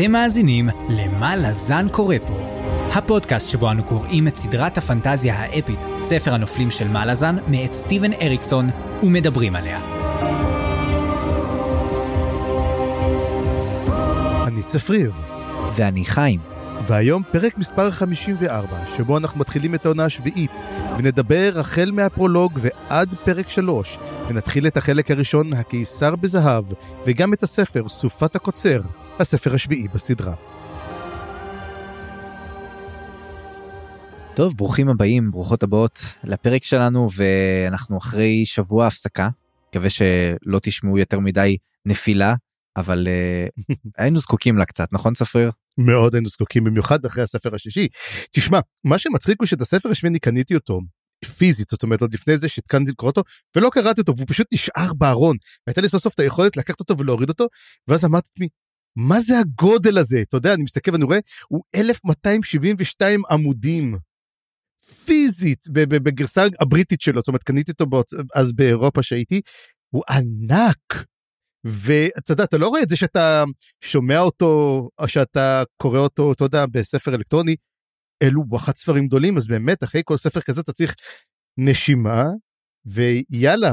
אתם מאזינים ל"מה לזן קורא פה", הפודקאסט שבו אנו קוראים את סדרת הפנטזיה האפית, ספר הנופלים של מה לזן, מאת סטיבן אריקסון, ומדברים עליה. אני צפריר, ואני חיים. והיום פרק מספר 54, שבו אנחנו מתחילים את העונה השביעית, ונדבר החל מהפרולוג ועד פרק 3, ונתחיל את החלק הראשון, הקיסר בזהב, וגם את הספר, סופת הקוצר, הספר השביעי בסדרה. טוב, ברוכים הבאים, ברוכות הבאות לפרק שלנו, ואנחנו אחרי שבוע הפסקה. מקווה שלא תשמעו יותר מדי נפילה, אבל uh, היינו זקוקים לה קצת, נכון צפריר? מאוד היינו זקוקים, במיוחד אחרי הספר השישי. תשמע, מה שמצחיק הוא שאת הספר השביעי קניתי אותו פיזית, זאת אומרת עוד לפני זה שהתקנתי לקרוא אותו, ולא קראתי אותו, והוא פשוט נשאר בארון. הייתה לי סוף סוף את היכולת לקחת אותו ולהוריד אותו, ואז אמרתי לעצמי, מה זה הגודל הזה? אתה יודע, אני מסתכל ואני רואה, הוא 1272 עמודים. פיזית, בגרסה הבריטית שלו, זאת אומרת, קניתי אותו אז באירופה שהייתי, הוא ענק. ואתה יודע, אתה לא רואה את זה שאתה שומע אותו, או שאתה קורא אותו, אתה יודע, בספר אלקטרוני, אלו וואחד ספרים גדולים, אז באמת, אחרי כל ספר כזה אתה צריך נשימה, ויאללה,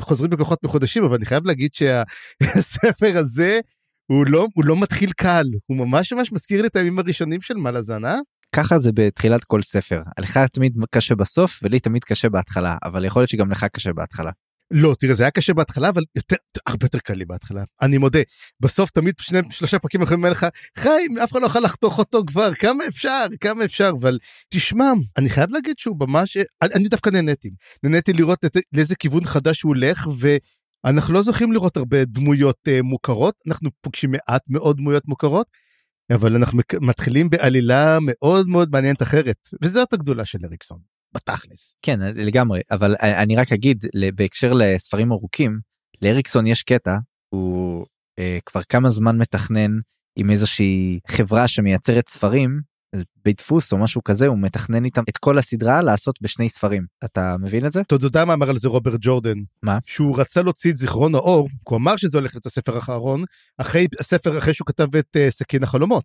חוזרים בכוחות מחודשים, אבל אני חייב להגיד שהספר הזה, הוא לא, הוא לא מתחיל קל, הוא ממש ממש מזכיר לי את הימים הראשונים של מלאזן, אה? ככה זה בתחילת כל ספר. לך תמיד קשה בסוף ולי תמיד קשה בהתחלה, אבל יכול להיות שגם לך קשה בהתחלה. לא, תראה, זה היה קשה בהתחלה, אבל יותר, הרבה יותר קל לי בהתחלה. אני מודה. בסוף תמיד שני, שלושה פרקים יכולים לומר לך, חיים, אף אחד לא יכול לחתוך אותו כבר, כמה אפשר, כמה אפשר, אבל תשמע, אני חייב להגיד שהוא ממש, אני, אני דווקא נהניתי. נהניתי לראות לאיזה כיוון חדש הוא הולך, ואנחנו לא זוכים לראות הרבה דמויות uh, מוכרות, אנחנו פוגשים מעט מאוד דמויות מוכרות, אבל אנחנו מתחילים בעלילה מאוד מאוד מעניינת אחרת, וזאת הגדולה של אריקסון. בתכלס. כן לגמרי אבל אני רק אגיד בהקשר לספרים ארוכים לאריקסון יש קטע הוא אה, כבר כמה זמן מתכנן עם איזושהי חברה שמייצרת ספרים בית דפוס או משהו כזה הוא מתכנן איתם את כל הסדרה לעשות בשני ספרים אתה מבין את זה? אתה יודע מה אמר על זה רוברט ג'ורדן? מה? שהוא רצה להוציא את זיכרון האור הוא אמר שזה הולך להיות הספר האחרון אחרי הספר אחרי שהוא כתב את uh, סכין החלומות.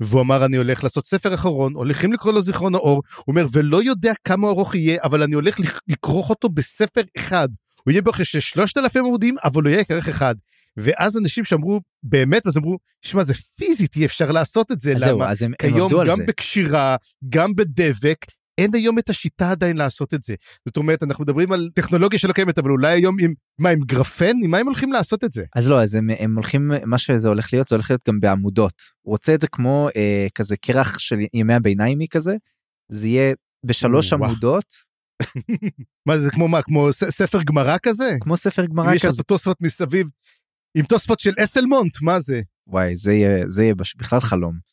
והוא אמר אני הולך לעשות ספר אחרון הולכים לקרוא לו זיכרון האור הוא אומר ולא יודע כמה ארוך יהיה אבל אני הולך לכרוך אותו בספר אחד הוא יהיה בערך של שלושת אלפים עמודים אבל הוא יהיה כרך אחד. ואז אנשים שאמרו באמת אז אמרו שמע זה פיזית אי אפשר לעשות את זה למה? זהו, הם, כיום הם גם בקשירה גם בדבק אין היום את השיטה עדיין לעשות את זה. זאת אומרת, אנחנו מדברים על טכנולוגיה שלא קיימת, אבל אולי היום עם, מה, עם גרפן? עם מה הם הולכים לעשות את זה? אז לא, אז הם, הם הולכים, מה שזה הולך להיות, זה הולך להיות גם בעמודות. הוא רוצה את זה כמו אה, כזה קרח של ימי הביניימי כזה, זה יהיה בשלוש עמודות. מה זה כמו מה, כמו ספר גמרא כזה? כמו ספר גמרא כזה. יש לך תוספות מסביב, עם תוספות של אסלמונט, מה זה? וואי, זה יהיה, זה יהיה בכלל חלום.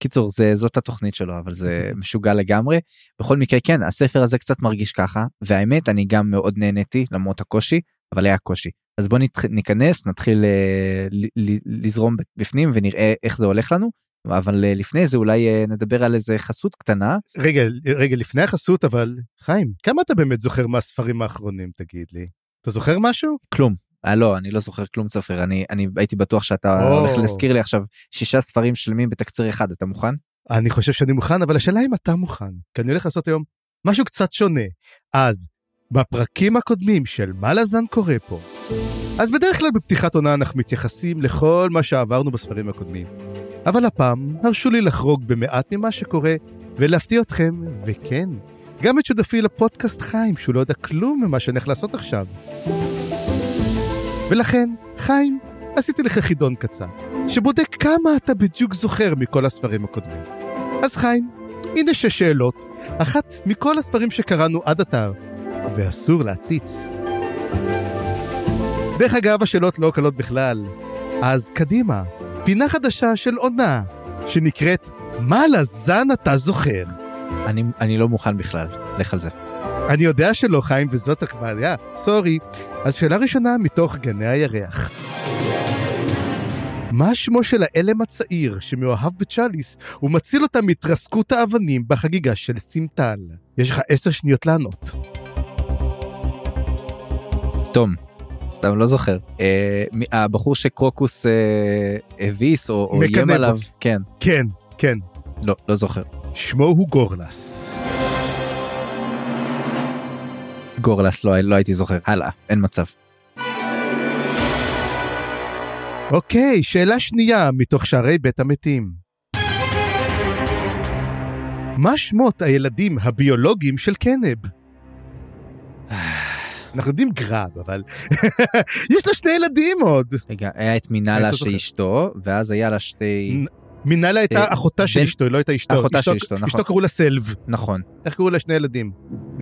קיצור זה זאת התוכנית שלו אבל זה משוגע לגמרי. בכל מקרה כן הספר הזה קצת מרגיש ככה והאמת אני גם מאוד נהניתי למרות הקושי אבל היה קושי. אז בוא נת... ניכנס נתחיל אה, ל... ל... לזרום בפנים ונראה איך זה הולך לנו אבל אה, לפני זה אולי אה, נדבר על איזה חסות קטנה. רגע רגע לפני החסות אבל חיים כמה אתה באמת זוכר מהספרים האחרונים תגיד לי? אתה זוכר משהו? כלום אה, לא אני לא זוכר כלום צופר אני אני הייתי בטוח שאתה או. הולך להזכיר לי עכשיו שישה ספרים שלמים בתקציר אחד אתה מוכן? אני חושב שאני מוכן אבל השאלה אם אתה מוכן כי אני הולך לעשות היום משהו קצת שונה אז בפרקים הקודמים של מה לזן קורה פה אז בדרך כלל בפתיחת עונה אנחנו מתייחסים לכל מה שעברנו בספרים הקודמים אבל הפעם הרשו לי לחרוג במעט ממה שקורה ולהפתיע אתכם וכן גם את שותפי לפודקאסט חיים שהוא לא יודע כלום ממה שאני הולך לעשות עכשיו. ולכן, חיים, עשיתי לך חידון קצר, שבודק כמה אתה בדיוק זוכר מכל הספרים הקודמים. אז חיים, הנה שש שאלות, אחת מכל הספרים שקראנו עד עתה, ואסור להציץ. דרך אגב, השאלות לא קלות בכלל. אז קדימה, פינה חדשה של עונה, שנקראת מה לזן אתה זוכר? אני, אני לא מוכן בכלל, לך על זה. אני יודע שלא, חיים, וזאת הבעיה, סורי. אז שאלה ראשונה מתוך גני הירח. מה שמו של האלם הצעיר שמאוהב בצ'אליס ומציל אותה מהתרסקות האבנים בחגיגה של סימטל? יש לך עשר שניות לענות. תום. סתם לא זוכר. אה, הבחור שקרוקוס אה, הביס או או איים. עליו, כן, כן, כן. לא, לא זוכר. שמו הוא גורלס. גורלס לא, לא הייתי זוכר. הלאה, אין מצב. אוקיי, שאלה שנייה מתוך שערי בית המתים. מה שמות הילדים הביולוגיים של קנב? אנחנו יודעים גראב, אבל יש לו שני ילדים עוד. רגע, היה את מינאלה זוכר. שאשתו, ואז היה לה שתי... מינאלה הייתה אה, אחותה של אשתו, היא לא הייתה אשתו. אחותה של אשתו, נכון. אשתו קראו לה סלב. נכון. איך קראו לה שני ילדים?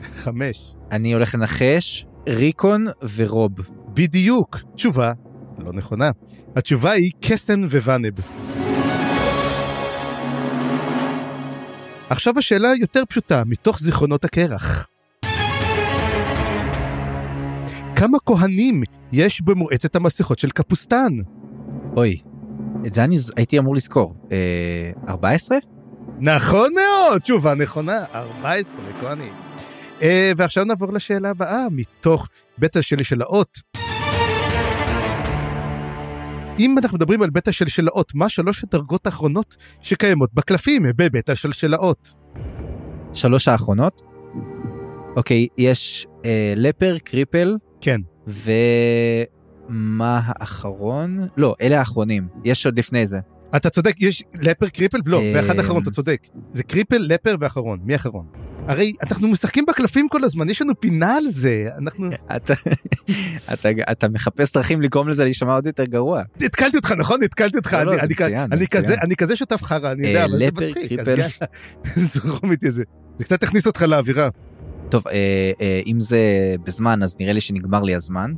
חמש. אני הולך לנחש, ריקון ורוב. בדיוק. תשובה לא נכונה. התשובה היא קסן וואנב. עכשיו השאלה יותר פשוטה, מתוך זיכרונות הקרח. כמה כהנים יש במועצת המסכות של קפוסטן? אוי, את זה אני הייתי אמור לזכור. אה, 14? נכון מאוד, תשובה נכונה, 14 כהנים. אה, ועכשיו נעבור לשאלה הבאה, מתוך בית השלשלאות. אם אנחנו מדברים על בית השלשלאות, מה שלוש הדרגות האחרונות שקיימות בקלפים בבית השלשלאות? שלוש האחרונות. אוקיי, יש אה, לפר, קריפל, כן. ומה האחרון? לא, אלה האחרונים. יש עוד לפני זה. אתה צודק, יש לפר, קריפל, לא, אה, ואחד אחרון, אתה צודק. זה קריפל, לפר ואחרון. מי אחרון? הרי אנחנו משחקים בקלפים כל הזמן, יש לנו פינה על זה, אנחנו... אתה, אתה, אתה מחפש דרכים לגרום לזה להישמע עוד יותר גרוע. התקלתי אותך, נכון? התקלתי אותך. לא, לא, אני- זה אני מצוין, אני כזה-. אני כזה שותף חרא, אני אה, יודע, אבל זה מצחיק. זרום איתי זה. זה קצת הכניס אותך לאווירה. טוב, אה, אה, אם זה בזמן, אז נראה לי שנגמר לי הזמן.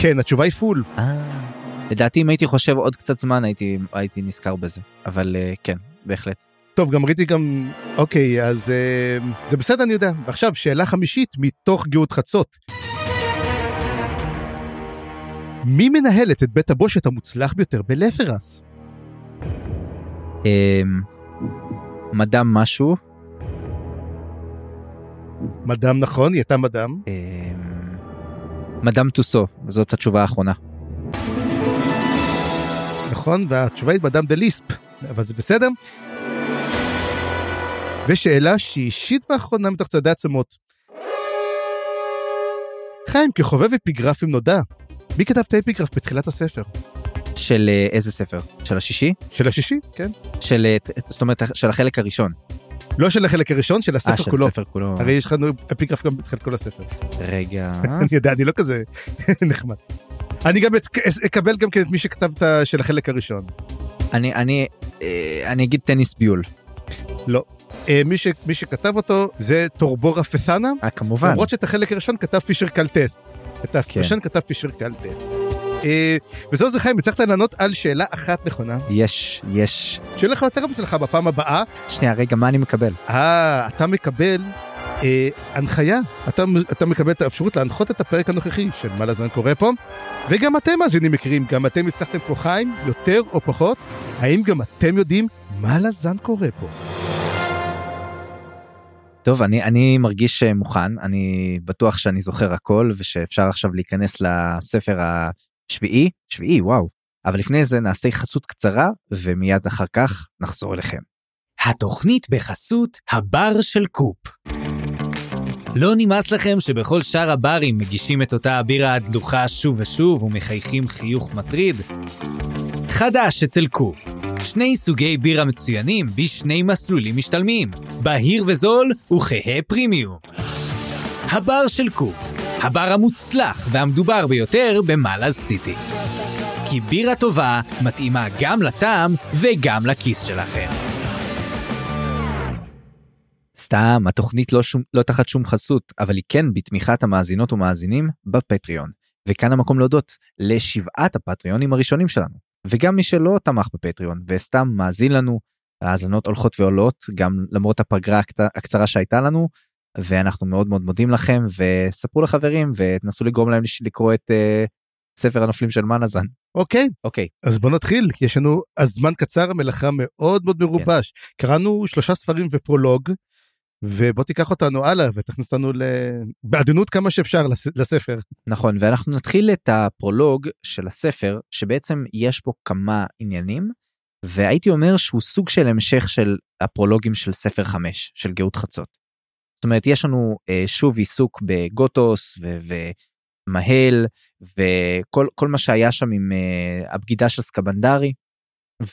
כן, התשובה היא פול. אה, לדעתי אם הייתי חושב עוד קצת זמן הייתי, הייתי נזכר בזה. אבל אה, כן, בהחלט. טוב, גם ראיתי גם... אוקיי, אז אה, זה בסדר, אני יודע. ועכשיו, שאלה חמישית מתוך גאות חצות. מי מנהלת את בית הבושת המוצלח ביותר בלפרס? אה, מדאם משהו. מדאם נכון, היא הייתה מדאם. אה, מדאם טוסו, זאת התשובה האחרונה. נכון, והתשובה היא מדאם דה ליספ, אבל זה בסדר. ושאלה שישית ואחרונה מתוך צעדי עצמות. חיים, כחובב אפיגרפים נודע, מי כתב את האפיגרף בתחילת הספר? של אה, איזה ספר? של השישי? של השישי, כן. של, אה, זאת אומרת, של החלק הראשון. לא של החלק הראשון, של אה, הספר של כולו. הספר כולו. הרי יש לנו אפיגרף גם בתחילת כל הספר. רגע. אני יודע, אני לא כזה נחמד. אני גם את- אקבל גם כן את מי שכתב את ה- של החלק הראשון. אני, אני, אה, אני אגיד טניס ביול. אה, מי ש- מי שכתב אותו זה טורבורה פסנה, אה, כמובן. למרות שאת החלק הראשון כתב פישר קלטס. את כן. הראשון כתב פישר קלטס. אה, וזהו זה חיים, הצלחת לענות על שאלה אחת נכונה. יש, יש. שיהיה לך יותר הצלחה בפעם הבאה. שנייה, רגע, מה אני מקבל? אה, אתה מקבל אה, הנחיה. אתה, אתה מקבל את האפשרות להנחות את הפרק הנוכחי של מה לזן קורה פה. וגם אתם מאזינים מכירים, גם אתם הצלחתם פה חיים, יותר או פחות. האם גם אתם יודעים מה לזן קורה פה? טוב, אני, אני מרגיש אה, מוכן, אני בטוח שאני זוכר הכל ושאפשר עכשיו להיכנס לספר השביעי, שביעי, וואו. אבל לפני זה נעשה חסות קצרה ומיד אחר כך נחזור אליכם. התוכנית בחסות הבר של קופ. לא נמאס לכם שבכל שאר הברים מגישים את אותה הבירה הדלוחה שוב ושוב ומחייכים חיוך מטריד? חדש אצל קופ. שני סוגי בירה מצוינים בשני מסלולים משתלמים, בהיר וזול וכהה פרימיום. הבר של קופ, הבר המוצלח והמדובר ביותר במאלאז סיטי. כי בירה טובה מתאימה גם לטעם וגם לכיס שלכם. סתם, התוכנית לא, שום, לא תחת שום חסות, אבל היא כן בתמיכת המאזינות ומאזינים בפטריון. וכאן המקום להודות לשבעת הפטריונים הראשונים שלנו. וגם מי שלא תמך בפטריון וסתם מאזין לנו, ההאזנות הולכות ועולות, גם למרות הפגרה הקצרה שהייתה לנו, ואנחנו מאוד מאוד מודים לכם, וספרו לחברים ותנסו לגרום להם לקרוא את uh, ספר הנופלים של מנזן. אוקיי, אוקיי, אז בוא נתחיל, יש לנו הזמן קצר, המלאכה מאוד מאוד מרובש. קראנו שלושה ספרים ופרולוג, ובוא תיקח אותנו הלאה ותכניס אותנו בעדינות כמה שאפשר לספר. נכון ואנחנו נתחיל את הפרולוג של הספר שבעצם יש פה כמה עניינים והייתי אומר שהוא סוג של המשך של הפרולוגים של ספר 5 של גאות חצות. זאת אומרת יש לנו אה, שוב עיסוק בגוטוס ומהל וכל מה שהיה שם עם אה, הבגידה של סקבנדרי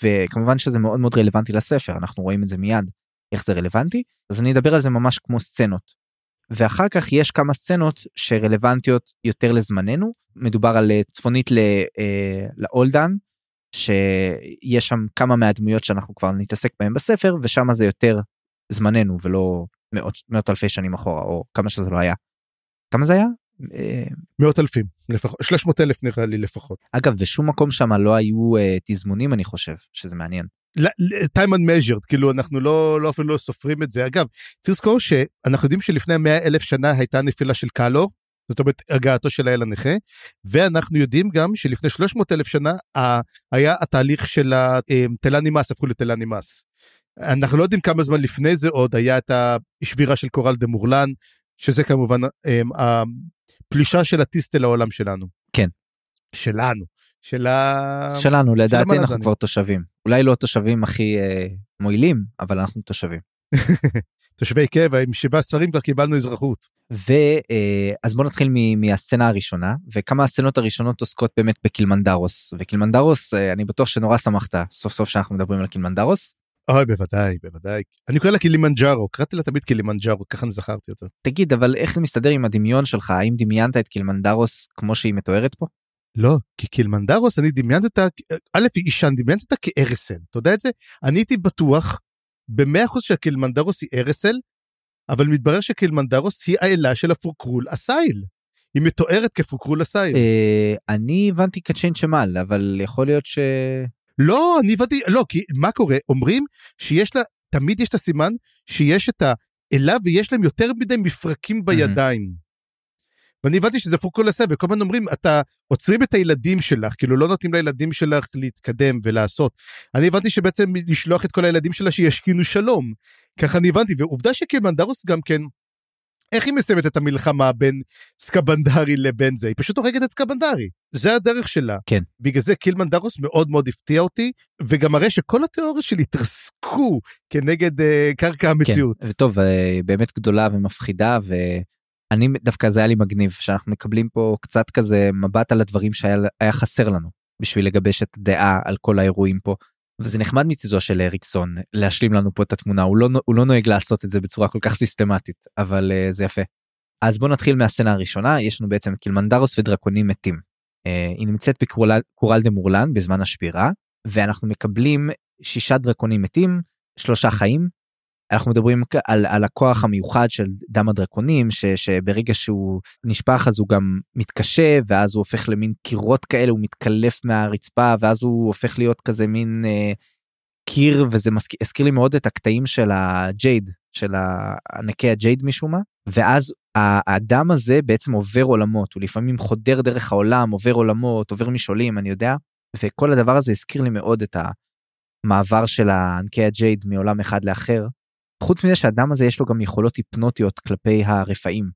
וכמובן שזה מאוד מאוד רלוונטי לספר אנחנו רואים את זה מיד איך זה רלוונטי אז אני אדבר על זה ממש כמו סצנות. ואחר כך יש כמה סצנות שרלוונטיות יותר לזמננו מדובר על אה, צפונית אה, לאולדן שיש שם כמה מהדמויות שאנחנו כבר נתעסק בהם בספר ושם זה יותר זמננו ולא מאות, מאות אלפי שנים אחורה או כמה שזה לא היה. כמה זה היה? אה, מאות אלפים לפחות 300 אלף נראה לי לפחות אגב בשום מקום שם לא היו uh, תזמונים אני חושב שזה מעניין. Time and measured כאילו אנחנו לא לא אפילו לא סופרים את זה אגב צריך לזכור שאנחנו יודעים שלפני 100 אלף שנה הייתה נפילה של קלור זאת אומרת הגעתו של האל הנכה ואנחנו יודעים גם שלפני 300 אלף שנה היה התהליך של התלה נמאס הפכו לתלה נמאס. אנחנו לא יודעים כמה זמן לפני זה עוד היה את השבירה של קורל דה מורלן שזה כמובן הפלישה של הטיסטל לעולם שלנו. כן. שלנו. של ה... שלנו לדעתי אנחנו כבר תושבים אולי לא תושבים הכי אה, מועילים אבל אנחנו תושבים. תושבי קבע עם שבעה ספרים כבר קיבלנו אזרחות. ואז אה, בוא נתחיל מהסצנה הראשונה וכמה הסצנות הראשונות עוסקות באמת בקילמנדרוס וקילמנדרוס אה, אני בטוח שנורא שמחת סוף סוף שאנחנו מדברים על קילמנדרוס. אוי בוודאי בוודאי אני קורא לה קילימנג'ארו קראתי לה תמיד קילימנג'ארו ככה אני זכרתי אותה. תגיד אבל איך זה מסתדר עם הדמיון שלך האם דמיינת את קילמנדרוס כמו שהיא מתוארת פה? לא כי קילמנדרוס אני דמיינתי אותה א' היא אישה אני דמיינתי אותה כארסל אתה יודע את זה אני הייתי בטוח במאה אחוז שהקילמנדרוס היא ארסל אבל מתברר שקילמנדרוס היא האלה של הפוקרול אסייל. היא מתוארת כפוקרול אסייל. אה, אני הבנתי קצ'יין שמל אבל יכול להיות ש... לא אני הבנתי לא כי מה קורה אומרים שיש לה תמיד יש את הסימן שיש את האלה ויש להם יותר מדי מפרקים בידיים. ואני הבנתי שזה פוקו לסה וכל הזמן אומרים אתה עוצרים את הילדים שלך כאילו לא נותנים לילדים שלך להתקדם ולעשות. אני הבנתי שבעצם לשלוח את כל הילדים שלה שישכינו שלום. ככה אני הבנתי ועובדה שקילמנדרוס גם כן איך היא מסיימת את המלחמה בין סקבנדרי לבין זה? היא פשוט הורגת את סקבנדרי. זה הדרך שלה. כן. בגלל זה קילמנדרוס מאוד מאוד הפתיע אותי, וגם מראה שכל התיאוריות שלי התרסקו כנגד uh, קרקע המציאות. כן, וטוב, uh, באמת גדולה ומפחידה, ואני דווקא זה היה לי מגניב, שאנחנו מקבלים פה קצת כזה מבט על הדברים שהיה חסר לנו, בשביל לגבש את הדעה על כל האירועים פה. וזה נחמד מצידו של אריקסון להשלים לנו פה את התמונה הוא לא הוא לא נוהג לעשות את זה בצורה כל כך סיסטמטית אבל uh, זה יפה. אז בוא נתחיל מהסצנה הראשונה יש לנו בעצם קילמנדרוס ודרקונים מתים. Uh, היא נמצאת בקורל דה מורלן בזמן השבירה ואנחנו מקבלים שישה דרקונים מתים שלושה חיים אנחנו מדברים על, על הכוח המיוחד של דם הדרקונים ש, שברגע שהוא נשפך אז הוא גם מתקשה ואז הוא הופך למין קירות כאלה הוא מתקלף מהרצפה ואז הוא הופך להיות כזה מין אה, קיר וזה מזכיר לי מאוד את הקטעים של הג'ייד של ענקי הג'ייד משום מה. ואז האדם הזה בעצם עובר עולמות הוא לפעמים חודר דרך העולם עובר עולמות עובר משעולים אני יודע. וכל הדבר הזה הזכיר לי מאוד את המעבר של ענקי הג'ייד מעולם אחד לאחר חוץ מזה שהאדם הזה יש לו גם יכולות היפנוטיות כלפי הרפאים.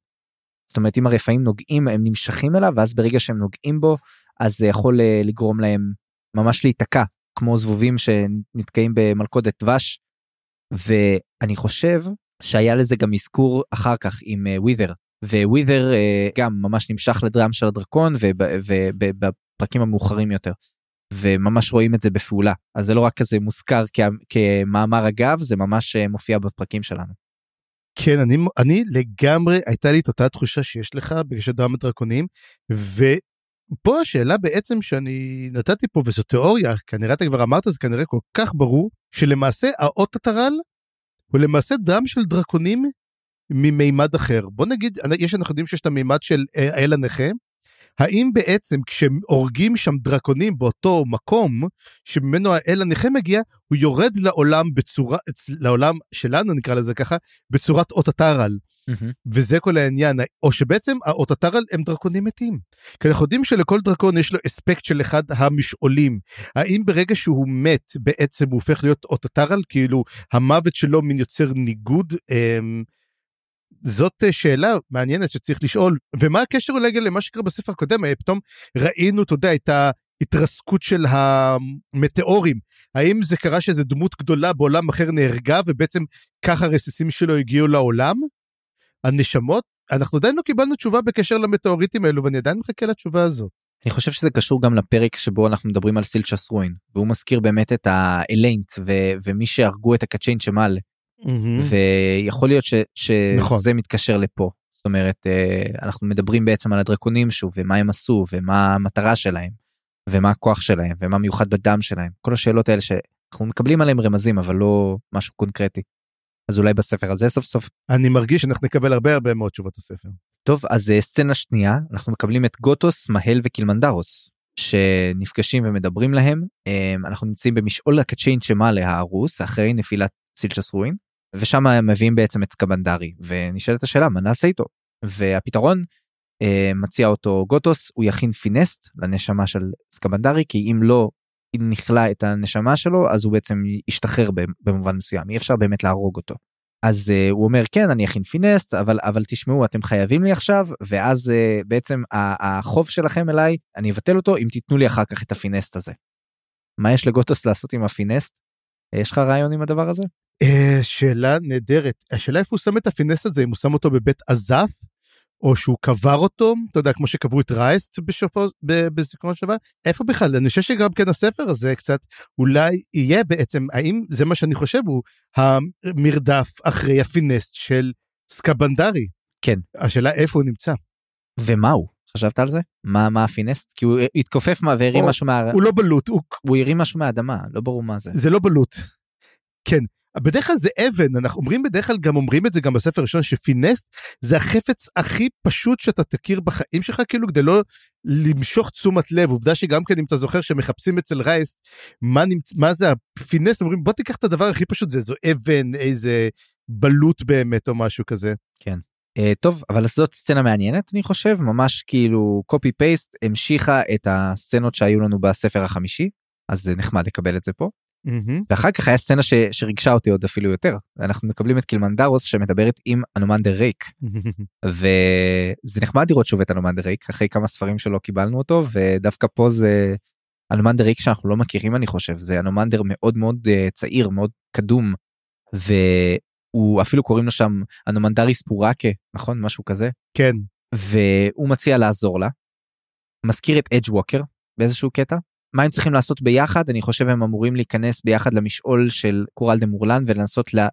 זאת אומרת אם הרפאים נוגעים הם נמשכים אליו ואז ברגע שהם נוגעים בו אז זה יכול אה, לגרום להם ממש להיתקע כמו זבובים שנתקעים במלכודת דבש. ואני חושב שהיה לזה גם אזכור אחר כך עם ווית'ר ווית'ר גם ממש נמשך לדרם של הדרקון ובפרקים המאוחרים יותר. וממש רואים את זה בפעולה אז זה לא רק כזה מוזכר כמאמר אגב זה ממש אה, מופיע בפרקים שלנו. כן אני אני לגמרי הייתה לי את אותה תחושה שיש לך בגלל שדרמה דרקונים ופה השאלה בעצם שאני נתתי פה וזו תיאוריה כנראה אתה כבר אמרת זה כנראה כל כך ברור שלמעשה האות הטרל הוא למעשה דם של דרקונים ממימד אחר בוא נגיד יש אנחנו יודעים שיש את המימד של אה, האל הנכה האם בעצם כשהורגים שם דרקונים באותו מקום שממנו האל הנכה מגיע, הוא יורד לעולם בצורה, לעולם שלנו נקרא לזה ככה, בצורת אות הטרל. Mm-hmm. וזה כל העניין, או שבעצם האות הטרל הם דרקונים מתים. כי אנחנו יודעים שלכל דרקון יש לו אספקט של אחד המשעולים. האם ברגע שהוא מת בעצם הוא הופך להיות אות הטרל, כאילו המוות שלו מין יוצר ניגוד, אמ, זאת אה, שאלה מעניינת שצריך לשאול, ומה הקשר אולי למה שקרה בספר הקודם, אה, פתאום ראינו, אתה יודע, את ההתרסקות של המטאורים. האם זה קרה שאיזו דמות גדולה בעולם אחר נהרגה, ובעצם ככה הרסיסים שלו הגיעו לעולם? הנשמות? אנחנו עדיין לא קיבלנו תשובה בקשר למטאוריטים האלו, ואני עדיין מחכה לתשובה הזאת. אני חושב שזה קשור גם לפרק שבו אנחנו מדברים על סילצ'ס רואין והוא מזכיר באמת את האליינט ו- ומי שהרגו את הקצ'יין שמל ויכול להיות ש- שזה נכון. מתקשר לפה זאת אומרת אה, אנחנו מדברים בעצם על הדרקונים שוב ומה הם עשו ומה המטרה שלהם ומה הכוח שלהם ומה מיוחד בדם שלהם כל השאלות האלה שאנחנו מקבלים עליהם רמזים אבל לא משהו קונקרטי. אז אולי בספר הזה סוף סוף אני מרגיש שאנחנו נקבל הרבה הרבה מאוד תשובות לספר. טוב אז אה, סצנה שנייה אנחנו מקבלים את גוטוס מהל וקילמנדרוס שנפגשים ומדברים להם אה, אנחנו נמצאים במשעול הקצ'יין שמעלה ההרוס אחרי נפילת סילצ'ס רואין ושם הם מביאים בעצם את סקבנדרי ונשאלת השאלה מה נעשה איתו והפתרון אה, מציע אותו גוטוס הוא יכין פינסט לנשמה של סקבנדרי כי אם לא אם נכלה את הנשמה שלו אז הוא בעצם ישתחרר במובן מסוים אי אפשר באמת להרוג אותו. אז uh, הוא אומר כן אני אכין פינסט אבל אבל תשמעו אתם חייבים לי עכשיו ואז uh, בעצם החוב שלכם אליי אני אבטל אותו אם תיתנו לי אחר כך את הפינסט הזה. מה יש לגוטוס לעשות עם הפינסט? יש לך רעיון עם הדבר הזה? Uh, שאלה נהדרת. השאלה איפה הוא שם את הפינסט הזה אם הוא שם אותו בבית אזאת או שהוא קבר אותו אתה יודע כמו שקברו את רייסט בזיכרון שבת איפה בכלל? אני חושב שגם כן הספר הזה קצת אולי יהיה בעצם האם זה מה שאני חושב הוא המרדף אחרי הפינסט של סקבנדרי? כן. השאלה איפה הוא נמצא. ומה הוא? חשבת על זה? מה מה הפינסט? כי הוא התכופף מה והרים או, משהו מה הוא לא בלוט הוא, הוא הרים משהו מהאדמה לא ברור מה זה. זה לא בלוט. כן בדרך כלל זה אבן אנחנו אומרים בדרך כלל גם אומרים את זה גם בספר הראשון שפינסט זה החפץ הכי פשוט שאתה תכיר בחיים שלך כאילו כדי לא למשוך תשומת לב עובדה שגם כן אם אתה זוכר שמחפשים אצל רייסט מה נמצ... מה זה הפינסט אומרים בוא תיקח את הדבר הכי פשוט זה זו אבן איזה בלוט באמת או משהו כזה. כן. Uh, טוב אבל זאת סצנה מעניינת אני חושב ממש כאילו copy paste המשיכה את הסצנות שהיו לנו בספר החמישי אז זה נחמד לקבל את זה פה. Mm-hmm. ואחר כך היה סצנה ש... שריגשה אותי עוד אפילו יותר. אנחנו מקבלים את קילמנדרוס שמדברת עם אנומנדר ריק וזה נחמד לראות שוב את אנומנדר ריק אחרי כמה ספרים שלא קיבלנו אותו ודווקא פה זה אנומנדר ריק שאנחנו לא מכירים אני חושב. זה אנומנדר מאוד מאוד uh, צעיר מאוד קדום והוא אפילו קוראים לו שם אנומנדריס פורקה נכון? משהו כזה. כן. והוא מציע לעזור לה. מזכיר את אדג' ווקר באיזשהו קטע מה הם צריכים לעשות ביחד אני חושב הם אמורים להיכנס ביחד למשעול של קורל דה מורלן ולנסות לה,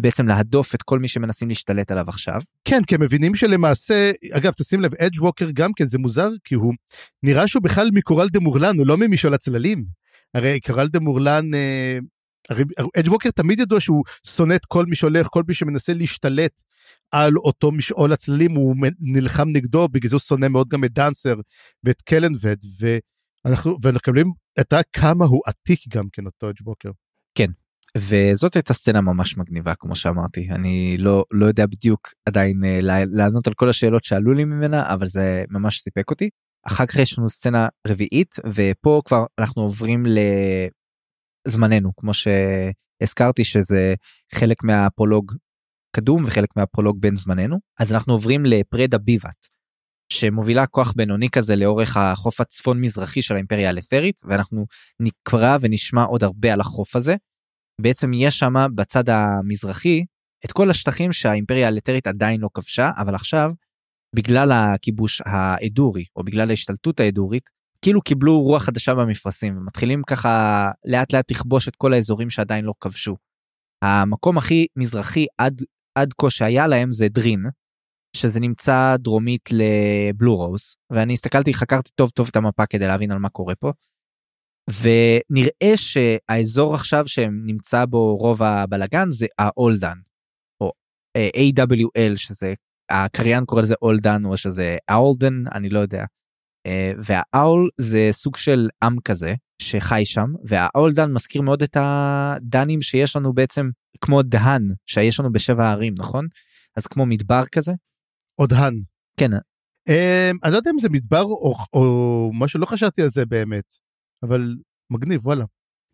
בעצם להדוף את כל מי שמנסים להשתלט עליו עכשיו. כן כי הם מבינים שלמעשה אגב תשים לב אדג' ווקר גם כן זה מוזר כי הוא נראה שהוא בכלל מקורל דה מורלן הוא לא ממשעול הצללים. הרי קורל דה מורלן אה, הרי אדג' ווקר תמיד ידוע שהוא שונא את כל מי שהולך כל מי שמנסה להשתלט על אותו משעול הצללים הוא נלחם נגדו בגלל זה הוא שונא מאוד גם את דאנסר ואת קלנבד. ו... אנחנו ומקבלים את כמה הוא עתיק גם כן אותו אג' בוקר. כן וזאת הייתה סצנה ממש מגניבה כמו שאמרתי אני לא לא יודע בדיוק עדיין uh, לענות על כל השאלות שעלו לי ממנה אבל זה ממש סיפק אותי. אחר כך יש לנו סצנה רביעית ופה כבר אנחנו עוברים לזמננו כמו שהזכרתי שזה חלק מהפרולוג קדום וחלק מהפרולוג בין זמננו אז אנחנו עוברים לפרדה ביבת שמובילה כוח בינוני כזה לאורך החוף הצפון מזרחי של האימפריה הלת'רית ואנחנו נקרא ונשמע עוד הרבה על החוף הזה. בעצם יש שם בצד המזרחי את כל השטחים שהאימפריה הלת'רית עדיין לא כבשה אבל עכשיו בגלל הכיבוש האדורי או בגלל ההשתלטות האדורית כאילו קיבלו רוח חדשה במפרשים ומתחילים ככה לאט לאט לכבוש את כל האזורים שעדיין לא כבשו. המקום הכי מזרחי עד עד כה שהיה להם זה דרין שזה נמצא דרומית לבלו רוז ואני הסתכלתי חקרתי טוב טוב את המפה כדי להבין על מה קורה פה. ונראה שהאזור עכשיו שנמצא בו רוב הבלגן זה האולדן או אה, AWL שזה הקריין קורא לזה אולדן או שזה אולדן אני לא יודע. אה, והאול זה סוג של עם כזה שחי שם והאולדן מזכיר מאוד את הדנים שיש לנו בעצם כמו דהן שיש לנו בשבע הערים נכון אז כמו מדבר כזה עוד האן. כן. Um, אני לא יודע אם זה מדבר או, או משהו, לא חשבתי על זה באמת, אבל מגניב, וואלה.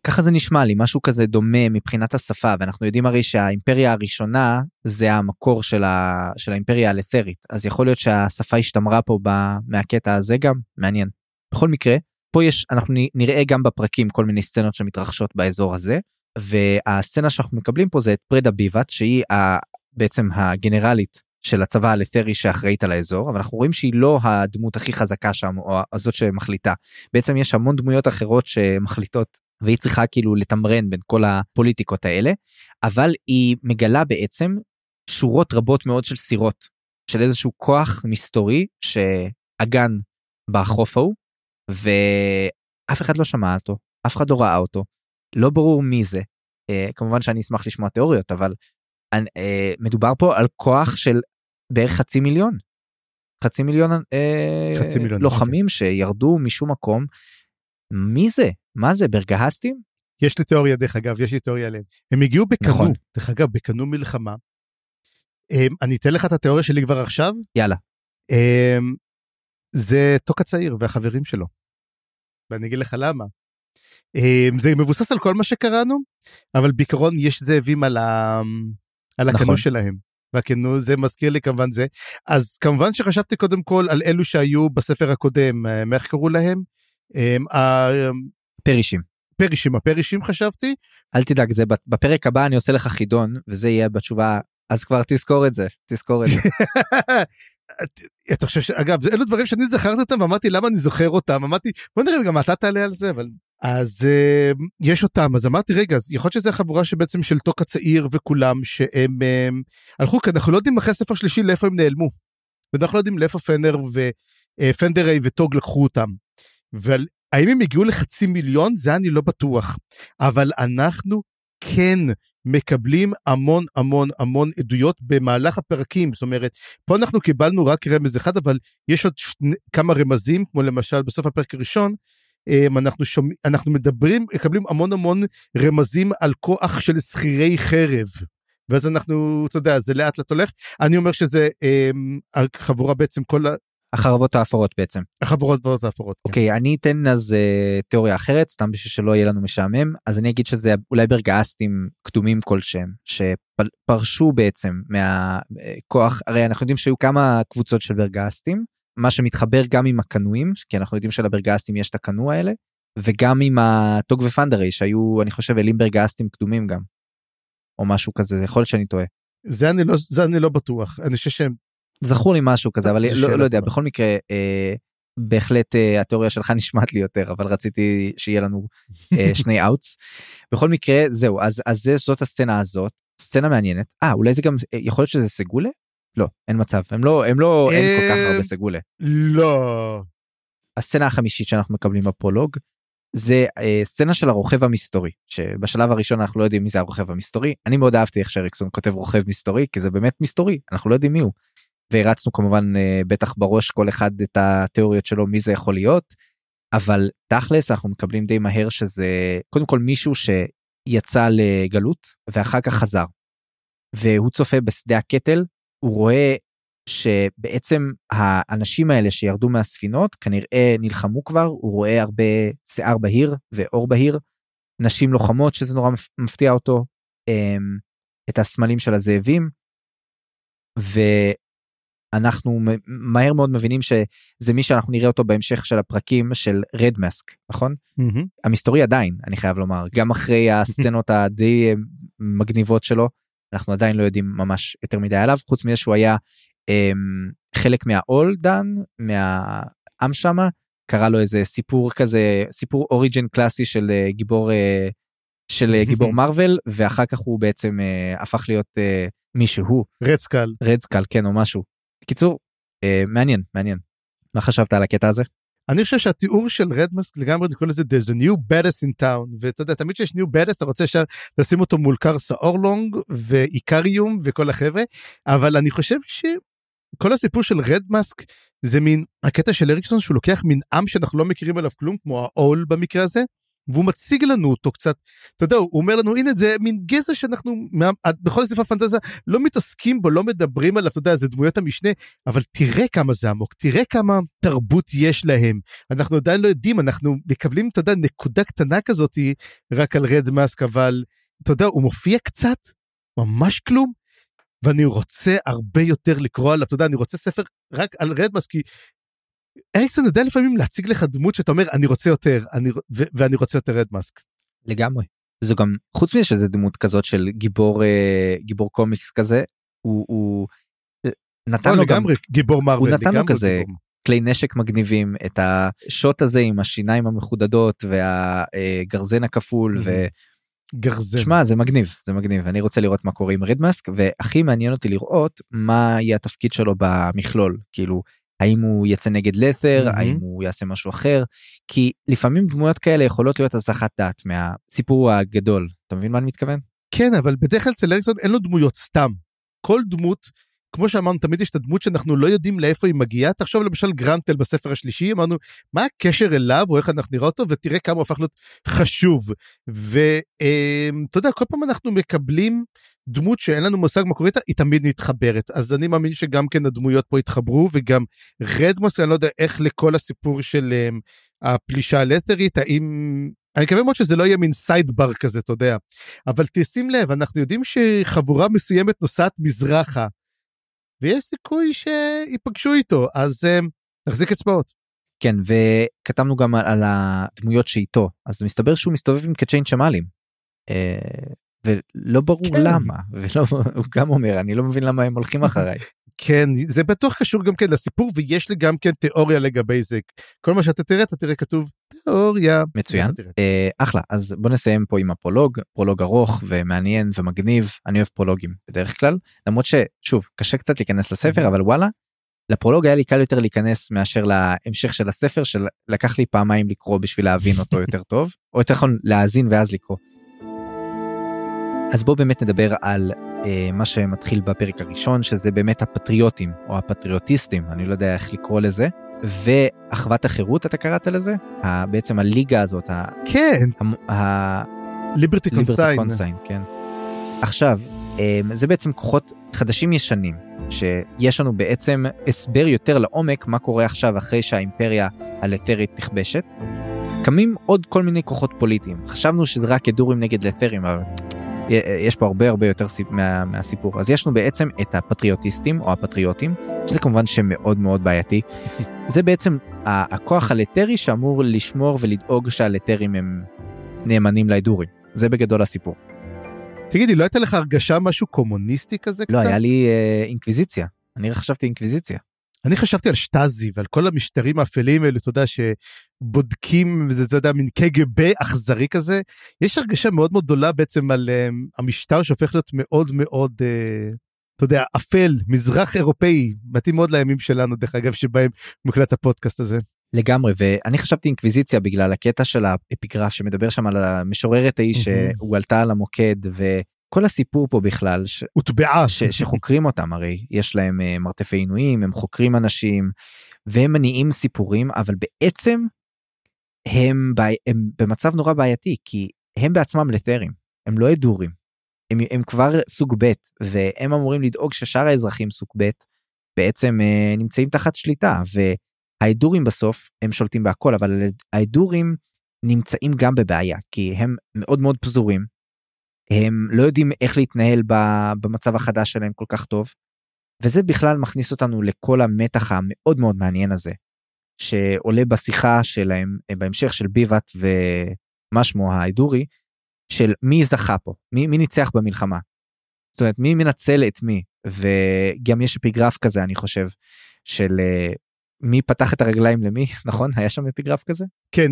ככה זה נשמע לי משהו כזה דומה מבחינת השפה ואנחנו יודעים הרי שהאימפריה הראשונה זה המקור של, ה... של האימפריה הלת'רית אז יכול להיות שהשפה השתמרה פה ב... מהקטע הזה גם מעניין. בכל מקרה פה יש אנחנו נראה גם בפרקים כל מיני סצנות שמתרחשות באזור הזה והסצנה שאנחנו מקבלים פה זה את פרדה ביבת שהיא ה... בעצם הגנרלית של הצבא הלת'רי שאחראית על האזור אבל אנחנו רואים שהיא לא הדמות הכי חזקה שם או הזאת שמחליטה. בעצם יש המון דמויות אחרות שמחליטות והיא צריכה כאילו לתמרן בין כל הפוליטיקות האלה אבל היא מגלה בעצם שורות רבות מאוד של סירות של איזשהו כוח מסתורי שאגן בחוף ההוא ואף אחד לא שמע אותו אף אחד לא ראה אותו. לא ברור מי זה. uh, כמובן שאני אשמח לשמוע תיאוריות אבל מדובר פה על כוח של בערך חצי מיליון חצי מיליון, uh, חצי מיליון לוחמים okay. שירדו משום מקום מי זה מה זה ברגהסטים? יש לי תיאוריה דרך אגב יש לי תיאוריה עליהם הם הגיעו בקנו נכון. דרך אגב בקנו מלחמה. הם, אני אתן לך את התיאוריה שלי כבר עכשיו יאללה. הם, זה טוק הצעיר והחברים שלו. ואני אגיד לך למה. הם, זה מבוסס על כל מה שקראנו אבל בעיקרון יש זאבים על, ה, על הכנו נכון. שלהם. והכנו זה מזכיר לי כמובן זה אז כמובן שחשבתי קודם כל על אלו שהיו בספר הקודם איך קראו להם אמ, פרישים. פרישים, הפרישים חשבתי. אל תדאג, זה בפרק הבא אני עושה לך חידון, וזה יהיה בתשובה, אז כבר תזכור את זה, תזכור את זה. אתה חושב ש... אגב, אלו דברים שאני זכרתי אותם ואמרתי למה אני זוכר אותם, אמרתי בוא נראה גם אתה תעלה על זה, אבל... אז uh, יש אותם, אז אמרתי רגע, אז יכול להיות שזה החבורה שבעצם של טוק הצעיר וכולם שהם um, הלכו, כי אנחנו לא יודעים אחרי הספר שלישי לאיפה הם נעלמו. ואנחנו לא יודעים לאיפה פנר ופנדריי אה, וטוג לקחו אותם. והאם הם הגיעו לחצי מיליון? זה אני לא בטוח. אבל אנחנו כן מקבלים המון המון המון עדויות במהלך הפרקים. זאת אומרת, פה אנחנו קיבלנו רק רמז אחד, אבל יש עוד שני, כמה רמזים, כמו למשל בסוף הפרק הראשון, אנחנו, שומע, אנחנו מדברים, מקבלים המון המון רמזים על כוח של שכירי חרב. ואז אנחנו, אתה יודע, זה לאט לאט הולך. אני אומר שזה אמ, החבורה בעצם, כל החרבות האפורות בעצם. החברות האפורות. כן. אוקיי, אני אתן אז uh, תיאוריה אחרת, סתם בשביל שלא יהיה לנו משעמם, אז אני אגיד שזה אולי ברגעסטים קדומים כלשהם, שפרשו בעצם מהכוח, הרי אנחנו יודעים שהיו כמה קבוצות של ברגעסטים, מה שמתחבר גם עם הקנויים, כי אנחנו יודעים שלברגעסטים יש את הקנו האלה, וגם עם הטוג ופנדרי שהיו, אני חושב, אלים ברגעסטים קדומים גם. או משהו כזה, יכול להיות שאני טועה. זה אני לא, זה אני לא בטוח, אני חושב שהם זכור לי משהו כזה אבל לא, לא יודע בכל מקרה אה, בהחלט אה, התיאוריה שלך נשמעת לי יותר אבל רציתי שיהיה לנו אה, שני אאוטס. בכל מקרה זהו אז אז זה זאת הסצנה הזאת סצנה מעניינת אה אולי זה גם אה, יכול להיות שזה סגולה? לא אין מצב הם לא הם לא אין כל כך הרבה אה, סגולה. לא. הסצנה החמישית שאנחנו מקבלים בפרולוג זה אה, סצנה של הרוכב המסתורי שבשלב הראשון אנחנו לא יודעים מי זה הרוכב המסתורי אני מאוד אהבתי איך שריקסון כותב רוכב מסתורי כי זה באמת מסתורי אנחנו לא יודעים מי הוא. והרצנו כמובן אה, בטח בראש כל אחד את התיאוריות שלו מי זה יכול להיות אבל תכלס אנחנו מקבלים די מהר שזה קודם כל מישהו שיצא לגלות ואחר כך חזר. והוא צופה בשדה הקטל הוא רואה שבעצם האנשים האלה שירדו מהספינות כנראה נלחמו כבר הוא רואה הרבה שיער בהיר ואור בהיר נשים לוחמות שזה נורא מפתיע אותו אמ, את הסמלים של הזאבים. אנחנו מהר מאוד מבינים שזה מי שאנחנו נראה אותו בהמשך של הפרקים של רד מסק נכון mm-hmm. המסתורי עדיין אני חייב לומר גם אחרי הסצנות הדי מגניבות שלו אנחנו עדיין לא יודעים ממש יותר מדי עליו חוץ מזה שהוא היה אמ, חלק מהאולדן מהעם שמה קרה לו איזה סיפור כזה סיפור אוריג'ן קלאסי של uh, גיבור uh, של uh, גיבור מרוויל ואחר כך הוא בעצם uh, הפך להיות uh, מישהו. רדסקל רדסקל כן או משהו. קיצור אה, מעניין מעניין. מה חשבת על הקטע הזה. אני חושב שהתיאור של רדמאסק לגמרי קוראים לזה there's a new baddest in town ואתה יודע תמיד שיש new baddest אתה רוצה ישר לשים אותו מול קרסה אורלונג ואיקריום וכל החבר'ה אבל אני חושב שכל הסיפור של רדמאסק זה מין הקטע של אריקסון שהוא לוקח מין עם שאנחנו לא מכירים עליו כלום כמו העול במקרה הזה והוא מציג לנו אותו קצת, אתה יודע, הוא אומר לנו, הנה זה מין גזע שאנחנו, מה, בכל ספר פנטזיה לא מתעסקים בו, לא מדברים עליו, אתה יודע, זה דמויות המשנה, אבל תראה כמה זה עמוק, תראה כמה תרבות יש להם. אנחנו עדיין לא יודעים, אנחנו מקבלים, אתה יודע, נקודה קטנה כזאת רק על רד מאסק, אבל אתה יודע, הוא מופיע קצת, ממש כלום, ואני רוצה הרבה יותר לקרוא עליו, אתה יודע, אני רוצה ספר רק על רד מאסק, כי אריקסון יודע לפעמים להציג לך דמות שאתה אומר אני רוצה יותר אני ו- ואני רוצה יותר רד מאסק. לגמרי. זו גם חוץ מזה שזה דמות כזאת של גיבור אה, גיבור קומיקס כזה הוא, הוא נתן לא, לו לגמרי גם, גיבור מרוויל הוא נתן לו כזה גיבור. כלי נשק מגניבים את השוט הזה עם השיניים המחודדות והגרזן הכפול ו... גרזן. שמע זה מגניב זה מגניב אני רוצה לראות מה קורה עם רדמאסק והכי מעניין אותי לראות מה יהיה התפקיד שלו במכלול כאילו האם הוא יצא נגד לת'ר mm-hmm. האם הוא יעשה משהו אחר כי לפעמים דמויות כאלה יכולות להיות הזכת דעת מהסיפור הגדול. אתה מבין מה אני מתכוון? כן אבל בדרך כלל אצל אריקסון אין לו דמויות סתם. כל דמות כמו שאמרנו תמיד יש את הדמות שאנחנו לא יודעים לאיפה היא מגיעה. תחשוב למשל גרנטל בספר השלישי אמרנו מה הקשר אליו או איך אנחנו נראה אותו? ותראה כמה הוא הפך להיות חשוב. ואתה אמ, יודע כל פעם אנחנו מקבלים דמות שאין לנו מושג מה קורה איתה, היא תמיד מתחברת. אז אני מאמין שגם כן הדמויות פה יתחברו, וגם רדמוס, אני לא יודע איך לכל הסיפור של um, הפלישה הלתרית, האם... אני מקווה מאוד שזה לא יהיה מין סיידבר כזה, אתה יודע. אבל תשים לב, אנחנו יודעים שחבורה מסוימת נוסעת מזרחה, ויש סיכוי שיפגשו איתו, אז um, נחזיק אצבעות. כן, וכתבנו גם על, על הדמויות שאיתו, אז מסתבר שהוא מסתובב עם קצ'יין שמאלים. ולא ברור כן. למה ולא הוא גם אומר אני לא מבין למה הם הולכים אחריי. כן זה בטוח קשור גם כן לסיפור ויש לי גם כן תיאוריה לגבי זה כל מה שאתה תראה אתה תראה כתוב תיאוריה מצוין אה, אחלה אז בוא נסיים פה עם הפרולוג פרולוג ארוך ומעניין ומגניב אני אוהב פרולוגים בדרך כלל למרות ששוב קשה קצת להיכנס לספר אבל וואלה. לפרולוג היה לי קל יותר להיכנס מאשר להמשך של הספר שלקח לי פעמיים לקרוא בשביל להבין אותו יותר טוב או יותר נכון להאזין ואז לקרוא. אז בואו באמת נדבר על אה, מה שמתחיל בפרק הראשון, שזה באמת הפטריוטים, או הפטריוטיסטים, אני לא יודע איך לקרוא לזה, ואחוות החירות, אתה קראת לזה? ה, בעצם הליגה הזאת. ה, כן. ליברטי קונסיין. כן. עכשיו, אה, זה בעצם כוחות חדשים ישנים, שיש לנו בעצם הסבר יותר לעומק מה קורה עכשיו אחרי שהאימפריה הלת'רית נכבשת. קמים עוד כל מיני כוחות פוליטיים. חשבנו שזה רק כדורים נגד לת'רים, אבל יש פה הרבה הרבה יותר סיפ... מה, מהסיפור אז יש לנו בעצם את הפטריוטיסטים או הפטריוטים שזה כמובן שמאוד מאוד בעייתי זה בעצם הכוח הלטרי שאמור לשמור ולדאוג שהלטרים הם נאמנים להידורים זה בגדול הסיפור. תגידי לא הייתה לך הרגשה משהו קומוניסטי כזה לא קצת? היה לי אה, אינקוויזיציה אני חשבתי אינקוויזיציה. אני חשבתי על שטאזי ועל כל המשטרים האפלים האלו, אתה יודע, שבודקים, זה, אתה יודע, מין קג"ב אכזרי כזה. יש הרגשה מאוד מאוד גדולה בעצם על um, המשטר שהופך להיות מאוד מאוד, uh, אתה יודע, אפל, מזרח אירופאי, מתאים מאוד לימים שלנו, דרך אגב, שבהם מוקלט הפודקאסט הזה. לגמרי ואני חשבתי אינקוויזיציה בגלל הקטע של האפיגרף שמדבר שם על המשוררת ההיא שהועלתה על המוקד ו... כל הסיפור פה בכלל הוטבעה ש, שחוקרים אותם הרי יש להם uh, מרתפי עינויים הם חוקרים אנשים והם מניעים סיפורים אבל בעצם הם, ב, הם במצב נורא בעייתי כי הם בעצמם לת'רים הם לא אדורים הם, הם כבר סוג ב' והם אמורים לדאוג ששאר האזרחים סוג ב' בעצם uh, נמצאים תחת שליטה והאדורים בסוף הם שולטים בהכל אבל האדורים נמצאים גם בבעיה כי הם מאוד מאוד פזורים הם לא יודעים איך להתנהל במצב החדש שלהם כל כך טוב. וזה בכלל מכניס אותנו לכל המתח המאוד מאוד מעניין הזה שעולה בשיחה שלהם אה, בהמשך של ביבת ומה שמו האדורי של מי זכה פה? מי, מי ניצח במלחמה. זאת אומרת מי מנצל את מי? וגם יש אפיגרף כזה אני חושב של אה, מי פתח את הרגליים למי נכון? היה שם אפיגרף כזה? כן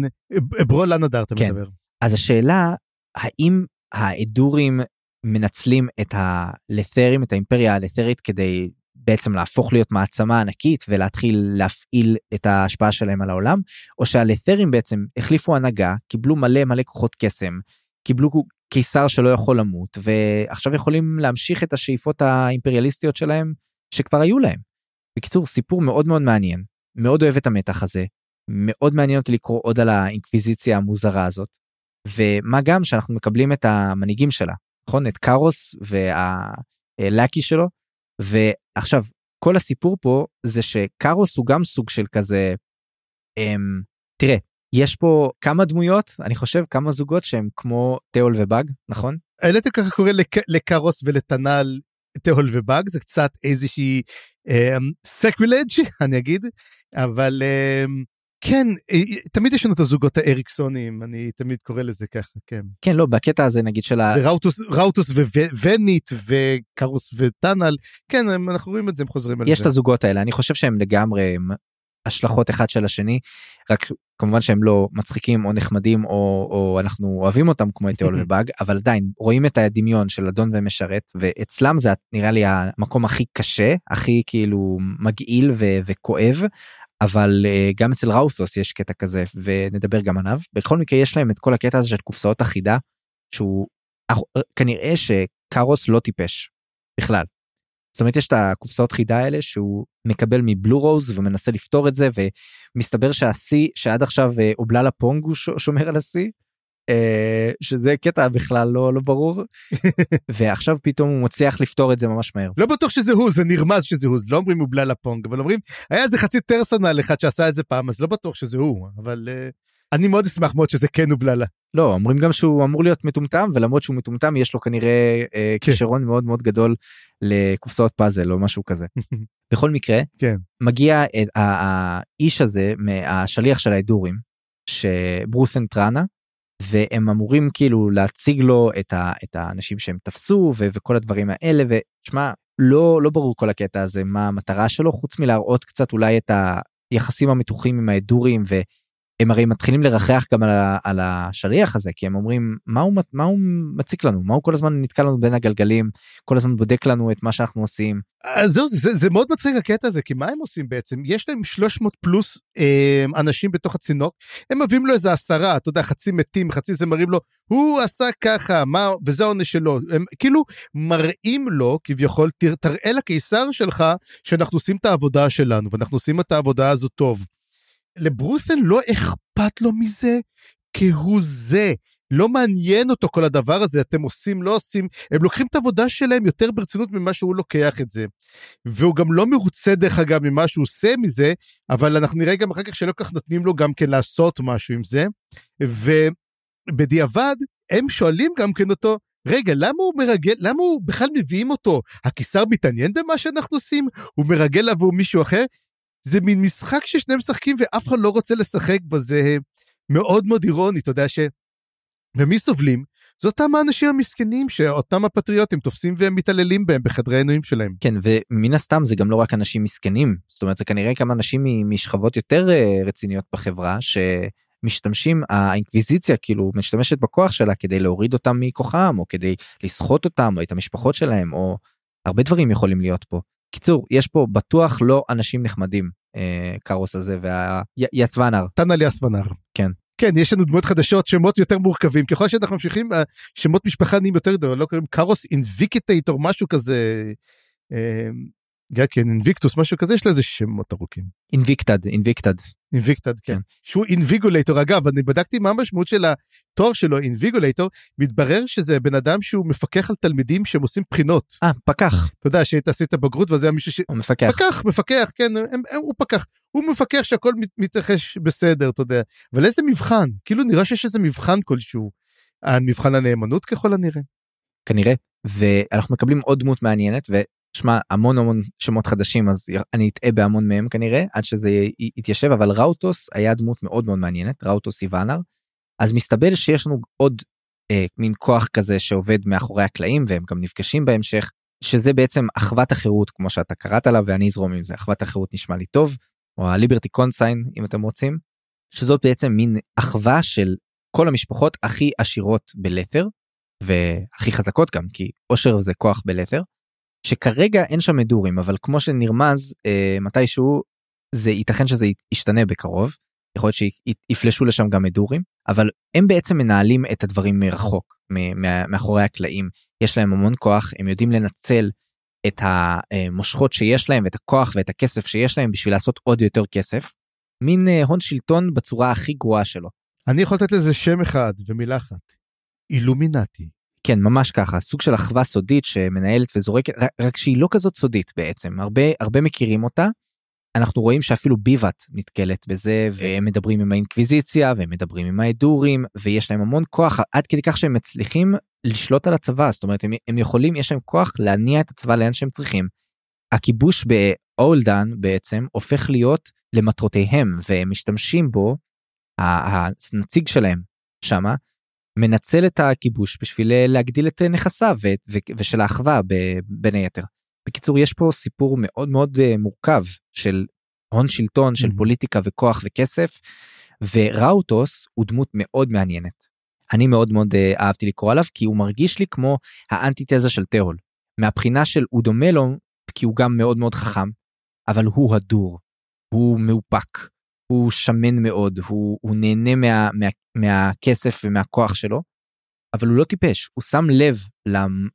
ברול לנדר אתה כן. מדבר אז השאלה האם האדורים מנצלים את הלת'רים את האימפריה הלת'רית כדי בעצם להפוך להיות מעצמה ענקית ולהתחיל להפעיל את ההשפעה שלהם על העולם או שהלת'רים בעצם החליפו הנהגה קיבלו מלא מלא כוחות קסם קיבלו קיסר שלא יכול למות ועכשיו יכולים להמשיך את השאיפות האימפריאליסטיות שלהם שכבר היו להם. בקיצור סיפור מאוד מאוד מעניין מאוד אוהב את המתח הזה מאוד מעניין אותי לקרוא עוד על האינקוויזיציה המוזרה הזאת ומה גם שאנחנו מקבלים את המנהיגים שלה, נכון? את קארוס והלאקי שלו, ועכשיו כל הסיפור פה זה שקארוס הוא גם סוג של כזה, הם, תראה, יש פה כמה דמויות, אני חושב כמה זוגות שהם כמו תיאול ובאג, נכון? העליתם ככה קורא לק, לקארוס ולטנל תיאול ובאג, זה קצת איזושהי סקרילג' um, אני אגיד, אבל um, כן, אה, תמיד יש לנו את הזוגות האריקסונים, אני תמיד קורא לזה ככה, כן. כן, לא, בקטע הזה נגיד של ה... זה ראוטוס, ראוטוס וונית וקרוס וטאנל, כן, אנחנו רואים את זה, הם חוזרים על יש זה. את הזוגות האלה, אני חושב שהם לגמרי הם השלכות אחד של השני, רק כמובן שהם לא מצחיקים או נחמדים או, או אנחנו אוהבים אותם כמו את תיאול ובאג, אבל עדיין רואים את הדמיון של אדון ומשרת, ואצלם זה נראה לי המקום הכי קשה, הכי כאילו מגעיל ו- וכואב, אבל uh, גם אצל ראות'וס יש קטע כזה ונדבר גם עליו בכל מקרה יש להם את כל הקטע הזה של קופסאות אחידה שהוא כנראה שקארוס לא טיפש בכלל. זאת אומרת יש את הקופסאות חידה האלה שהוא מקבל מבלו רוז ומנסה לפתור את זה ומסתבר שהשיא שעד עכשיו אה, אובללה פונג הוא שומר על השיא אה, שזה קטע בכלל לא לא ברור ועכשיו פתאום הוא מצליח לפתור את זה ממש מהר. לא בטוח שזה הוא זה נרמז שזה הוא לא אומרים אובללה פונג אבל אומרים היה איזה חצי טרסנל אחד שעשה את זה פעם אז לא בטוח שזה הוא אבל uh, אני מאוד אשמח מאוד שזה כן אובללה. לא אומרים גם שהוא אמור להיות מטומטם ולמרות שהוא מטומטם יש לו כנראה אה, כן. כישרון מאוד מאוד גדול לקופסאות פאזל או משהו כזה. בכל מקרה כן. מגיע האיש הזה מהשליח של ההדורים שברוסן טראנה והם אמורים כאילו להציג לו את, ה, את האנשים שהם תפסו ו, וכל הדברים האלה ושמע לא לא ברור כל הקטע הזה מה המטרה שלו חוץ מלהראות קצת אולי את היחסים המתוחים עם ההדורים הם הרי מתחילים לרחח גם על, ה, על השליח הזה כי הם אומרים מה הוא מה הוא מציק לנו מה הוא כל הזמן נתקע לנו בין הגלגלים כל הזמן בודק לנו את מה שאנחנו עושים. אז זהו זה, זה מאוד מצחיק הקטע הזה כי מה הם עושים בעצם יש להם 300 פלוס אה, אנשים בתוך הצינוק הם מביאים לו איזה עשרה אתה יודע חצי מתים חצי זה מראים לו הוא עשה ככה מה וזה העונש שלו הם כאילו מראים לו כביכול תראה לקיסר שלך שאנחנו עושים את העבודה שלנו ואנחנו עושים את העבודה הזו טוב. לברוסן לא אכפת לו מזה כהוא זה. לא מעניין אותו כל הדבר הזה, אתם עושים, לא עושים, הם לוקחים את העבודה שלהם יותר ברצינות ממה שהוא לוקח את זה. והוא גם לא מרוצה דרך אגב ממה שהוא עושה מזה, אבל אנחנו נראה גם אחר כך שלא כך נותנים לו גם כן לעשות משהו עם זה. ובדיעבד, הם שואלים גם כן אותו, רגע, למה הוא מרגל, למה הוא בכלל מביאים אותו? הקיסר מתעניין במה שאנחנו עושים? הוא מרגל עבור מישהו אחר? זה מין משחק ששני משחקים ואף אחד לא רוצה לשחק בו, זה מאוד מאוד אירוני, אתה יודע ש... ומי סובלים? זה אותם האנשים המסכנים שאותם הפטריוטים תופסים והם מתעללים בהם בחדרי העינויים שלהם. כן ומן הסתם זה גם לא רק אנשים מסכנים זאת אומרת זה כנראה גם אנשים משכבות יותר אה, רציניות בחברה שמשתמשים האינקוויזיציה כאילו משתמשת בכוח שלה כדי להוריד אותם מכוחם או כדי לסחוט אותם או את המשפחות שלהם או הרבה דברים יכולים להיות פה. קיצור יש פה בטוח לא אנשים נחמדים אה, קארוס הזה והיצוונר. טנל יצוונר. כן. כן יש לנו דמות חדשות שמות יותר מורכבים ככל שאנחנו ממשיכים אה, שמות משפחה נהיים יותר גדול לא קוראים קארוס אינביקטייטור משהו כזה. אה, גם כן אינביקטוס משהו כזה יש לו איזה שמות ארוכים. אינביקטד אינביקטד. אינביקטד כן. כן. שהוא invigilator אגב אני בדקתי מה המשמעות של התואר שלו invigilator מתברר שזה בן אדם שהוא מפקח על תלמידים שהם עושים בחינות. אה פקח. אתה יודע שהיית עשית בגרות וזה היה מישהו ש... הוא מפקח. פקח מפקח כן הם, הם, הוא פקח הוא מפקח שהכל מתרחש בסדר אתה יודע אבל איזה מבחן כאילו נראה שיש איזה מבחן כלשהו. המבחן הנאמנות ככל הנראה. כנראה ואנחנו מקבלים עוד דמות מעניינת שמע המון המון שמות חדשים אז אני אטעה בהמון מהם כנראה עד שזה יתיישב אבל ראוטוס היה דמות מאוד מאוד מעניינת ראוטוס איוונר. אז מסתבר שיש לנו עוד אה, מין כוח כזה שעובד מאחורי הקלעים והם גם נפגשים בהמשך שזה בעצם אחוות החירות כמו שאתה קראת לה ואני אזרום עם זה אחוות החירות נשמע לי טוב או הליברטי קונסיין אם אתם רוצים שזאת בעצם מין אחווה של כל המשפחות הכי עשירות בלת'ר והכי חזקות גם כי עושר זה כוח בלת'ר. שכרגע אין שם מדורים אבל כמו שנרמז אה, מתישהו זה ייתכן שזה ישתנה בקרוב יכול להיות שיפלשו לשם גם מדורים אבל הם בעצם מנהלים את הדברים מרחוק מאחורי הקלעים יש להם המון כוח הם יודעים לנצל את המושכות שיש להם את הכוח ואת הכסף שיש להם בשביל לעשות עוד יותר כסף מין אה, הון שלטון בצורה הכי גרועה שלו. אני יכול לתת לזה שם אחד ומילה אחת. אילומינטי. כן, ממש ככה, סוג של אחווה סודית שמנהלת וזורקת, רק, שהיא לא כזאת סודית בעצם, הרבה, הרבה מכירים אותה. אנחנו רואים שאפילו ביבת נתקלת בזה, והם מדברים עם האינקוויזיציה, והם מדברים עם האדורים, ויש להם המון כוח, עד כדי כך שהם מצליחים לשלוט על הצבא, זאת אומרת, הם, הם יכולים, יש להם כוח להניע את הצבא לאן שהם צריכים. הכיבוש באולדן בעצם הופך להיות למטרותיהם, והם משתמשים בו, הנציג שלהם שמה, מנצל את הכיבוש בשביל אה, להגדיל את אה, נכסיו ושל האחווה בין היתר. בקיצור יש פה סיפור מאוד מאוד אה, מורכב של הון שלטון של פוליטיקה וכוח וכסף וראוטוס הוא דמות מאוד מעניינת. אני מאוד מאוד אהבתי לקרוא עליו כי הוא מרגיש לי כמו האנטיתזה של תהול. מהבחינה של הוא דומה לו כי הוא גם מאוד מאוד חכם אבל הוא הדור. הוא מאופק הוא שמן מאוד, הוא, הוא נהנה מה, מה, מהכסף ומהכוח שלו, אבל הוא לא טיפש, הוא שם לב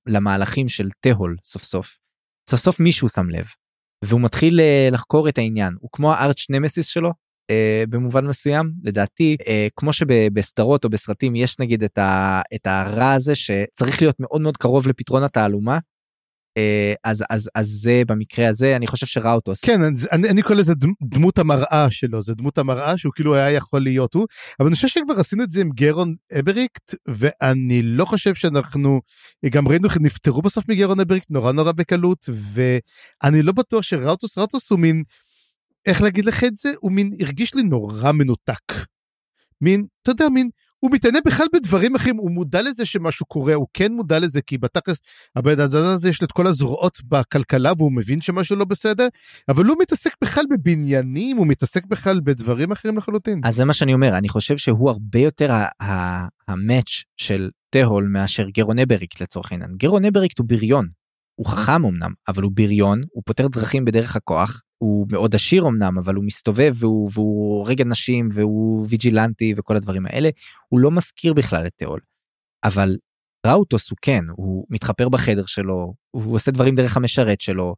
למהלכים של תהול סוף סוף. סוף סוף מישהו שם לב, והוא מתחיל אה, לחקור את העניין, הוא כמו הארץ' נמסיס שלו, אה, במובן מסוים לדעתי אה, כמו שבסדרות או בסרטים יש נגיד את, ה, את הרע הזה שצריך להיות מאוד מאוד קרוב לפתרון התעלומה אז אז אז זה במקרה הזה אני חושב שראוטוס כן אני, אני קורא לזה דמות המראה שלו זה דמות המראה שהוא כאילו היה יכול להיות הוא אבל אני חושב שכבר עשינו את זה עם גרון אבריקט ואני לא חושב שאנחנו גם ראינו נפטרו בסוף מגרון אבריקט נורא נורא בקלות ואני לא בטוח שראוטוס ראוטוס הוא מין איך להגיד לך את זה הוא מין הרגיש לי נורא מנותק. מין אתה יודע מין הוא מתעניין בכלל בדברים אחרים, הוא מודע לזה שמשהו קורה, הוא כן מודע לזה, כי בתכלס הבן אדם הזה יש לו את כל הזרועות בכלכלה והוא מבין שמשהו לא בסדר, אבל הוא מתעסק בכלל בבניינים, הוא מתעסק בכלל בדברים אחרים לחלוטין. אז זה מה שאני אומר, אני חושב שהוא הרבה יותר המאץ' של תהול מאשר גרון אבריקט לצורך העניין. גרון אבריקט הוא בריון, הוא חכם אמנם, אבל הוא בריון, הוא פותר דרכים בדרך הכוח, הוא מאוד עשיר אמנם, אבל הוא מסתובב והוא, והוא הורג אנשים והוא ויג'ילנטי וכל הדברים האלה, הוא לא מזכיר בכלל את תיאול. אבל ראוטוס הוא כן, הוא מתחפר בחדר שלו, הוא עושה דברים דרך המשרת שלו,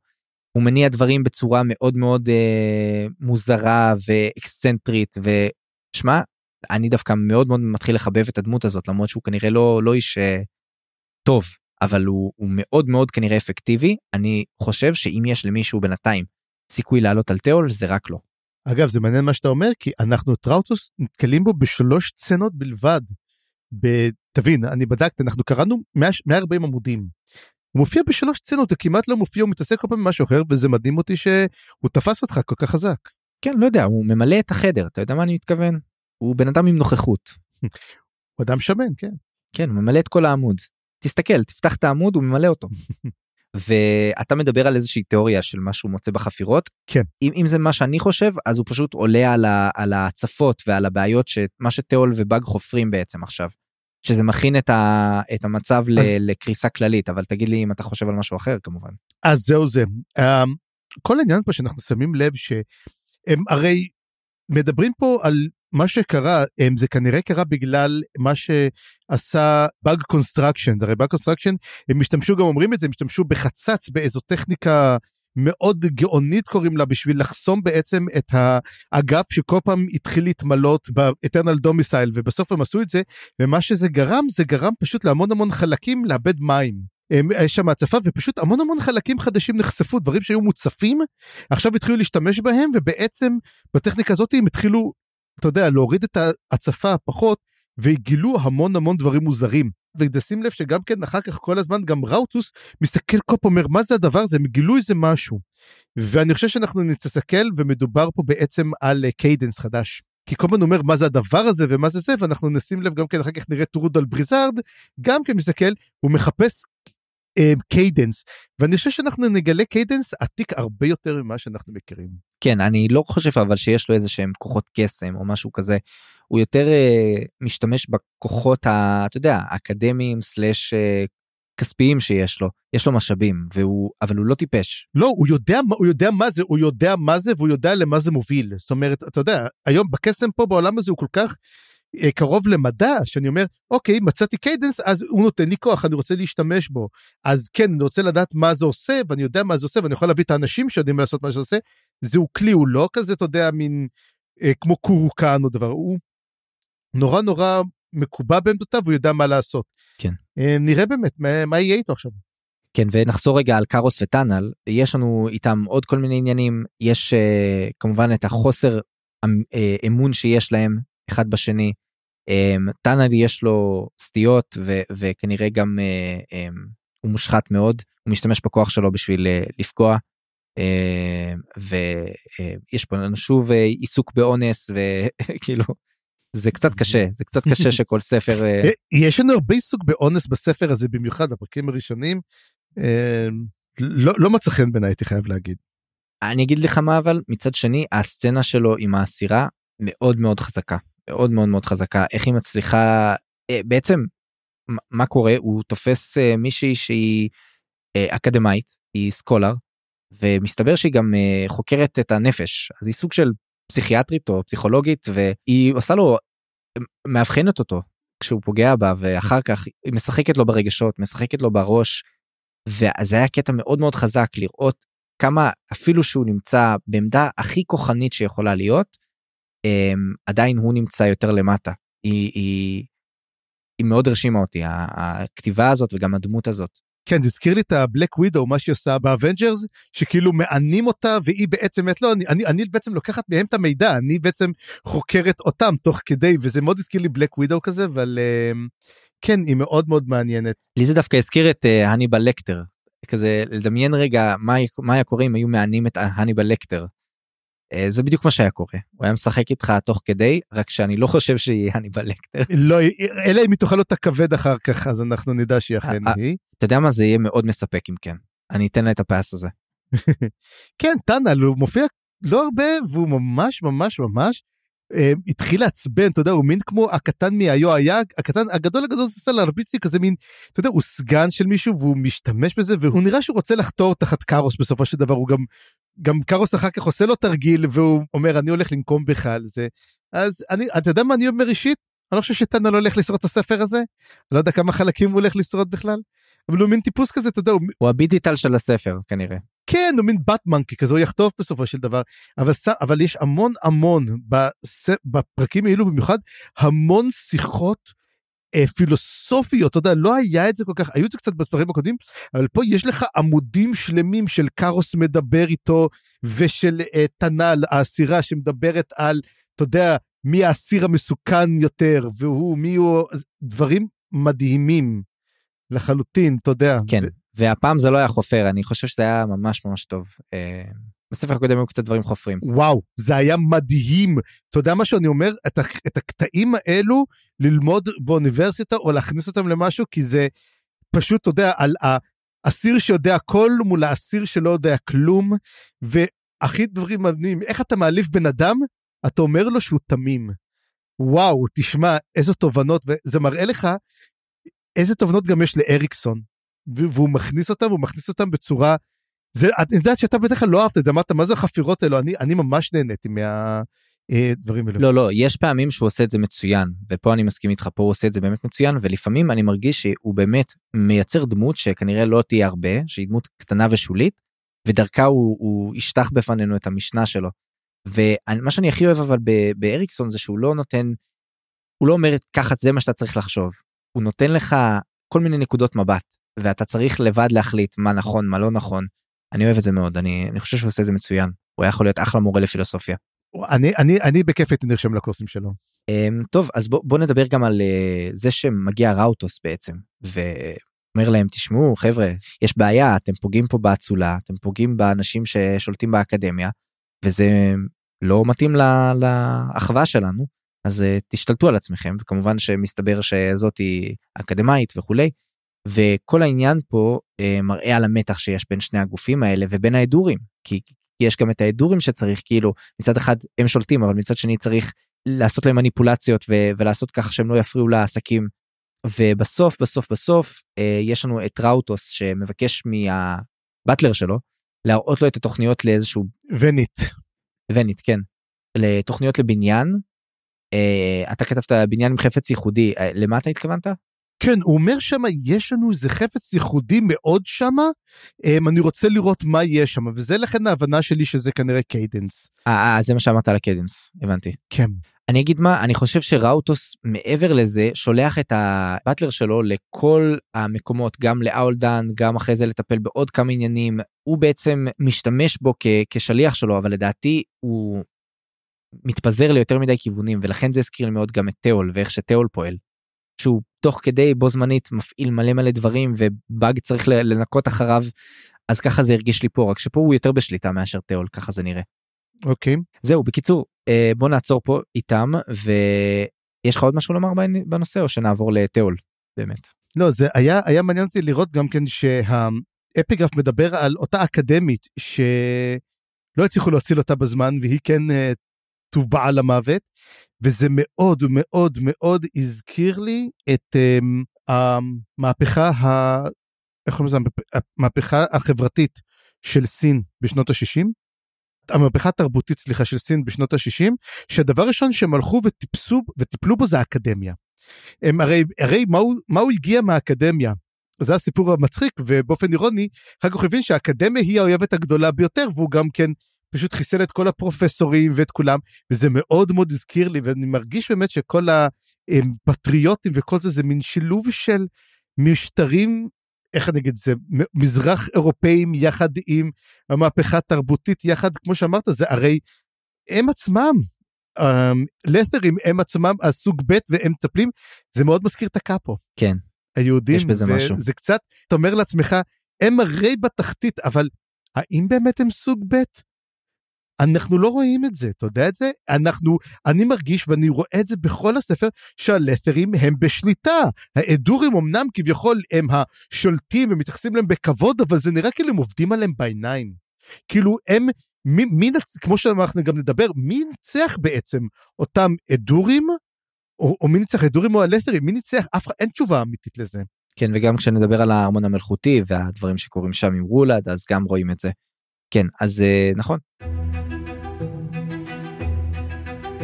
הוא מניע דברים בצורה מאוד מאוד אה, מוזרה ואקסצנטרית, ושמע, אני דווקא מאוד מאוד מתחיל לחבב את הדמות הזאת, למרות שהוא כנראה לא, לא איש אה, טוב, אבל הוא, הוא מאוד מאוד כנראה אפקטיבי. אני חושב שאם יש למישהו בינתיים סיכוי לעלות על תיאול זה רק לא. אגב זה מעניין מה שאתה אומר כי אנחנו טראוטוס נתקלים בו בשלוש סצנות בלבד. ב... תבין אני בדקתי אנחנו קראנו 100, 140 עמודים. הוא מופיע בשלוש סצנות הוא כמעט לא מופיע הוא מתעסק כל פעם במשהו אחר וזה מדהים אותי שהוא תפס אותך כל כך חזק. כן לא יודע הוא ממלא את החדר אתה יודע מה אני מתכוון הוא בן אדם עם נוכחות. הוא אדם שמן כן. כן הוא ממלא את כל העמוד. תסתכל תפתח את העמוד הוא ממלא אותו. ואתה מדבר על איזושהי תיאוריה של מה שהוא מוצא בחפירות כן אם, אם זה מה שאני חושב אז הוא פשוט עולה על, ה, על ההצפות ועל הבעיות שמה שתיאול ובאג חופרים בעצם עכשיו. שזה מכין את, ה, את המצב אז, ל, לקריסה כללית אבל תגיד לי אם אתה חושב על משהו אחר כמובן. אז זהו זה um, כל העניין פה שאנחנו שמים לב שהם הרי מדברים פה על מה שקרה זה כנראה קרה בגלל מה שעשה Bugg's Construction הרי Bugg's Construction הם השתמשו גם אומרים את זה הם השתמשו בחצץ באיזו טכניקה מאוד גאונית קוראים לה בשביל לחסום בעצם את האגף שכל פעם התחיל להתמלות Domicile ובסוף הם עשו את זה ומה שזה גרם זה גרם פשוט להמון המון חלקים לאבד מים. יש שם הצפה ופשוט המון המון חלקים חדשים נחשפו דברים שהיו מוצפים עכשיו התחילו להשתמש בהם ובעצם בטכניקה הזאת הם התחילו אתה יודע, להוריד את ההצפה פחות, וגילו המון המון דברים מוזרים. ותשים לב שגם כן אחר כך כל הזמן גם ראוטוס מסתכל כל פעם אומר מה זה הדבר הזה הם גילו איזה משהו. ואני חושב שאנחנו נסתכל ומדובר פה בעצם על קיידנס חדש. כי כל הזמן אומר מה זה הדבר הזה ומה זה זה ואנחנו נשים לב גם כן אחר כך נראה טורודל בריזאד גם כן מסתכל הוא מחפש קיידנס ואני חושב שאנחנו נגלה קיידנס עתיק הרבה יותר ממה שאנחנו מכירים. כן אני לא חושב אבל שיש לו איזה שהם כוחות קסם או משהו כזה. הוא יותר uh, משתמש בכוחות ה... אתה יודע אקדמיים slash uh, כספיים שיש לו. יש לו משאבים והוא אבל הוא לא טיפש. לא הוא יודע הוא יודע מה זה הוא יודע מה זה והוא יודע למה זה מוביל. זאת אומרת אתה יודע היום בקסם פה בעולם הזה הוא כל כך קרוב למדע שאני אומר אוקיי מצאתי קיידנס אז הוא נותן לי כוח אני רוצה להשתמש בו אז כן אני רוצה לדעת מה זה עושה ואני יודע מה זה עושה ואני יכול להביא את האנשים שיודעים לעשות מה שזה עושה זהו כלי הוא לא כזה אתה יודע מין אה, כמו קורו קאן או דבר הוא נורא נורא מקובע בעמדותיו, הוא יודע מה לעשות. כן. אה, נראה באמת מה, מה יהיה איתו עכשיו. כן ונחזור רגע על קארוס וטאנל יש לנו איתם עוד כל מיני עניינים יש uh, כמובן את החוסר uh, אמון שיש להם אחד בשני. Um, טאנל יש לו סטיות וכנראה גם uh, um, הוא מושחת מאוד הוא משתמש בכוח שלו בשביל uh, לפגוע. Uh, ויש uh, פה לנו שוב עיסוק באונס וכאילו זה קצת קשה זה קצת קשה שכל ספר יש לנו הרבה עיסוק באונס בספר הזה במיוחד בפרקים הראשונים אמ, לא, לא מצא חן בעיניי הייתי חייב להגיד. אני אגיד לך מה אבל מצד שני הסצנה שלו עם האסירה מאוד מאוד חזקה מאוד מאוד מאוד חזקה. איך היא מצליחה אה, בעצם מה קורה? הוא תופס אה, מישהי שהיא אה, אקדמאית היא סקולר ומסתבר שהיא גם חוקרת את הנפש. אז היא סוג של פסיכיאטרית או פסיכולוגית והיא עושה לו מאבחנת אותו כשהוא פוגע בה ואחר כך היא משחקת לו ברגשות משחקת לו בראש וזה היה קטע מאוד מאוד חזק לראות כמה אפילו שהוא נמצא בעמדה הכי כוחנית שיכולה להיות עדיין הוא נמצא יותר למטה היא, היא, היא מאוד הרשימה אותי הכתיבה הזאת וגם הדמות הזאת. כן זה הזכיר לי את הבלק ווידו מה שהיא עושה באבנג'רס שכאילו מענים אותה והיא בעצם לא אני, אני אני בעצם לוקחת מהם את המידע אני בעצם חוקרת אותם תוך כדי וזה מאוד הזכיר לי בלק ווידו כזה אבל. Uh, כן, היא מאוד מאוד מעניינת. לי זה דווקא הזכיר את uh, הניבל לקטר. כזה לדמיין רגע מה, מה היה קורה אם היו מענים את הניבל לקטר. Uh, זה בדיוק מה שהיה קורה. הוא היה משחק איתך תוך כדי, רק שאני לא חושב שהיא הניבל לקטר. לא, אלא אם היא תאכל אותה כבד אחר כך, אז אנחנו נדע שהיא אכן אה, היא. אתה יודע מה, זה יהיה מאוד מספק אם כן. אני אתן לה את הפס הזה. כן, טאנל, הוא מופיע לא הרבה, והוא ממש ממש ממש אה, התחיל לעצבן, אתה יודע, הוא מין כמו הקטן מהיו היה, הקטן, הגדול הגדול זה להרביץ לי כזה מין, אתה יודע, הוא סגן של מישהו והוא משתמש בזה והוא נראה שהוא רוצה לחתור תחת קארוס בסופו של דבר, הוא גם, גם קארוס אחר כך עושה לו תרגיל והוא אומר אני הולך לנקום בך על זה. אז אני, אתה יודע מה אני אומר אישית? אני לא חושב שטאנה לא הולך לשרוד את הספר הזה, אני לא יודע כמה חלקים הוא הולך לשרוד בכלל, אבל הוא מין טיפוס כזה, אתה יודע, הוא... הוא הבידיטל של הספר כנראה. כן, הוא מין בת מנקי כזה, הוא יחטוף בסופו של דבר, אבל, אבל יש המון המון בס, בפרקים האלו במיוחד, המון שיחות פילוסופיות, אתה יודע, לא היה את זה כל כך, היו את זה קצת בדברים הקודמים, אבל פה יש לך עמודים שלמים של קארוס מדבר איתו, ושל אה, טנל, האסירה שמדברת על, אתה יודע, מי האסיר המסוכן יותר, והוא, מי הוא, דברים מדהימים לחלוטין, אתה יודע. כן. והפעם זה לא היה חופר אני חושב שזה היה ממש ממש טוב. אה, בספר הקודם היו קצת דברים חופרים. וואו זה היה מדהים אתה יודע מה שאני אומר את, את הקטעים האלו ללמוד באוניברסיטה או להכניס אותם למשהו כי זה פשוט אתה יודע על האסיר שיודע הכל מול האסיר שלא יודע כלום והכי דברים מדהים איך אתה מעליב בן אדם אתה אומר לו שהוא תמים. וואו תשמע איזה תובנות וזה מראה לך איזה תובנות גם יש לאריקסון והוא מכניס אותם הוא מכניס אותם בצורה זה את יודעת שאתה בדרך כלל לא אהבת את זה אמרת מה זה החפירות האלו אני אני ממש נהניתי מהדברים האלו. לא לא יש פעמים שהוא עושה את זה מצוין ופה אני מסכים איתך פה הוא עושה את זה באמת מצוין ולפעמים אני מרגיש שהוא באמת מייצר דמות שכנראה לא תהיה הרבה שהיא דמות קטנה ושולית ודרכה הוא, הוא ישטח בפנינו את המשנה שלו. ומה שאני הכי אוהב אבל באריקסון זה שהוא לא נותן הוא לא אומר ככה זה מה שאתה צריך לחשוב הוא נותן לך כל מיני נקודות מבט ואתה צריך לבד להחליט מה נכון מה לא נכון. אני אוהב את זה מאוד אני אני חושב שהוא עושה את זה מצוין הוא היה יכול להיות אחלה מורה לפילוסופיה. אני אני אני בכיף הייתי נרשם לקורסים שלו. Um, טוב אז בוא, בוא נדבר גם על uh, זה שמגיע ראוטוס בעצם ואומר להם תשמעו חבר'ה יש בעיה אתם פוגעים פה באצולה אתם פוגעים באנשים ששולטים באקדמיה וזה לא מתאים לאחווה שלנו אז uh, תשתלטו על עצמכם וכמובן שמסתבר שזאת היא אקדמאית וכולי וכל העניין פה אה, מראה על המתח שיש בין שני הגופים האלה ובין ההדורים כי יש גם את ההדורים שצריך כאילו מצד אחד הם שולטים אבל מצד שני צריך לעשות להם מניפולציות ו- ולעשות ככה שהם לא יפריעו לעסקים. ובסוף בסוף בסוף אה, יש לנו את ראוטוס שמבקש מהבטלר שלו להראות לו את התוכניות לאיזשהו ונית ונית כן לתוכניות לבניין. אה, אתה כתבת בניין עם חפץ ייחודי אה, למה אתה התכוונת? כן, הוא אומר שם, יש לנו איזה חפץ ייחודי מאוד שמה, um, אני רוצה לראות מה יש שם, וזה לכן ההבנה שלי שזה כנראה קיידנס. אה, אה, זה מה שאמרת על הקיידנס, הבנתי. כן. אני אגיד מה אני חושב שראוטוס מעבר לזה שולח את ה butler שלו לכל המקומות גם לאולדן גם אחרי זה לטפל בעוד כמה עניינים הוא בעצם משתמש בו כ- כשליח שלו אבל לדעתי הוא מתפזר ליותר מדי כיוונים ולכן זה הזכיר לי מאוד גם את תיאול ואיך שתיאול פועל. שהוא תוך כדי בו זמנית מפעיל מלא מלא דברים ובאג צריך לנקות אחריו אז ככה זה הרגיש לי פה רק שפה הוא יותר בשליטה מאשר תיאול ככה זה נראה. אוקיי. זהו בקיצור אה, בוא נעצור פה איתם ויש לך עוד משהו לומר בנושא או שנעבור לתיאול באמת. לא זה היה היה מעניין אותי לראות גם כן שהאפיגרף מדבר על אותה אקדמית שלא הצליחו להציל אותה בזמן והיא כן אה, טובעה למוות וזה מאוד מאוד מאוד הזכיר לי את um, המהפכה ה... איך קוראים לזה? המהפכה החברתית של סין בשנות ה-60. המהפכה התרבותית סליחה של סין בשנות ה-60 שהדבר ראשון שהם הלכו וטיפסו וטיפלו בו זה האקדמיה. הם הרי הרי מה הוא, מה הוא הגיע מהאקדמיה זה הסיפור המצחיק ובאופן אירוני אחר כך הוא הבין שהאקדמיה היא האויבת הגדולה ביותר והוא גם כן פשוט חיסל את כל הפרופסורים ואת כולם וזה מאוד מאוד הזכיר לי ואני מרגיש באמת שכל הפטריוטים וכל זה זה מין שילוב של משטרים איך אני אגיד זה מזרח אירופאים יחד עם המהפכה התרבותית יחד כמו שאמרת זה הרי הם עצמם לת'רים הם עצמם הסוג ב' והם מטפלים זה מאוד מזכיר את הקאפו. כן. היהודים יש בזה משהו. זה קצת אתה אומר לעצמך הם הרי בתחתית אבל האם באמת הם סוג ב'? אנחנו לא רואים את זה, אתה יודע את זה? אנחנו, אני מרגיש ואני רואה את זה בכל הספר שהלת'רים הם בשליטה. האדורים אמנם כביכול הם השולטים ומתייחסים להם בכבוד, אבל זה נראה כאילו הם עובדים עליהם בעיניים. כאילו הם, מי, מי נצ... כמו שאנחנו גם נדבר, מי ניצח בעצם אותם אדורים, או, או מי ניצח אדורים או הלת'רים, מי ניצח? אף אחד, אין תשובה אמיתית לזה. כן, וגם כשנדבר על הארמון המלכותי והדברים שקורים שם עם רולד, אז גם רואים את זה. כן, אז אה, נכון.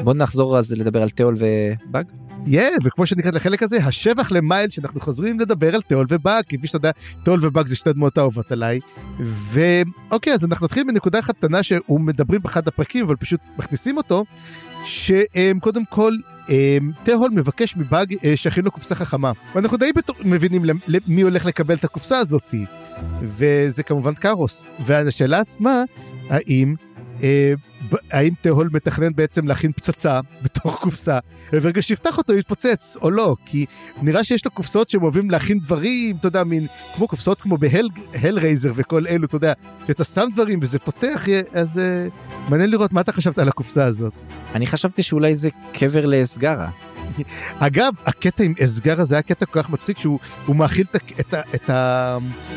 בוא נחזור אז לדבר על תיאול ובאג. כן, yeah, וכמו שנקראת לחלק הזה, השבח למייל שאנחנו חוזרים לדבר על תיאול ובאג, כפי שאתה יודע, תיאול ובאג זה שתי דמות אהובות עליי. ואוקיי, אז אנחנו נתחיל מנקודה אחת קטנה שהוא מדברים באחד הפרקים, אבל פשוט מכניסים אותו, שקודם כל, תיאול מבקש מבאג אה, שיכין לו קופסה חכמה. ואנחנו די בתור, מבינים מי הולך לקבל את הקופסה הזאתי, וזה כמובן קארוס. והשאלה עצמה, האם אה, האם תהול מתכנן בעצם להכין פצצה בתוך קופסה, וברגע שיפתח אותו יתפוצץ או לא, כי נראה שיש לו קופסאות שהם אוהבים להכין דברים, אתה יודע, מין, כמו קופסאות כמו בהל רייזר וכל אלו, אתה יודע, שאתה שם דברים וזה פותח, אז uh, מעניין לראות מה אתה חשבת על הקופסה הזאת. אני חשבתי שאולי זה קבר לאסגרה. אגב, הקטע עם אסגרה זה היה קטע כל כך מצחיק שהוא מאכיל את, את, את,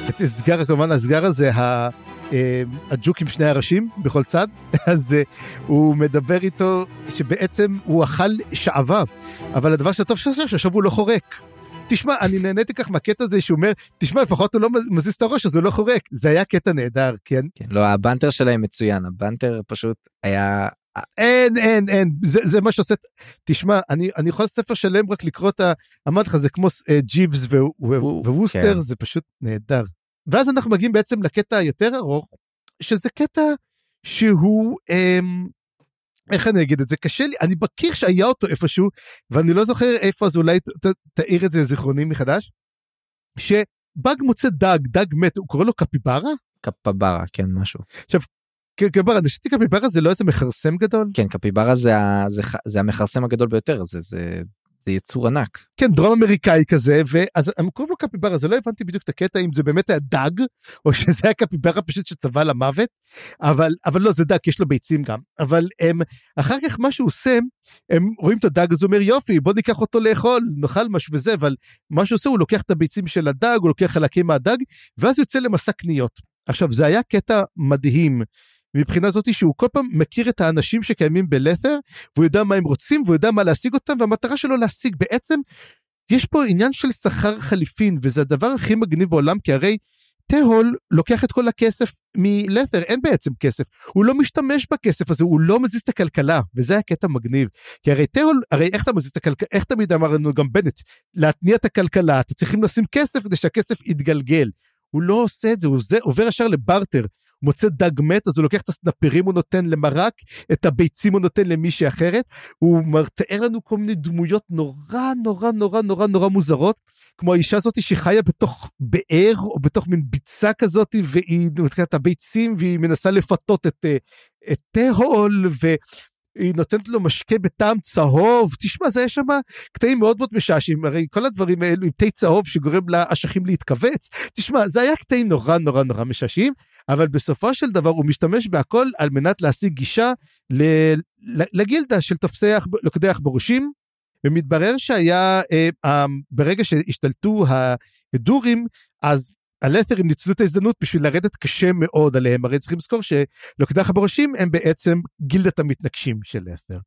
את אסגרה, כמובן אסגרה זה ה... אה, הג'וק עם שני הראשים בכל צד, אז אה, הוא מדבר איתו שבעצם הוא אכל שעווה, אבל הדבר שהטוב שעשה שעכשיו הוא לא חורק. תשמע, אני נהניתי כך מהקטע הזה שהוא אומר, תשמע, לפחות הוא לא מזיז את הראש אז הוא לא חורק. זה היה קטע נהדר, כן? כן, לא, הבנטר שלהם מצוין, הבנטר פשוט היה... אין, אין, אין, זה, זה מה שעושה, תשמע, אני, אני יכול ספר שלם רק לקרוא את ה... אמרתי לך, זה כמו uh, ג'יבס וווסטר, כן. זה פשוט נהדר. ואז אנחנו מגיעים בעצם לקטע היותר ארוך, שזה קטע שהוא, אמ, איך אני אגיד את זה, קשה לי, אני מכיר שהיה אותו איפשהו, ואני לא זוכר איפה, אז אולי ת, ת, תאיר את זה לזיכרונים מחדש, שבאג מוצא דג, דג מת, הוא קורא לו קפיברה? קפברה, כן, משהו. עכשיו, קפיברה, אני חשבתי קפיברה זה לא איזה מכרסם גדול? כן, קפיברה זה, זה, זה המכרסם הגדול ביותר, זה, זה זה יצור ענק. כן, דרום אמריקאי כזה, ואז הם קוראים לו קפיברה, אז לא הבנתי בדיוק את הקטע אם זה באמת היה דג, או שזה היה קפיברה פשוט שצבע למוות, אבל, אבל לא, זה דג, יש לו ביצים גם. אבל הם, אחר כך מה שהוא עושה, הם רואים את הדג, אז הוא אומר, יופי, בוא ניקח אותו לאכול, נאכל משהו וזה, אבל מה שהוא עושה, הוא לוקח את הביצים של הדג, הוא לוקח חלקים מהדג, ואז יוצא למסע קניות. עכשיו, זה היה קטע מדהים. מבחינה זאתי שהוא כל פעם מכיר את האנשים שקיימים בלת'ר, והוא יודע מה הם רוצים, והוא יודע מה להשיג אותם, והמטרה שלו להשיג בעצם, יש פה עניין של שכר חליפין, וזה הדבר הכי מגניב בעולם, כי הרי תהול לוקח את כל הכסף מלת'ר, אין בעצם כסף. הוא לא משתמש בכסף הזה, הוא לא מזיז את הכלכלה, וזה הקטע מגניב. כי הרי תהול, הרי איך אתה מזיז את הכלכלה, איך תמיד אמרנו גם בנט, להתניע את הכלכלה, אתה צריכים לשים כסף כדי שהכסף יתגלגל. הוא לא עושה את זה, הוא עובר ישר לברטר. מוצא דג מת אז הוא לוקח את הסנפירים הוא נותן למרק את הביצים הוא נותן למישהי אחרת. הוא מתאר לנו כל מיני דמויות נורא נורא נורא נורא נורא מוזרות כמו האישה הזאת שחיה בתוך באר או בתוך מין ביצה כזאת והיא נותנת את הביצים והיא מנסה לפתות את, אה, את תהול ו... היא נותנת לו משקה בטעם צהוב, תשמע, זה יש שם קטעים מאוד מאוד משעשעים, הרי כל הדברים האלו עם תה צהוב שגורם לאשכים להתכווץ, תשמע, זה היה קטעים נורא נורא נורא משעשעים, אבל בסופו של דבר הוא משתמש בהכל על מנת להשיג גישה לגילדה של תופסי לוכדי עכברושים, ומתברר שהיה, אה, אה, ברגע שהשתלטו ההדורים, אז הלת'רים ניצלו את ההזדמנות בשביל לרדת קשה מאוד עליהם, הרי צריכים לזכור שלוקדח הבראשים הם בעצם גילדת המתנגשים של לת'ר.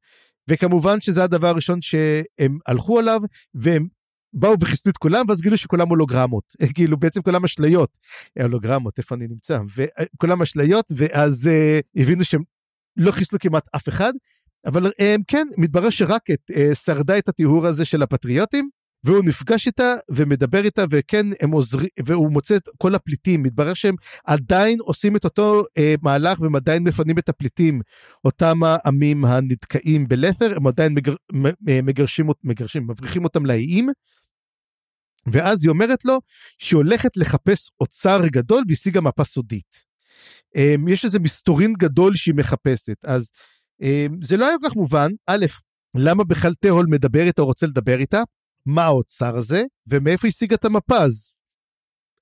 וכמובן שזה הדבר הראשון שהם הלכו עליו, והם באו וחיסלו את כולם, ואז גילו שכולם הולוגרמות, כאילו בעצם כולם אשליות, הולוגרמות, איפה אני נמצא? וכולם אשליות, ואז uh, הבינו שהם לא חיסלו כמעט אף אחד, אבל הם כן, מתברר שרק את, uh, שרדה את הטיהור הזה של הפטריוטים, והוא נפגש איתה ומדבר איתה וכן הם עוזרים והוא מוצא את כל הפליטים. מתברר שהם עדיין עושים את אותו אה, מהלך והם עדיין מפנים את הפליטים. אותם העמים הנדכאים בלת'ר הם עדיין מגר, מגרשים מגרשים מבריחים אותם לאיים. ואז היא אומרת לו שהיא הולכת לחפש אוצר גדול והשיגה מפה סודית. אה, יש איזה מסתורין גדול שהיא מחפשת. אז אה, זה לא היה כל כך מובן. א' למה בכלל תהול מדבר איתה או רוצה לדבר איתה מה האוצר הזה, ומאיפה השיג את המפה. אז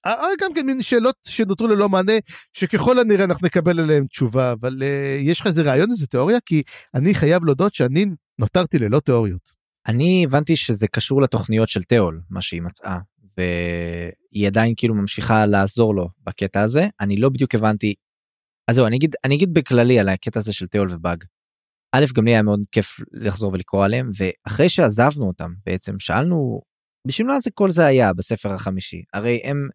אה, אה, גם כן מין שאלות שנותרו ללא מענה, שככל הנראה אנחנו נקבל עליהן תשובה, אבל uh, יש לך איזה רעיון, איזה תיאוריה? כי אני חייב להודות שאני נותרתי ללא תיאוריות. אני הבנתי שזה קשור לתוכניות של תיאול, מה שהיא מצאה, והיא עדיין כאילו ממשיכה לעזור לו בקטע הזה. אני לא בדיוק הבנתי, אז זהו, אני אגיד, אני אגיד בכללי על הקטע הזה של תיאול ובאג. א', גם לי היה מאוד כיף לחזור ולקרוא עליהם, ואחרי שעזבנו אותם בעצם שאלנו, בשביל מה זה כל זה היה בספר החמישי? הרי הם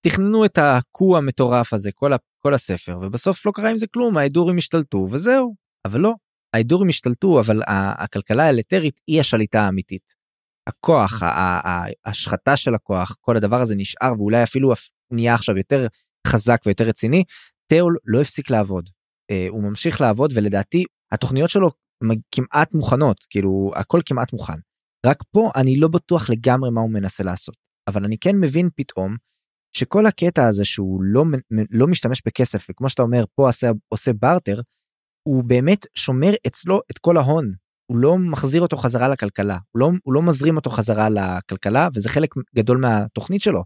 תכננו את הקו המטורף הזה, כל, ה, כל הספר, ובסוף לא קרה עם זה כלום, האידורים השתלטו וזהו. אבל לא, האידורים השתלטו, אבל הכלכלה האלטרית היא השליטה האמיתית. הכוח, ההשחתה של הכוח, כל הדבר הזה נשאר ואולי אפילו נהיה עכשיו יותר חזק ויותר רציני. תיאול לא הפסיק לעבוד. Uh, הוא ממשיך לעבוד ולדעתי התוכניות שלו כמעט מוכנות כאילו הכל כמעט מוכן. רק פה אני לא בטוח לגמרי מה הוא מנסה לעשות אבל אני כן מבין פתאום שכל הקטע הזה שהוא לא לא משתמש בכסף וכמו שאתה אומר פה עושה עושה בארטר הוא באמת שומר אצלו את כל ההון הוא לא מחזיר אותו חזרה לכלכלה הוא לא הוא לא מזרים אותו חזרה לכלכלה וזה חלק גדול מהתוכנית שלו.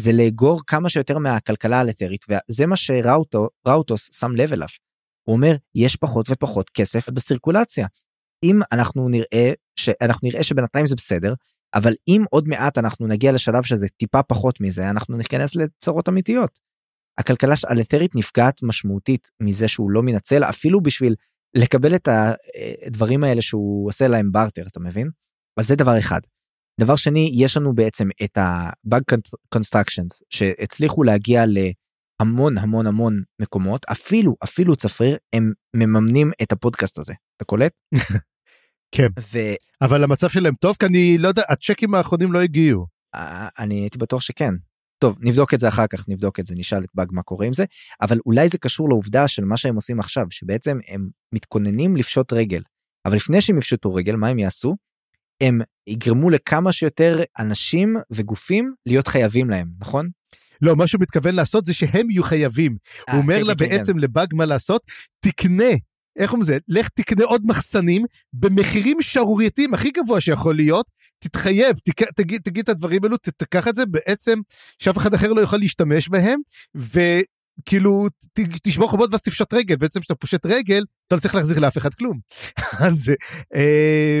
זה לאגור כמה שיותר מהכלכלה הלתרית וזה מה שראוטוס שם לב אליו. הוא אומר יש פחות ופחות כסף בסירקולציה. אם אנחנו נראה שאנחנו נראה שבינתיים זה בסדר אבל אם עוד מעט אנחנו נגיע לשלב שזה טיפה פחות מזה אנחנו ניכנס לצרות אמיתיות. הכלכלה האלתרית נפגעת משמעותית מזה שהוא לא מנצל אפילו בשביל לקבל את הדברים האלה שהוא עושה להם בארטר אתה מבין? אז זה דבר אחד. דבר שני יש לנו בעצם את ה-bug constructions שהצליחו להגיע ל... המון המון המון מקומות אפילו אפילו צפריר הם מממנים את הפודקאסט הזה אתה קולט? כן ו... אבל המצב שלהם טוב כי אני לא יודע הצ'קים האחרונים לא הגיעו. אני הייתי בטוח שכן. טוב נבדוק את זה אחר כך נבדוק את זה נשאל את באג מה קורה עם זה אבל אולי זה קשור לעובדה של מה שהם עושים עכשיו שבעצם הם מתכוננים לפשוט רגל אבל לפני שהם יפשטו רגל מה הם יעשו? הם יגרמו לכמה שיותר אנשים וגופים להיות חייבים להם נכון? לא, מה שהוא מתכוון לעשות זה שהם יהיו חייבים. 아, הוא אומר כן, לה כן, בעצם כן. לבאג מה לעשות, תקנה, איך אומרים זה, לך תקנה עוד מחסנים במחירים שערורייתיים הכי גבוה שיכול להיות, תתחייב, תק, תגיד, תגיד את הדברים האלו, תקח את זה בעצם, שאף אחד אחר לא יוכל להשתמש בהם, וכאילו תשבור חובות ואז תפשוט רגל, בעצם כשאתה פושט רגל, אתה לא צריך להחזיר לאף אחד כלום. אז, אה,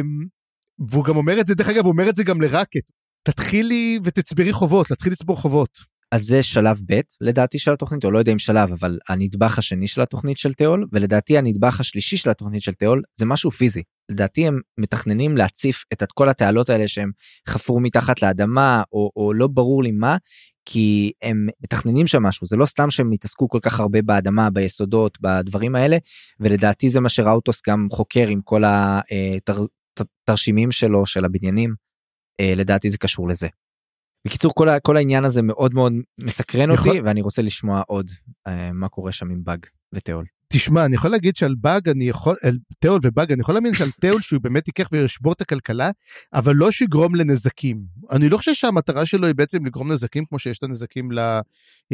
והוא גם אומר את זה, דרך אגב, הוא אומר את זה גם לראקט, תתחילי ותצברי חובות, להתחיל לצבור חובות. אז זה שלב ב' לדעתי של התוכנית או לא יודע אם שלב אבל הנדבך השני של התוכנית של תיאול ולדעתי הנדבך השלישי של התוכנית של תיאול זה משהו פיזי. לדעתי הם מתכננים להציף את כל התעלות האלה שהם חפרו מתחת לאדמה או, או לא ברור לי מה כי הם מתכננים שם משהו. זה לא סתם שהם התעסקו כל כך הרבה באדמה ביסודות בדברים האלה ולדעתי זה מה שראוטוס גם חוקר עם כל התרשימים שלו של הבניינים. לדעתי זה קשור לזה. בקיצור כל, ה- כל העניין הזה מאוד מאוד מסקרן יכול- אותי ואני רוצה לשמוע עוד אה, מה קורה שם עם באג ותיאול. תשמע, אני יכול להגיד שעל באג אני יכול, על תיאול ובאג, אני יכול להאמין שעל תיאול שהוא באמת ייקח וישבור את הכלכלה, אבל לא שיגרום לנזקים. אני לא חושב שהמטרה שלו היא בעצם לגרום נזקים כמו שיש את הנזקים, ל, אה,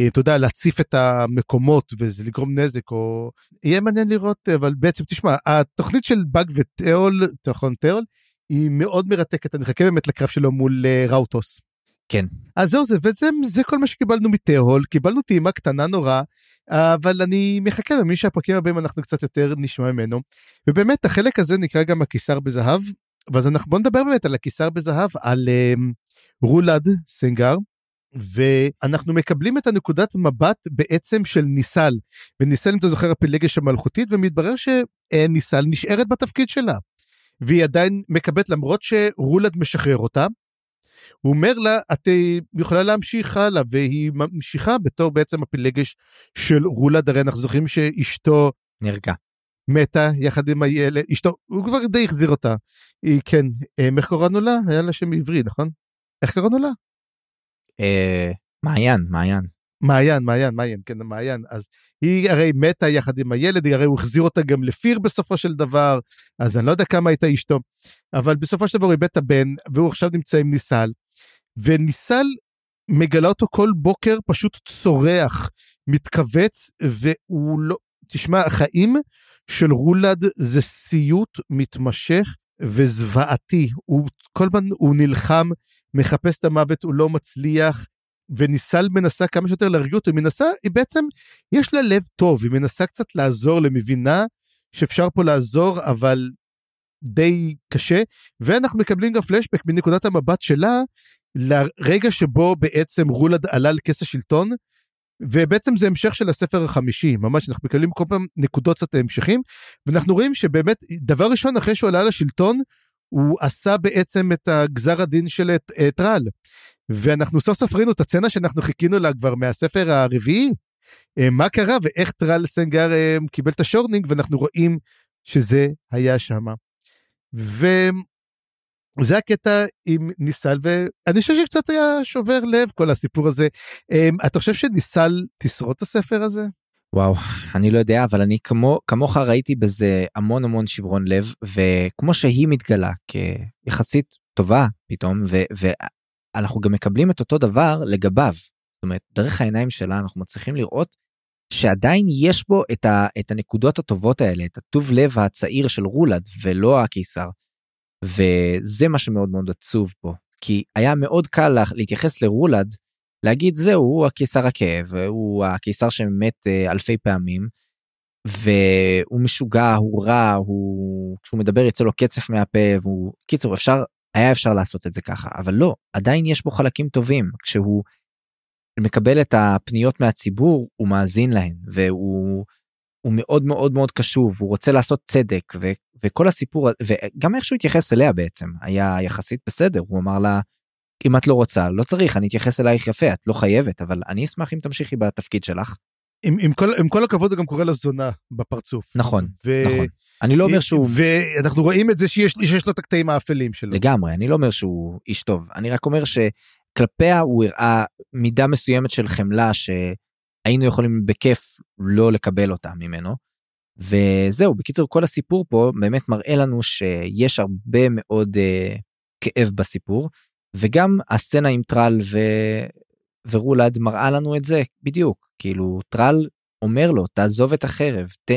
אתה יודע, להציף את המקומות וזה לגרום נזק, או... יהיה מעניין לראות, אבל בעצם, תשמע, התוכנית של באג ותיאול, נכון, תיאול, היא מאוד מרתקת, אני מחכה באמת לקרב שלו מול אה, ראוטוס. כן. אז זהו זה, וזה זה כל מה שקיבלנו מתיאול, קיבלנו טעימה קטנה נורא, אבל אני מחכה למי שהפרקים הבאים אנחנו קצת יותר נשמע ממנו. ובאמת החלק הזה נקרא גם הקיסר בזהב, ואז אנחנו בוא נדבר באמת על הקיסר בזהב, על um, רולד סנגר. ואנחנו מקבלים את הנקודת מבט בעצם של ניסל. וניסל אם אתה זוכר הפילגש המלכותית ומתברר שניסל נשארת בתפקיד שלה. והיא עדיין מקבלת למרות שרולד משחרר אותה. הוא אומר לה את אה, יכולה להמשיך הלאה והיא ממשיכה בתור בעצם הפילגש של רולד הרי אנחנו זוכרים שאשתו נרגע. מתה יחד עם הילד אשתו הוא כבר די החזיר אותה. היא כן אה, איך קראנו לה היה לה שם עברי נכון? איך קראנו לה? אה, מעיין מעיין. מעיין מעיין מעיין כן מעיין. אז היא הרי מתה יחד עם הילד הרי הוא החזיר אותה גם לפיר בסופו של דבר אז אני לא יודע כמה הייתה אשתו אבל בסופו של דבר הוא איבד את הבן והוא עכשיו נמצא עם ניסל וניסל מגלה אותו כל בוקר פשוט צורח מתכווץ והוא לא תשמע החיים של רולד זה סיוט מתמשך וזוועתי. הוא כל הזמן הוא נלחם מחפש את המוות הוא לא מצליח וניסל מנסה כמה שיותר להרגיע אותו, היא מנסה, היא בעצם, יש לה לב טוב, היא מנסה קצת לעזור, למבינה שאפשר פה לעזור, אבל די קשה, ואנחנו מקבלים גם פלשבק מנקודת המבט שלה, לרגע שבו בעצם רולד עלה לכס השלטון, ובעצם זה המשך של הספר החמישי, ממש אנחנו מקבלים כל פעם נקודות קצת המשכים, ואנחנו רואים שבאמת, דבר ראשון אחרי שהוא עלה לשלטון, הוא עשה בעצם את הגזר הדין של טרל. ואנחנו סוף סוף ראינו את הסצנה שאנחנו חיכינו לה כבר מהספר הרביעי. מה קרה ואיך טרל סנגר קיבל את השורנינג ואנחנו רואים שזה היה שם. וזה הקטע עם ניסל ואני חושב שקצת היה שובר לב כל הסיפור הזה. אתה חושב שניסל תשרוד את הספר הזה? וואו אני לא יודע אבל אני כמו כמוך ראיתי בזה המון המון שברון לב וכמו שהיא מתגלה כיחסית טובה פתאום ו, ואנחנו גם מקבלים את אותו דבר לגביו. זאת אומרת דרך העיניים שלה אנחנו מצליחים לראות שעדיין יש בו את, ה, את הנקודות הטובות האלה את הטוב לב הצעיר של רולד ולא הקיסר. וזה מה שמאוד מאוד עצוב פה כי היה מאוד קל להתייחס לרולד להגיד זהו הוא הקיסר הכאב הוא הקיסר שמת אלפי פעמים והוא משוגע הוא רע הוא כשהוא מדבר יצא לו קצף מהפה והוא קיצור אפשר היה אפשר לעשות את זה ככה אבל לא עדיין יש בו חלקים טובים. כשהוא מקבל את הפניות מהציבור הוא מאזין להן והוא הוא מאוד מאוד מאוד קשוב הוא רוצה לעשות צדק ו, וכל הסיפור וגם איך שהוא התייחס אליה בעצם היה יחסית בסדר הוא אמר לה אם את לא רוצה לא צריך אני אתייחס אלייך יפה את לא חייבת אבל אני אשמח אם תמשיכי בתפקיד שלך. עם, עם, כל, עם כל הכבוד הוא גם קורא לה זונה בפרצוף. נכון, ו... נכון. אני לא אומר שהוא... ואנחנו רואים את זה שיש, שיש לו את הקטעים האפלים שלו. לגמרי, אני לא אומר שהוא איש טוב. אני רק אומר שכלפיה הוא הראה מידה מסוימת של חמלה שהיינו יכולים בכיף לא לקבל אותה ממנו. וזהו, בקיצור, כל הסיפור פה באמת מראה לנו שיש הרבה מאוד uh, כאב בסיפור, וגם הסצנה עם טרל ו... ורולד מראה לנו את זה בדיוק כאילו טרל אומר לו תעזוב את החרב ת...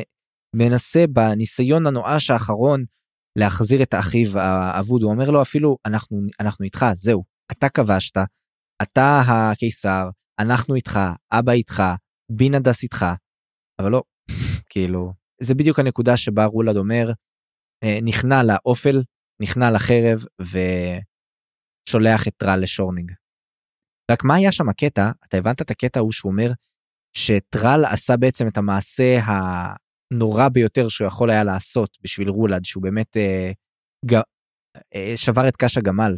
מנסה בניסיון הנואש האחרון להחזיר את אחיו האבוד. הוא אומר לו אפילו אנחנו אנחנו איתך זהו אתה כבשת אתה הקיסר אנחנו איתך אבא איתך בינדאס איתך. אבל לא כאילו זה בדיוק הנקודה שבה רולד אומר נכנע לאופל נכנע לחרב ושולח את טרל ל Shorning. רק מה היה שם הקטע? אתה הבנת את הקטע ההוא שהוא אומר שטרל עשה בעצם את המעשה הנורא ביותר שהוא יכול היה לעשות בשביל רולד שהוא באמת אה, ג, אה, שבר את קש הגמל.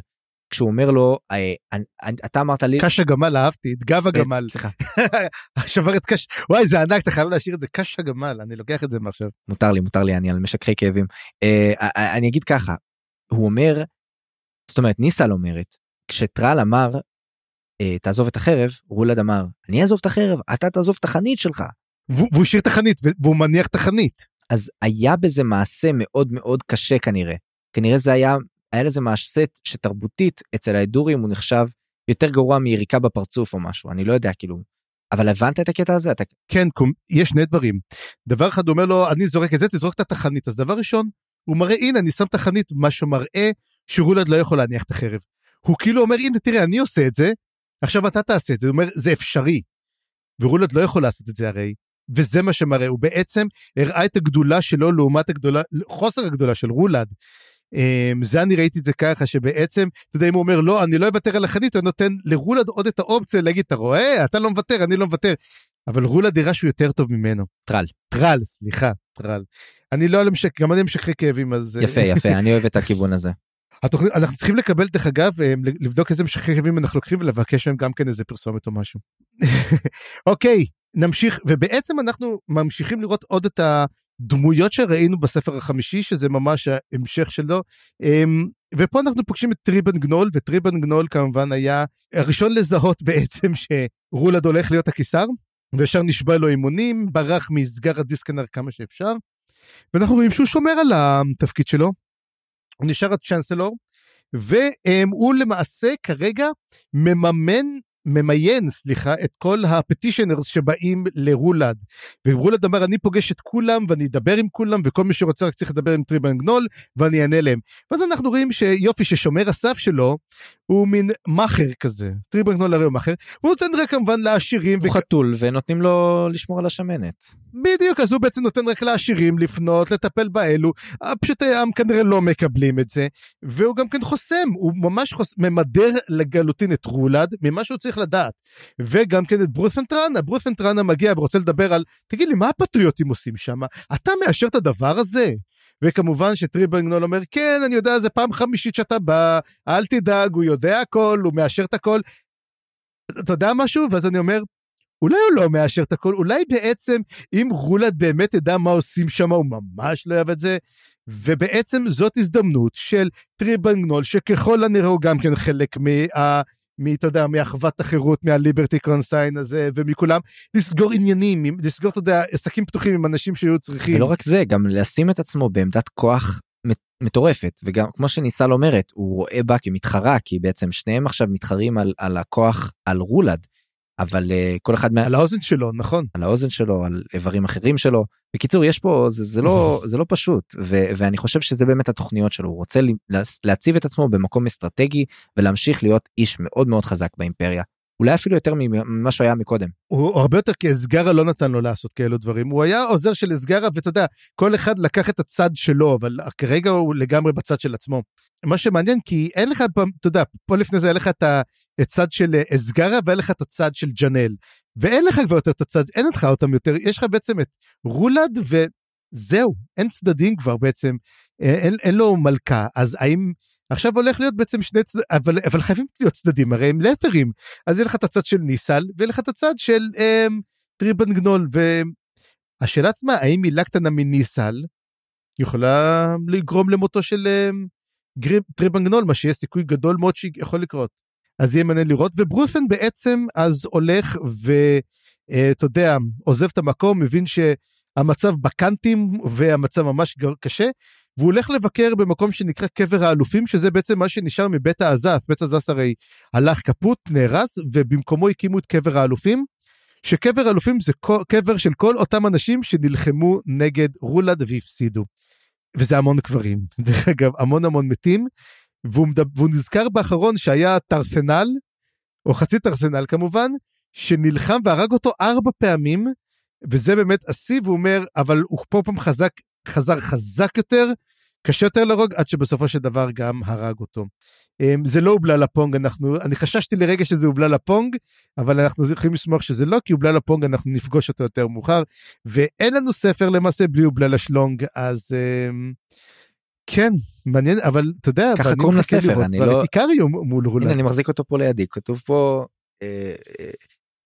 כשהוא אומר לו אה, אתה אמרת לי קש הגמל אהבתי את גב הגמל. סליחה. שבר את קש וואי זה ענק אתה חייב להשאיר את זה. קש הגמל אני לוקח את זה מעכשיו. מותר לי מותר לי אני על משככי כאבים. אה, אני אגיד ככה הוא אומר זאת אומרת ניסל אומרת כשטרל אמר אה, תעזוב את החרב, רולד אמר, אני אעזוב את החרב, אתה תעזוב את החנית שלך. והוא השאיר את החנית והוא מניח את החנית. אז היה בזה מעשה מאוד מאוד קשה כנראה. כנראה זה היה, היה לזה מעשה שתרבותית אצל ההדורים הוא נחשב יותר גרוע מיריקה בפרצוף או משהו, אני לא יודע כאילו. אבל הבנת את הקטע הזה? אתה... כן, יש שני דברים. דבר אחד אומר לו, אני זורק את זה, תזרוק את התחנית. אז דבר ראשון, הוא מראה, הנה, אני שם את החנית, מה שמראה שרולד לא יכול להניח את החרב. הוא כאילו אומר, הנה, תראה, אני עושה את זה, עכשיו אתה תעשה את זה. הוא אומר, זה אפשרי. ורולד לא יכול לעשות את זה הרי. וזה מה שמראה, הוא בעצם הראה את הגדולה שלו לעומת הגדולה, חוסר הגדולה של רולד. אמ, זה אני ראיתי את זה ככה שבעצם אתה יודע אם הוא אומר לא אני לא אוותר על החנית הוא נותן לרולד עוד את האופציה להגיד אתה רואה אתה לא מוותר אני לא מוותר. אבל רולד הראה שהוא יותר טוב ממנו. טרל. טרל סליחה טרל. אני לא על המשק גם אני משככי כאבים אז אה, יפה יפה אני אוהב את הכיוון הזה. התוכנית, אנחנו צריכים לקבל דרך אגב אה, לבדוק איזה משככי כאבים אנחנו לוקחים ולבקש מהם גם כן איזה פרסומת או משהו. אוקיי נמשיך ובעצם אנחנו ממשיכים לראות עוד את הדמויות שראינו בספר החמישי שזה ממש ההמשך שלו אמ, ופה אנחנו פוגשים את טריבן גנול וטריבן גנול כמובן היה הראשון לזהות בעצם שרולד הולך להיות הקיסר וישר נשבע לו אמונים ברח מאזגרה דיסקנר כמה שאפשר. ואנחנו רואים שהוא שומר על התפקיד שלו הוא נשאר ה Chancellor והוא למעשה כרגע מממן ממיין סליחה את כל ה petitioners שבאים לרולד. ורולד אמר אני פוגש את כולם ואני אדבר עם כולם וכל מי שרוצה רק צריך לדבר עם טריבן גנול ואני אענה להם. ואז אנחנו רואים שיופי ששומר הסף שלו הוא מין מאכר כזה. טריבן גנול הרי הוא מאכר. הוא נותן רק כמובן לעשירים הוא חתול ונותנים לו לשמור על השמנת. בדיוק אז הוא בעצם נותן רק לעשירים לפנות לטפל באלו. פשוט העם כנראה לא מקבלים את זה. והוא גם כן חוסם הוא ממש חוס... ממדר לגלוטין את רולד ממה שהוא צריך לדעת וגם כן את ברוסנטרנה ברוסנטרנה מגיע ורוצה לדבר על תגיד לי מה הפטריוטים עושים שם אתה מאשר את הדבר הזה. וכמובן שטריבנגנול אומר כן אני יודע זה פעם חמישית שאתה בא אל תדאג הוא יודע הכל הוא מאשר את הכל. אתה יודע משהו ואז אני אומר אולי הוא לא מאשר את הכל, אולי בעצם אם רולד באמת ידע מה עושים שם, הוא ממש לא אוהב את זה. ובעצם זאת הזדמנות של טריבן גנול, שככל הנראה הוא גם כן חלק מה... מ... אתה יודע, מאחוות החירות, מה Liberty Consign הזה, ומכולם, לסגור עניינים, לסגור, אתה יודע, עסקים פתוחים עם אנשים שהיו צריכים. ולא רק זה, גם לשים את עצמו בעמדת כוח מטורפת, וגם כמו שניסל אומרת, הוא רואה בה כמתחרה, כי בעצם שניהם עכשיו מתחרים על, על הכוח על רולד. אבל uh, כל אחד מה... על האוזן שלו נכון. על האוזן שלו על איברים אחרים שלו. בקיצור יש פה זה, זה לא זה לא פשוט ו, ואני חושב שזה באמת התוכניות שלו. הוא רוצה להציב את עצמו במקום אסטרטגי ולהמשיך להיות איש מאוד מאוד חזק באימפריה. אולי אפילו יותר ממה שהיה מקודם. הוא הרבה יותר כי אסגרה לא נתן לו לעשות כאלו דברים הוא היה עוזר של אסגרה ואתה יודע כל אחד לקח את הצד שלו אבל כרגע הוא לגמרי בצד של עצמו. מה שמעניין כי אין לך אתה יודע פה לפני זה היה לך את הצד של אסגרה ואין לך את הצד של ג'נל ואין לך כבר יותר את הצד אין לך אותם יותר יש לך בעצם את רולד וזהו אין צדדים כבר בעצם אין, אין לו מלכה אז האם. עכשיו הולך להיות בעצם שני צדדים, אבל, אבל חייבים להיות צדדים, הרי הם לתרים. אז יהיה לך את הצד של ניסל, ויהיה לך את הצד של אמ, טריבן גנול, והשאלה עצמה, האם מילה קטנה מניסל יכולה לגרום למותו של אמ, גריב, טריבן גנול, מה שיש סיכוי גדול מאוד שיכול לקרות. אז יהיה מעניין לראות, וברוסן בעצם אז הולך ואתה יודע, עוזב את המקום, מבין שהמצב בקאנטים והמצב ממש קשה, והוא הולך לבקר במקום שנקרא קבר האלופים, שזה בעצם מה שנשאר מבית האזף. בית האזף הרי הלך כפות, נהרס, ובמקומו הקימו את קבר האלופים, שקבר האלופים זה קבר של כל אותם אנשים שנלחמו נגד רולד והפסידו. וזה המון קברים, דרך אגב, המון המון מתים, והוא, מדבר, והוא נזכר באחרון שהיה טרסנל, או חצי טרסנל כמובן, שנלחם והרג אותו ארבע פעמים, וזה באמת השיא, והוא אומר, אבל הוא פה פעם חזק חזר חזק יותר, קשה יותר להרוג, עד שבסופו של דבר גם הרג אותו. אמ, זה לא הובלה לפונג, אנחנו, אני חששתי לרגע שזה הובלה לפונג, אבל אנחנו יכולים לשמוח שזה לא, כי הובלה לפונג אנחנו נפגוש אותו יותר מאוחר, ואין לנו ספר למעשה בלי הובלה לשלונג, אז אמ, כן, מעניין, אבל אתה יודע, ככה קוראים לספר, אני לא... איקריום מול רולד. הנה, אני מחזיק אותו פה לידי, כתוב פה... אה, אה,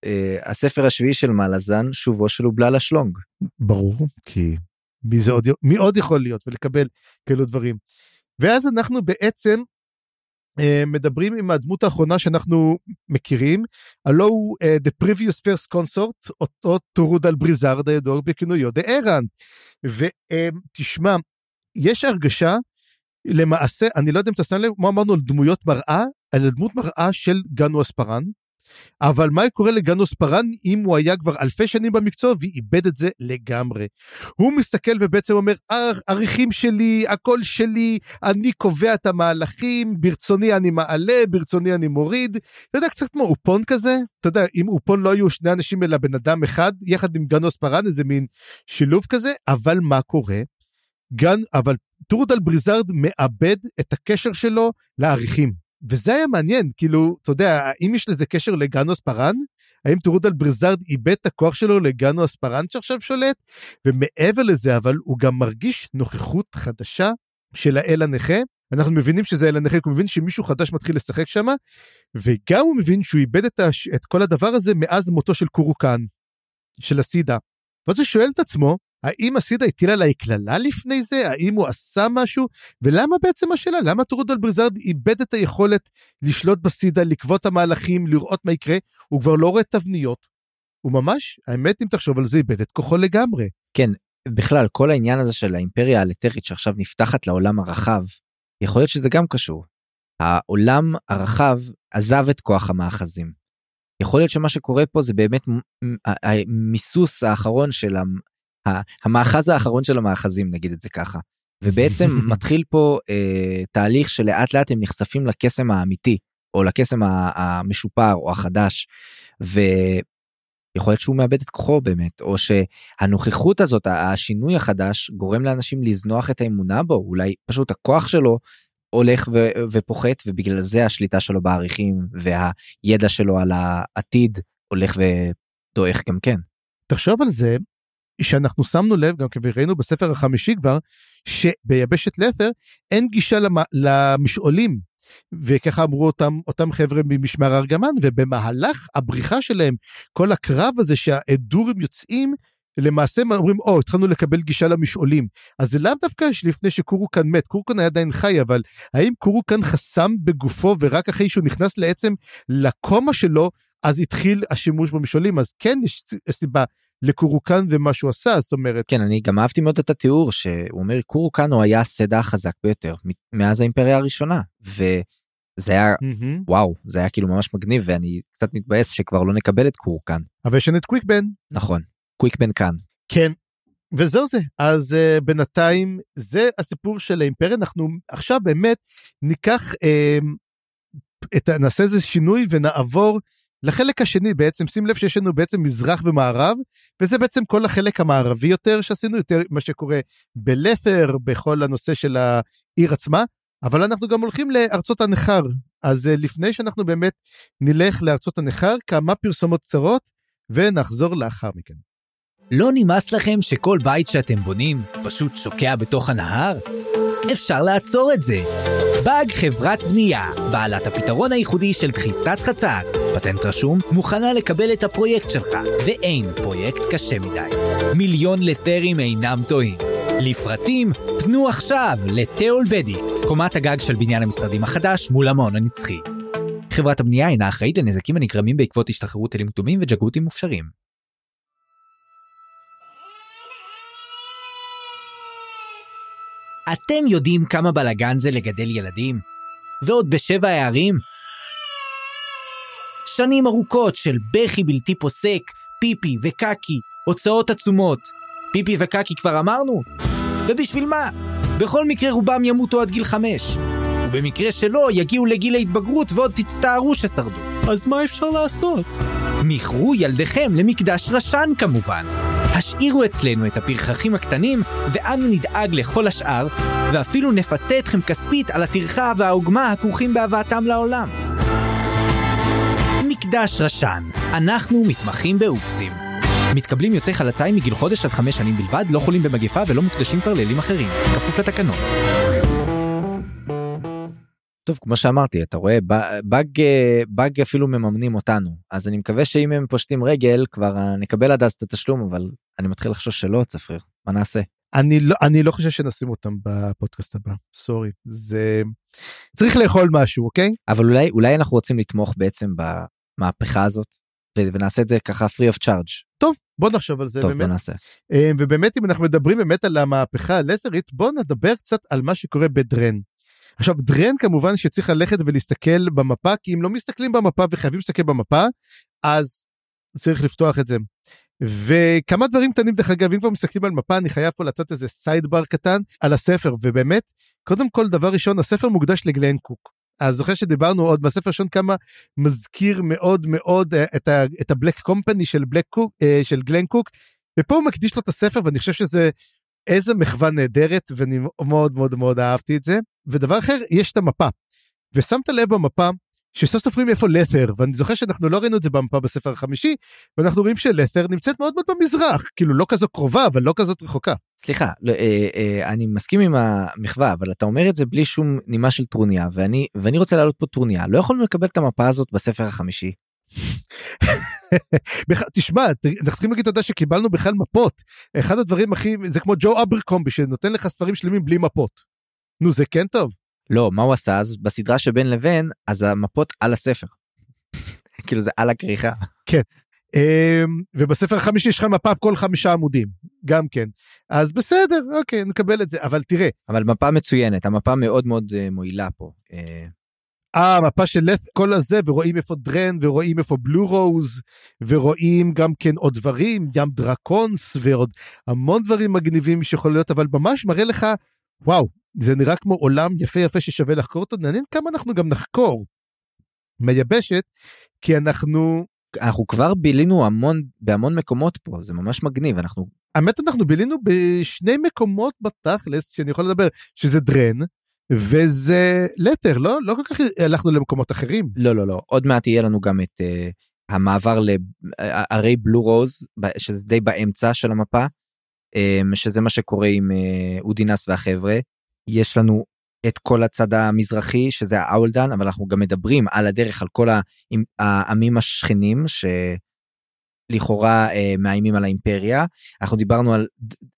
אה, הספר השביעי של מלאזן, שובו של הובלה לשלונג. ברור, כי מי זה עוד, מי עוד יכול להיות ולקבל כאלו דברים. ואז אנחנו בעצם אה, מדברים עם הדמות האחרונה שאנחנו מכירים, הלו הוא uh, The Previous First Consort, אותו טורודל בריזארד הידוע בכינויו The Errant. ותשמע, uh, יש הרגשה, למעשה, אני לא יודע אם אתה שם לב, מה אמרנו על דמויות מראה, על דמות מראה של גנו אספרן, אבל מה קורה לגנוס פארן אם הוא היה כבר אלפי שנים במקצוע ואיבד את זה לגמרי. הוא מסתכל ובעצם אומר, עריכים שלי, הכל שלי, אני קובע את המהלכים, ברצוני אני מעלה, ברצוני אני מוריד. אתה יודע, קצת כמו אופון כזה, אתה יודע, אם אופון לא היו שני אנשים אלא בן אדם אחד, יחד עם גנוס פארן, איזה מין שילוב כזה, אבל מה קורה? כן, אבל טורדל בריזארד מאבד את הקשר שלו לאריחים. וזה היה מעניין, כאילו, אתה יודע, האם יש לזה קשר לגנוס פארן? האם טורודל בריזארד איבד את הכוח שלו לגנוס פארן שעכשיו שולט? ומעבר לזה, אבל הוא גם מרגיש נוכחות חדשה של האל הנכה. אנחנו מבינים שזה האל הנכה, כי הוא מבין שמישהו חדש מתחיל לשחק שם, וגם הוא מבין שהוא איבד את, הש... את כל הדבר הזה מאז מותו של קורוקן, של הסידה. ואז הוא שואל את עצמו, האם הסידה הטיל עליי קללה לפני זה? האם הוא עשה משהו? ולמה בעצם השאלה? למה טורודול בריזארד איבד את היכולת לשלוט בסידה, לקבוע את המהלכים, לראות מה יקרה? הוא כבר לא רואה תבניות. הוא ממש, האמת אם תחשוב על זה, איבד את כוחו לגמרי. כן, בכלל, כל העניין הזה של האימפריה האלתרית שעכשיו נפתחת לעולם הרחב, יכול להיות שזה גם קשור. העולם הרחב עזב את כוח המאחזים. יכול להיות שמה שקורה פה זה באמת המיסוס האחרון של המאחז האחרון של המאחזים נגיד את זה ככה. ובעצם מתחיל פה אה, תהליך שלאט לאט הם נחשפים לקסם האמיתי או לקסם המשופר או החדש. ויכול להיות שהוא מאבד את כוחו באמת או שהנוכחות הזאת השינוי החדש גורם לאנשים לזנוח את האמונה בו אולי פשוט הכוח שלו הולך ו- ופוחת ובגלל זה השליטה שלו בעריכים והידע שלו על העתיד הולך ודועך גם כן. תחשוב על זה שאנחנו שמנו לב גם וראינו בספר החמישי כבר שביבשת לת'ר אין גישה למ... למשעולים. וככה אמרו אותם אותם חבר'ה ממשמר ארגמן ובמהלך הבריחה שלהם כל הקרב הזה שהאדורים יוצאים למעשה אומרים או התחלנו לקבל גישה למשעולים. אז זה לאו דווקא לפני שקורוקן מת קורוקן היה עדיין חי אבל האם קורוקן חסם בגופו ורק אחרי שהוא נכנס לעצם לקומה שלו אז התחיל השימוש במשעולים? אז כן יש סיבה לקורוקן ומה שהוא עשה זאת אומרת. כן אני גם אהבתי מאוד את התיאור שהוא אומר קורוקן הוא היה הסדה החזק ביותר מאז האימפריה הראשונה. וזה היה mm-hmm. וואו זה היה כאילו ממש מגניב ואני קצת מתבאס שכבר לא נקבל את קורוקן. אבל יש לנו את קוויקבן נכון קוויקבן כאן כן וזהו זה. אז uh, בינתיים זה הסיפור של האימפריה. אנחנו עכשיו באמת ניקח uh, את נעשה איזה שינוי ונעבור לחלק השני בעצם שים לב שיש לנו בעצם מזרח ומערב וזה בעצם כל החלק המערבי יותר שעשינו יותר מה שקורה בלת'ר בכל הנושא של העיר עצמה אבל אנחנו גם הולכים לארצות הנכר אז אה, לפני שאנחנו באמת נלך לארצות הנכר כמה פרסומות קצרות ונחזור לאחר מכן. לא נמאס לכם שכל בית שאתם בונים פשוט שוקע בתוך הנהר? אפשר לעצור את זה. באג חברת בנייה, בעלת הפתרון הייחודי של דחיסת חצץ. פטנט רשום, מוכנה לקבל את הפרויקט שלך, ואין פרויקט קשה מדי. מיליון לת'רים אינם טועים. לפרטים, פנו עכשיו לתיאול בדי, קומת הגג של בניין המשרדים החדש מול המעון הנצחי. חברת הבנייה אינה אחראית לנזקים הנגרמים בעקבות השתחררות אלים כתומים וג'גותים מופשרים. אתם יודעים כמה בלאגן זה לגדל ילדים? ועוד בשבע הערים? שנים ארוכות של בכי בלתי פוסק, פיפי וקקי, הוצאות עצומות. פיפי וקקי כבר אמרנו? ובשביל מה? בכל מקרה רובם ימותו עד גיל חמש. ובמקרה שלא, יגיעו לגיל ההתבגרות ועוד תצטערו ששרדו. אז מה אפשר לעשות? מכרו ילדיכם למקדש רשן כמובן. השאירו אצלנו את הפרחחים הקטנים, ואנו נדאג לכל השאר, ואפילו נפצה אתכם כספית על הטרחה והעוגמה הכרוכים בהבאתם לעולם. מקדש רשן, אנחנו מתמחים באופסים. מתקבלים יוצאי חלציים מגיל חודש עד חמש שנים בלבד, לא חולים במגפה ולא מוקדשים כבר לאלים אחרים, כפוף לתקנון. טוב כמו שאמרתי אתה רואה באג באג אפילו מממנים אותנו אז אני מקווה שאם הם פושטים רגל כבר נקבל עד אז את התשלום אבל אני מתחיל לחשוש שלא צפריר מה נעשה. אני לא, אני לא חושב שנשים אותם בפודקאסט הבא, סורי. זה... צריך לאכול משהו, אוקיי? אבל אולי, אולי אנחנו רוצים לתמוך בעצם במהפכה הזאת, ונעשה את זה ככה free of charge. טוב, בוא נחשוב על זה טוב, באמת. בוא נעשה. אה, ובאמת אם אנחנו מדברים באמת על המהפכה הלזרית בוא נדבר קצת על מה שקורה בדרן. עכשיו דרן כמובן שצריך ללכת ולהסתכל במפה כי אם לא מסתכלים במפה וחייבים להסתכל במפה אז צריך לפתוח את זה. וכמה דברים קטנים דרך אגב אם כבר מסתכלים על מפה אני חייב פה לתת איזה סיידבר קטן על הספר ובאמת קודם כל דבר ראשון הספר מוקדש לגלן קוק. אז זוכר שדיברנו עוד בספר ראשון כמה מזכיר מאוד מאוד אה, את, ה, את הבלק קומפני של בלק קוק אה, של גלן קוק ופה הוא מקדיש לו את הספר ואני חושב שזה איזה מחווה נהדרת ואני מאוד מאוד מאוד אהבתי את זה ודבר אחר יש את המפה ושמת לב במפה שסוף סוף רואים איפה לת'ר ואני זוכר שאנחנו לא ראינו את זה במפה בספר החמישי ואנחנו רואים שלת'ר נמצאת מאוד מאוד במזרח כאילו לא כזו קרובה אבל לא כזאת רחוקה. סליחה, לא, אה, אה, אני מסכים עם המחווה, אבל אתה אומר את זה בלי שום נימה של טרוניה, ואני, ואני רוצה להעלות פה טרוניה. לא יכולנו לקבל את המפה הזאת בספר החמישי. תשמע אנחנו צריכים להגיד תודה שקיבלנו בכלל מפות אחד הדברים הכי זה כמו ג'ו אברקומבי שנותן לך ספרים שלמים בלי מפות. נו זה כן טוב. לא, מה הוא עשה אז? בסדרה שבין לבין, אז המפות על הספר. כאילו זה על הכריכה. אמ, ובספר החמישי יש לך מפה כל חמישה עמודים גם כן אז בסדר אוקיי נקבל את זה אבל תראה אבל מפה מצוינת, המפה מאוד מאוד אה, מועילה פה. אה, מפה של לת כל הזה ורואים איפה דרן ורואים איפה בלו רוז ורואים גם כן עוד דברים ים דרקונס ועוד המון דברים מגניבים שיכול להיות אבל ממש מראה לך וואו זה נראה כמו עולם יפה יפה ששווה לחקור אותו מעניין כמה אנחנו גם נחקור. מיבשת כי אנחנו אנחנו כבר בילינו המון בהמון מקומות פה, זה ממש מגניב, אנחנו האמת אנחנו בילינו בשני מקומות בתכלס שאני יכול לדבר שזה דרן וזה לטר לא? לא כל כך הלכנו למקומות אחרים. לא לא לא. עוד מעט יהיה לנו גם את uh, המעבר לערי בלו רוז שזה די באמצע של המפה um, שזה מה שקורה עם uh, אודינס והחבר'ה. יש לנו את כל הצד המזרחי שזה האולדן אבל אנחנו גם מדברים על הדרך על כל העמים השכנים שלכאורה uh, מאיימים על האימפריה. אנחנו דיברנו על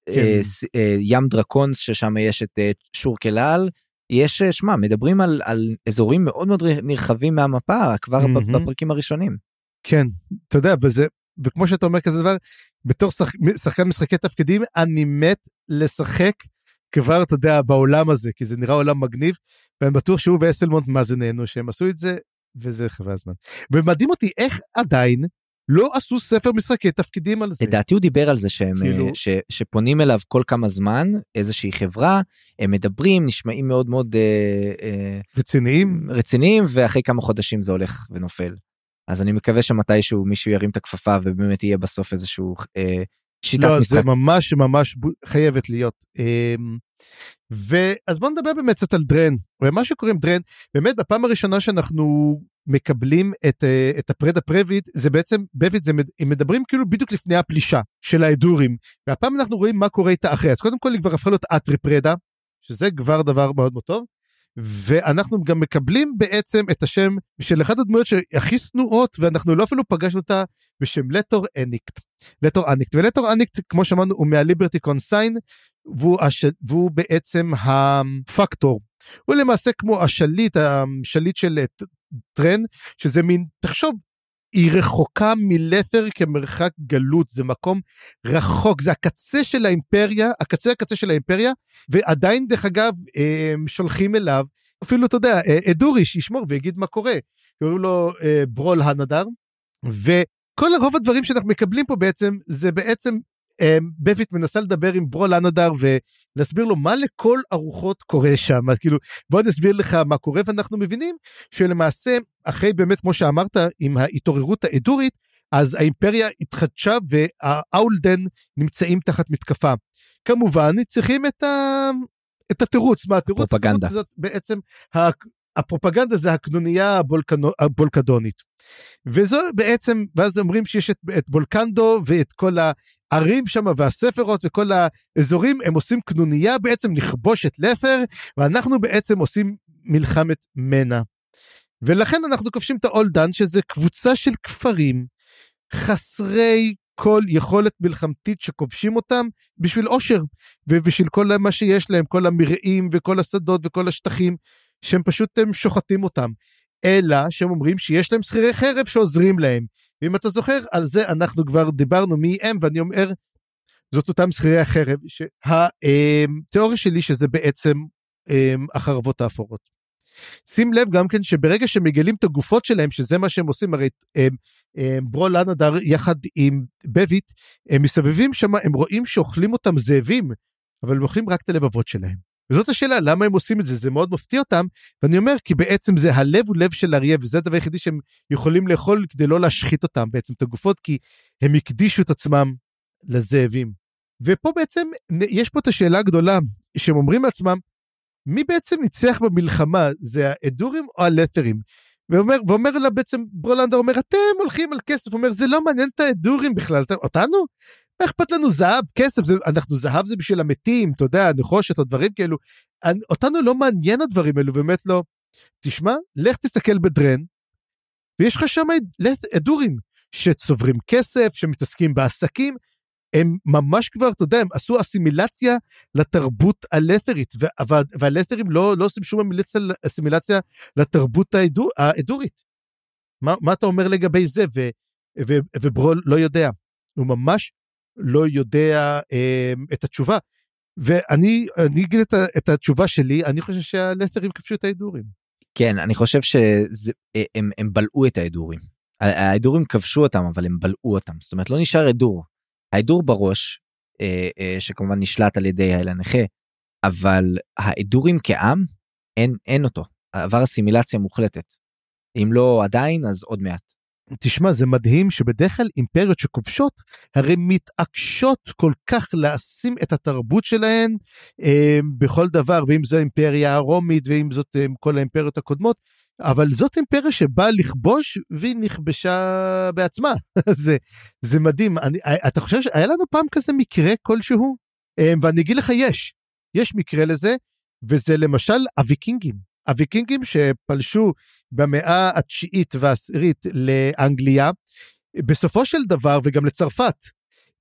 כן. ס- uh, ים דרקונס ששם יש את uh, שור כלל יש, אה, שמע, מדברים על, על אזורים מאוד מאוד נרחבים מהמפה כבר mm-hmm. בפרקים הראשונים. כן אתה יודע וזה וכמו שאתה אומר כזה דבר בתור שח, שחקן משחקי תפקידים אני מת לשחק כבר אתה יודע בעולם הזה כי זה נראה עולם מגניב ואני בטוח שהוא ואסלמונט מה זה נהנו שהם עשו את זה וזה חבל הזמן ומדהים אותי איך עדיין לא עשו ספר משחקי תפקידים על זה. לדעתי הוא דיבר על זה שהם, כאילו- כאילו... ש, שפונים אליו כל כמה זמן, איזושהי חברה, הם מדברים, נשמעים מאוד מאוד אה, אה, רציניים רציניים, ואחרי כמה חודשים זה הולך ונופל. אז אני מקווה שמתישהו מישהו ירים את הכפפה ובאמת יהיה בסוף איזשהו אה, שיטת לא, משחק. זה ממש ממש ב- חייבת להיות. אמ, ואז בוא נדבר באמת קצת על דרן. ומה שקורה עם דרן, באמת בפעם הראשונה שאנחנו מקבלים את, אה, את הפרד הפרביט, זה בעצם, בביט זה, הם מדברים כאילו בדיוק לפני הפלישה של האדורים. והפעם אנחנו רואים מה קורה איתה אחרי. אז קודם כל היא כבר הפכה להיות אטרי פרדה, שזה כבר דבר מאוד מאוד טוב. ואנחנו גם מקבלים בעצם את השם של אחת הדמויות שהכי שנואות ואנחנו לא אפילו פגשנו אותה בשם לטור אניקט. לטור אניקט ולטור אניקט כמו שאמרנו הוא מהליברטי קונסיין והוא, הש... והוא בעצם הפקטור. הוא למעשה כמו השליט השליט של אה, טרן שזה מין תחשוב היא רחוקה מלת'ר כמרחק גלות זה מקום רחוק זה הקצה של האימפריה הקצה הקצה של האימפריה ועדיין דרך אגב הם שולחים אליו אפילו אתה יודע אה, אדורי שישמור ויגיד מה קורה קוראים לו אה, ברול הנדר וכל הרוב הדברים שאנחנו מקבלים פה בעצם זה בעצם אה, בביט מנסה לדבר עם ברול הנדר ולהסביר לו מה לכל הרוחות קורה שם אז כאילו בוא נסביר לך מה קורה ואנחנו מבינים שלמעשה אחרי באמת כמו שאמרת עם ההתעוררות האדורית אז האימפריה התחדשה והאולדן נמצאים תחת מתקפה. כמובן צריכים את, ה... את התירוץ מה התירוץ פרופגנדה. התירוץ הזאת בעצם. הפרופגנדה זה הקנוניה. הבולקדונית. וזו בעצם ואז אומרים שיש את, את בולקנדו ואת כל הערים שם והספרות וכל האזורים הם עושים קנוניה בעצם לכבוש את לפר ואנחנו בעצם עושים מלחמת מנע. ולכן אנחנו כובשים את האולדן שזה קבוצה של כפרים חסרי כל יכולת מלחמתית שכובשים אותם בשביל עושר ובשביל כל מה שיש להם, כל המרעים וכל השדות וכל השטחים, שהם פשוט הם שוחטים אותם. אלא שהם אומרים שיש להם שכירי חרב שעוזרים להם. ואם אתה זוכר, על זה אנחנו כבר דיברנו מי הם, ואני אומר, זאת אותם שכירי החרב, שהתיאוריה שלי שזה בעצם אמ, החרבות האפורות. שים לב גם כן שברגע שמגלים את הגופות שלהם, שזה מה שהם עושים, הרי הם, הם, ברול לנדר יחד עם בביט, הם מסתובבים שם, הם רואים שאוכלים אותם זאבים, אבל הם אוכלים רק את הלבבות שלהם. וזאת השאלה, למה הם עושים את זה? זה מאוד מפתיע אותם, ואני אומר, כי בעצם זה הלב הוא לב של אריה, וזה הדבר היחידי שהם יכולים לאכול כדי לא להשחית אותם בעצם, את הגופות, כי הם הקדישו את עצמם לזאבים. ופה בעצם, יש פה את השאלה הגדולה, שהם אומרים לעצמם, מי בעצם ניצח במלחמה, זה האדורים או הלת'רים? ואומר, ואומר לה בעצם, ברולנדר אומר, אתם הולכים על כסף, אומר, זה לא מעניין את האדורים בכלל, אותנו? מה אכפת לנו זהב, כסף, זה, אנחנו זהב זה בשביל המתים, אתה יודע, נחושת או דברים כאלו. אותנו לא מעניין הדברים האלו, באמת לא. תשמע, לך תסתכל בדרן, ויש לך שם אדורים שצוברים כסף, שמתעסקים בעסקים, הם ממש כבר, אתה יודע, הם עשו אסימילציה לתרבות הלת'רית, והלת'רים לא, לא עושים שום אסימילציה לתרבות האדור, האדורית. מה, מה אתה אומר לגבי זה? ו, ו, וברול לא יודע. הוא ממש לא יודע אה, את התשובה. ואני אגיד את, את התשובה שלי, אני חושב שהלת'רים כבשו את ההדורים. כן, אני חושב שהם אה, בלעו את ההדורים. ההדורים כבשו אותם, אבל הם בלעו אותם. זאת אומרת, לא נשאר הדור. ההדור בראש, אה, אה, שכמובן נשלט על ידי האל הנכה, אבל ההדורים כעם, אין, אין אותו. עבר אסימילציה מוחלטת. אם לא עדיין, אז עוד מעט. תשמע, זה מדהים שבדרך כלל אימפריות שכובשות, הרי מתעקשות כל כך לשים את התרבות שלהן אה, בכל דבר, ואם זו האימפריה הרומית, ואם זאת אה, כל האימפריות הקודמות, אבל זאת אימפריה שבאה לכבוש, והיא נכבשה בעצמה. זה, זה מדהים. אני, אתה חושב שהיה לנו פעם כזה מקרה כלשהו? אה, ואני אגיד לך, יש. יש מקרה לזה, וזה למשל הוויקינגים. הוויקינגים שפלשו במאה התשיעית והעשירית לאנגליה, בסופו של דבר, וגם לצרפת,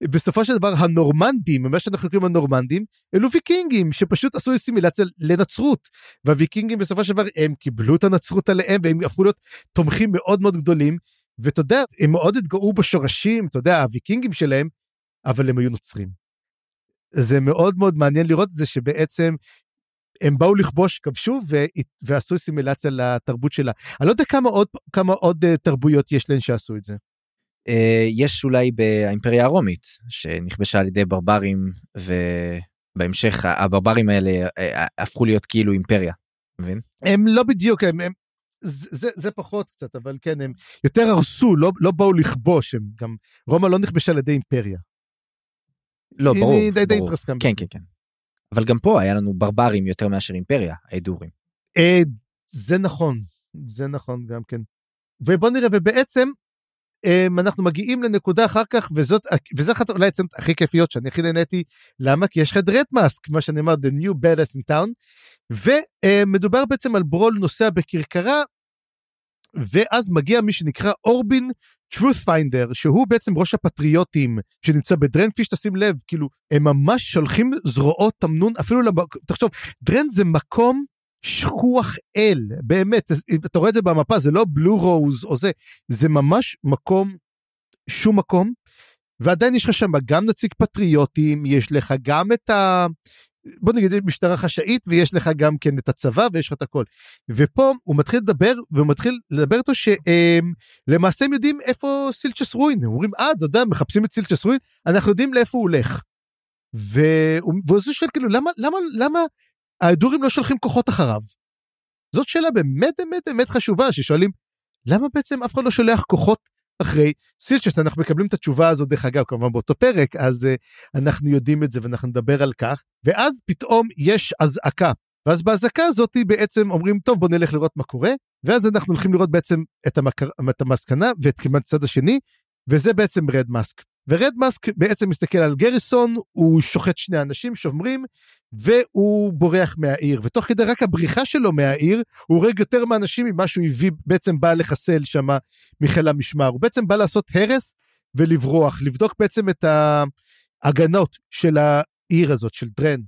בסופו של דבר הנורמנדים, מה שאנחנו קוראים הנורמנדים, אלו ויקינגים שפשוט עשו אסימילציה לנצרות. והוויקינגים בסופו של דבר הם קיבלו את הנצרות עליהם והם הפכו להיות תומכים מאוד מאוד גדולים. ואתה יודע, הם מאוד התגאו בשורשים, אתה יודע, הוויקינגים שלהם, אבל הם היו נוצרים. זה מאוד מאוד מעניין לראות את זה שבעצם הם באו לכבוש, כבשו ו... ועשו סימילציה לתרבות שלה. אני לא יודע כמה עוד, כמה עוד uh, תרבויות יש להן שעשו את זה. Uh, יש אולי באימפריה הרומית, שנכבשה על ידי ברברים, ובהמשך הברברים האלה uh, הפכו להיות כאילו אימפריה, מבין? הם לא בדיוק, הם, הם, זה, זה פחות קצת, אבל כן, הם יותר הרסו, לא, לא באו לכבוש, הם גם, רומא לא נכבשה על ידי אימפריה. לא, ברור. היא די, די התרסקה. כן, כן, כן. אבל גם פה היה לנו ברברים יותר מאשר אימפריה, האדורים. אה, זה נכון, זה נכון גם כן. ובוא נראה, ובעצם אמ, אנחנו מגיעים לנקודה אחר כך, וזאת, וזה אחת אולי הצנות הכי כיפיות שאני הכי נהניתי, למה? כי יש לך את רדמאסק, מה אומר, The New Badass in Town, ומדובר בעצם על ברול נוסע בכרכרה, ואז מגיע מי שנקרא אורבין truth finder שהוא בעצם ראש הפטריוטים שנמצא בדרן כפי שתשים לב כאילו הם ממש שולחים זרועות תמנון אפילו למק... תחשוב דרן זה מקום שכוח אל באמת אתה רואה את זה במפה זה לא בלו רוז או זה זה ממש מקום שום מקום ועדיין יש לך שם גם נציג פטריוטים יש לך גם את ה... בוא נגיד משטרה חשאית ויש לך גם כן את הצבא ויש לך את הכל. ופה הוא מתחיל לדבר והוא מתחיל לדבר איתו שלמעשה הם יודעים איפה סילצ'ס רוין הם אומרים אה אתה יודע מחפשים את סילצ'ס רוין אנחנו יודעים לאיפה הוא הולך. והוא שואל כאילו למה למה למה ההדורים לא שולחים כוחות אחריו. זאת שאלה באמת באמת באמת חשובה ששואלים למה בעצם אף אחד לא שולח כוחות אחרי סילצ'ס אנחנו מקבלים את התשובה הזאת דרך אגב כמובן באותו פרק אז uh, אנחנו יודעים את זה ואנחנו נדבר על כך. ואז פתאום יש אזעקה. ואז באזעקה הזאת בעצם אומרים טוב בוא נלך לראות מה קורה. ואז אנחנו הולכים לראות בעצם את, המקר, את המסקנה ואת כמעט הצד השני וזה בעצם רד מאסק ורד מאסק בעצם מסתכל על גריסון, הוא שוחט שני אנשים שומרים, והוא בורח מהעיר. ותוך כדי רק הבריחה שלו מהעיר, הוא הורג יותר מאנשים ממה שהוא הביא, בעצם בא לחסל שם מחיל המשמר. הוא בעצם בא לעשות הרס, ולברוח, לבדוק בעצם את ההגנות של העיר הזאת, של דרן.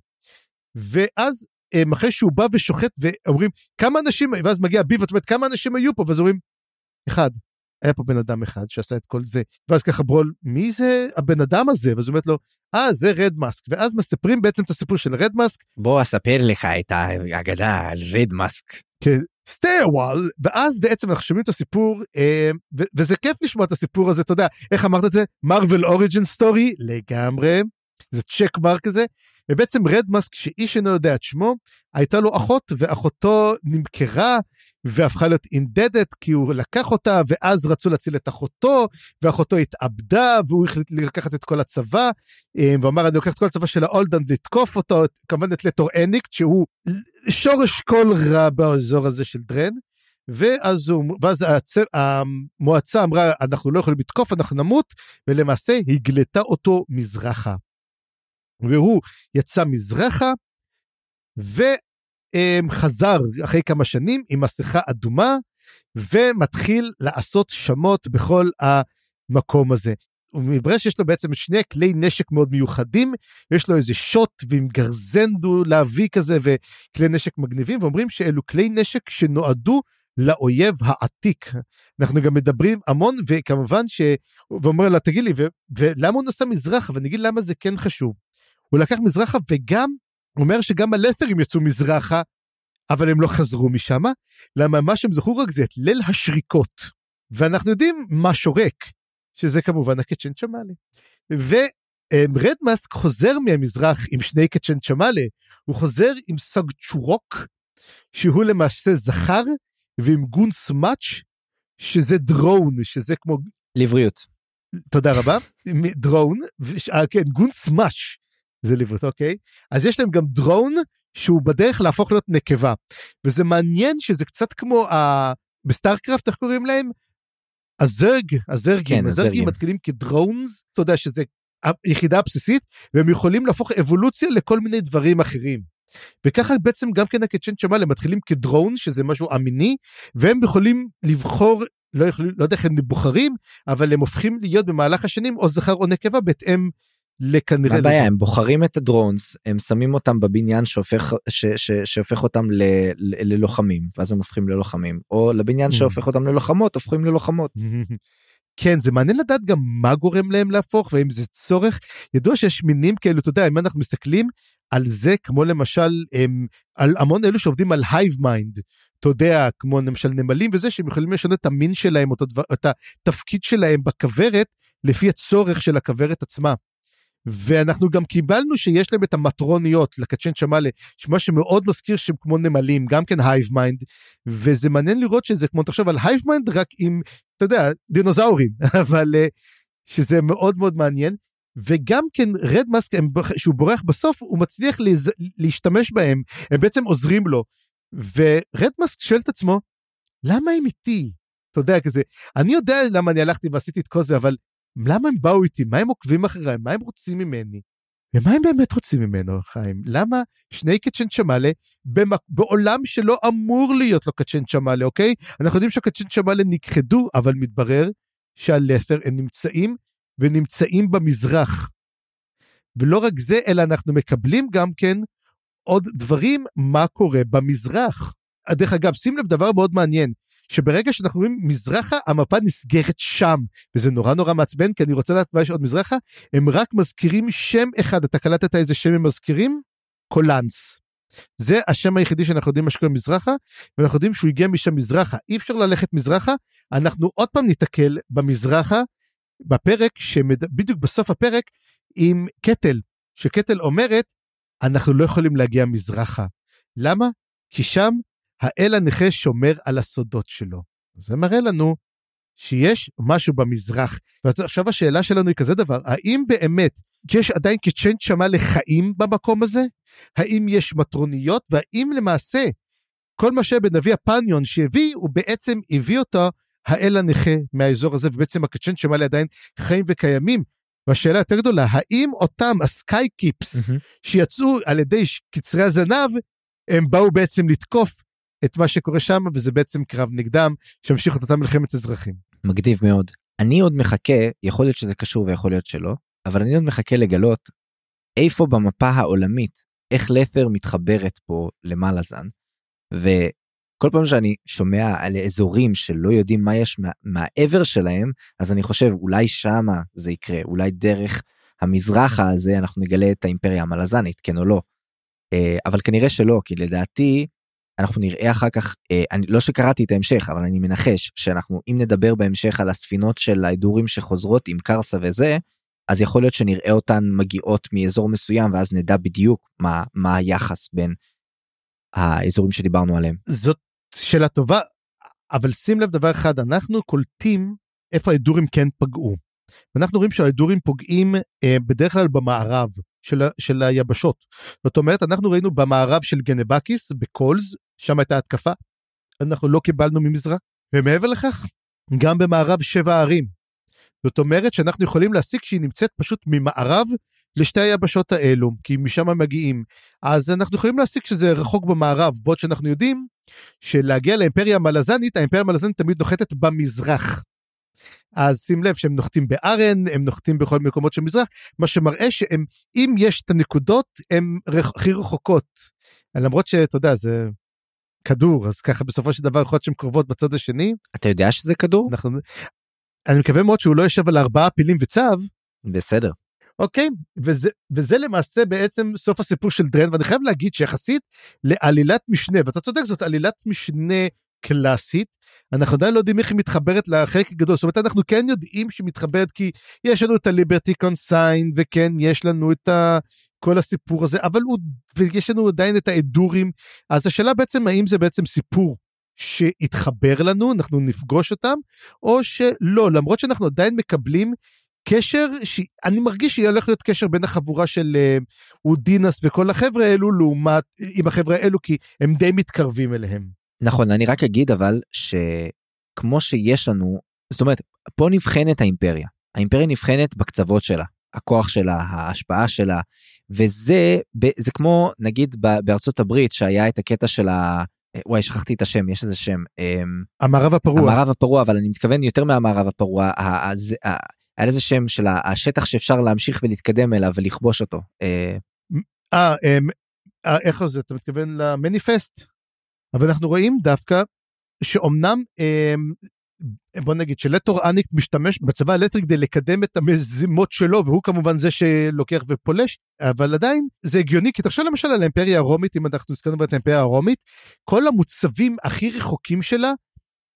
ואז אחרי שהוא בא ושוחט ואומרים כמה אנשים, ואז מגיע בי ואת אומרת כמה אנשים היו פה, ואז אומרים, אחד, היה פה בן אדם אחד שעשה את כל זה, ואז ככה ברול, מי זה הבן אדם הזה? ואז הוא אומרת לו, אה, זה רד מאסק, ואז מספרים בעצם את הסיפור של רד מאסק. בוא אספר לך את האגדה על רד מאסק. כן, while, ואז בעצם אנחנו שומעים את הסיפור, אה, ו- וזה כיף לשמוע את הסיפור הזה, אתה יודע, איך אמרת את זה? Marvel origin story? לגמרי. זה check mark כזה, ובעצם רד מאסק שאיש אינו יודע את שמו הייתה לו אחות ואחותו נמכרה והפכה להיות indebted כי הוא לקח אותה ואז רצו להציל את אחותו ואחותו התאבדה והוא החליט לקחת את כל הצבא אה, ואמר אני לוקח את כל הצבא של האולדן לתקוף אותו כמובן את לטור אניקט שהוא שורש כל רע באזור הזה של דרן. ואז, הוא, ואז הצ... המועצה אמרה אנחנו לא יכולים לתקוף אנחנו נמות ולמעשה הגלתה אותו מזרחה. והוא יצא מזרחה וחזר אחרי כמה שנים עם מסכה אדומה ומתחיל לעשות שמות בכל המקום הזה. ומברר שיש לו בעצם שני כלי נשק מאוד מיוחדים, יש לו איזה שוט ועם גרזנדו להביא כזה וכלי נשק מגניבים, ואומרים שאלו כלי נשק שנועדו לאויב העתיק. אנחנו גם מדברים המון, וכמובן ש... ואומר לה, תגיד לי, ו... ולמה הוא נסע מזרח? ואני אגיד למה זה כן חשוב. הוא לקח מזרחה וגם אומר שגם הלת'רים יצאו מזרחה, אבל הם לא חזרו משם. למה מה שהם זכו רק זה את ליל השריקות. ואנחנו יודעים מה שורק, שזה כמובן הקצ'ן צ'מאלה. ורד מאסק חוזר מהמזרח עם שני קצ'ן צ'מאלה, הוא חוזר עם סוג צ'ורוק, שהוא למעשה זכר, ועם גונס מאץ', שזה דרון, שזה כמו... לבריאות. תודה רבה. דרון, אה, כן, גונס מאץ', זה ליבוט, אוקיי? אז יש להם גם דרון שהוא בדרך להפוך להיות נקבה. וזה מעניין שזה קצת כמו ה... בסטארקראפט, איך קוראים להם? הזרג, הזרגים, כן, הזרגים מתחילים כ drones, אתה יודע שזה היחידה הבסיסית, והם יכולים להפוך אבולוציה לכל מיני דברים אחרים. וככה בעצם גם כן הקצ'ן צ'מאלה מתחילים כ drone, שזה משהו אמיני, והם יכולים לבחור לא, יכול, לא יודע איך הם בוחרים, אבל הם הופכים להיות במהלך השנים או זכר או נקבה בהתאם לכנראה... הבעיה, הם בוחרים את ה drones, הם שמים אותם בבניין שהופך, ש, ש, שהופך אותם ל, ל, ללוחמים, ואז הם הופכים ללוחמים, או לבניין mm. שהופך אותם ללוחמות, הופכים ללוחמות. כן, זה מעניין לדעת גם מה גורם להם להפוך, והאם זה צורך. ידוע שיש מינים כאלו, אתה יודע, אם אנחנו מסתכלים על זה, כמו למשל, הם, על המון אלו שעובדים על hive mind, אתה יודע, כמו למשל נמלים וזה, שהם יכולים לשנות את המין שלהם, או את התפקיד שלהם בכוורת, לפי הצורך של הכוורת עצמה. ואנחנו גם קיבלנו שיש להם את המטרוניות לקצ'ן צ'מאלה, שמה שמאוד מזכיר שהם כמו נמלים, גם כן hive mind, וזה מעניין לראות שזה כמו תחשוב על hive mind רק עם, אתה יודע, דינוזאורים, אבל אה, שזה מאוד מאוד מעניין. וגם כן רד מאסק, שהוא בורח בסוף, הוא מצליח להז... להשתמש בהם, הם בעצם עוזרים לו. ורד מאסק שואל את עצמו, למה הם איתי? אתה יודע, כזה, אני יודע למה אני הלכתי ועשיתי את כל זה, אבל למה הם באו איתי? מה הם עוקבים אחריי? מה הם רוצים ממני? ומה הם באמת רוצים ממנו, חיים? למה שני קצ'ן צ'מאלה במק... בעולם שלא אמור להיות לו קצ'ן צ'מאלה, אוקיי? אנחנו יודעים שהקצ'ן צ'מאלה נכחדו, אבל מתברר שהלת'ר הם נמצאים ונמצאים במזרח. ולא רק זה, אלא אנחנו מקבלים גם כן עוד דברים מה קורה במזרח. דרך אגב, שים לב דבר מאוד מעניין, שברגע שאנחנו רואים מזרחה, המפה נסגרת שם, וזה נורא נורא מעצבן, כי אני רוצה לדעת מה יש עוד מזרחה, הם רק מזכירים שם אחד, אתה קלטת איזה שם הם מזכירים? קולנס. זה השם היחידי שאנחנו יודעים מה שקורה מזרחה, ואנחנו יודעים שהוא הגיע משם מזרחה. אי אפשר ללכת מזרחה, אנחנו עוד פעם ניתקל במזרחה, בפרק, שמד... בדיוק בסוף הפרק, עם קטל, שקטל אומרת, אנחנו לא יכולים להגיע מזרחה. למה? כי שם האל הנכה שומר על הסודות שלו. זה מראה לנו שיש משהו במזרח. ועכשיו השאלה שלנו היא כזה דבר, האם באמת יש עדיין קצ'יינט שמה לחיים במקום הזה? האם יש מטרוניות? והאם למעשה כל מה שבנביא הפניון שהביא, הוא בעצם הביא אותו האל הנכה מהאזור הזה, ובעצם הקצ'יינט שמה עדיין חיים וקיימים. והשאלה יותר גדולה, האם אותם הסקאי קיפס mm-hmm. שיצאו על ידי קצרי הזנב, הם באו בעצם לתקוף את מה שקורה שם, וזה בעצם קרב נגדם, שהמשיך את אותה מלחמת אזרחים. מגניב מאוד. אני עוד מחכה, יכול להיות שזה קשור ויכול להיות שלא, אבל אני עוד מחכה לגלות איפה במפה העולמית, איך לת'ר מתחברת פה למלאזן, וכל פעם שאני שומע על אזורים שלא יודעים מה יש מעבר שלהם, אז אני חושב אולי שמה זה יקרה, אולי דרך המזרחה הזה אנחנו נגלה את האימפריה המלאזנית, כן או לא. אה, אבל כנראה שלא, כי לדעתי אנחנו נראה אחר כך, אה, אני לא שקראתי את ההמשך, אבל אני מנחש שאנחנו, אם נדבר בהמשך על הספינות של ההדורים שחוזרות עם קרסה וזה, אז יכול להיות שנראה אותן מגיעות מאזור מסוים ואז נדע בדיוק מה, מה היחס בין האזורים שדיברנו עליהם. זאת שאלה טובה, אבל שים לב דבר אחד, אנחנו קולטים איפה ההדורים כן פגעו. ואנחנו רואים שההדורים פוגעים אה, בדרך כלל במערב של, של היבשות. זאת אומרת, אנחנו ראינו במערב של גנבקיס, בקולס, שם הייתה התקפה, אנחנו לא קיבלנו ממזרח, ומעבר לכך, גם במערב שבע הערים. זאת אומרת שאנחנו יכולים להסיק שהיא נמצאת פשוט ממערב לשתי היבשות האלו, כי משם מגיעים. אז אנחנו יכולים להסיק שזה רחוק במערב, בעוד שאנחנו יודעים שלהגיע לאימפריה המלזנית, האימפריה המלזנית תמיד נוחתת במזרח. אז שים לב שהם נוחתים בארן, הם נוחתים בכל מקומות של מזרח, מה שמראה שהם, אם יש את הנקודות, הם הכי רחוקות. למרות שאתה יודע, זה כדור, אז ככה בסופו של דבר יכול להיות שהן קרובות בצד השני. אתה יודע שזה כדור? אנחנו... אני מקווה מאוד שהוא לא יושב על ארבעה פילים וצו. בסדר. אוקיי, וזה, וזה למעשה בעצם סוף הסיפור של דרן, ואני חייב להגיד שיחסית לעלילת משנה, ואתה צודק, זאת עלילת משנה קלאסית, אנחנו עדיין לא יודעים איך היא מתחברת לחלק הגדול, זאת אומרת אנחנו כן יודעים שהיא מתחברת כי יש לנו את הליברטי קונסיין וכן יש לנו את ה... כל הסיפור הזה, אבל הוא, ויש לנו עדיין את האדורים, אז השאלה בעצם האם זה בעצם סיפור שהתחבר לנו, אנחנו נפגוש אותם, או שלא, למרות שאנחנו עדיין מקבלים קשר שאני מרגיש שיהיה הולך להיות קשר בין החבורה של uh, אודינס וכל החבר'ה האלו לעומת עם החבר'ה האלו כי הם די מתקרבים אליהם. נכון, אני רק אגיד אבל שכמו שיש לנו, זאת אומרת, פה נבחנת האימפריה. האימפריה נבחנת בקצוות שלה, הכוח שלה, ההשפעה שלה, וזה זה כמו נגיד בארצות הברית שהיה את הקטע של ה... וואי שכחתי את השם יש איזה שם אמ, המערב הפרוע המערב הפרוע אבל אני מתכוון יותר מהמערב הפרוע היה לזה שם של השטח שאפשר להמשיך ולהתקדם אליו ולכבוש אותו. אה, אה, אמ, אה איך זה אתה מתכוון למניפסט? אבל אנחנו רואים דווקא שאומנם אה, בוא נגיד שלטור אניק משתמש בצבא האלקטרי כדי לקדם את המזימות שלו והוא כמובן זה שלוקח ופולש אבל עדיין זה הגיוני כי תחשוב למשל על האימפריה הרומית אם אנחנו הזכרנו את האימפריה הרומית כל המוצבים הכי רחוקים שלה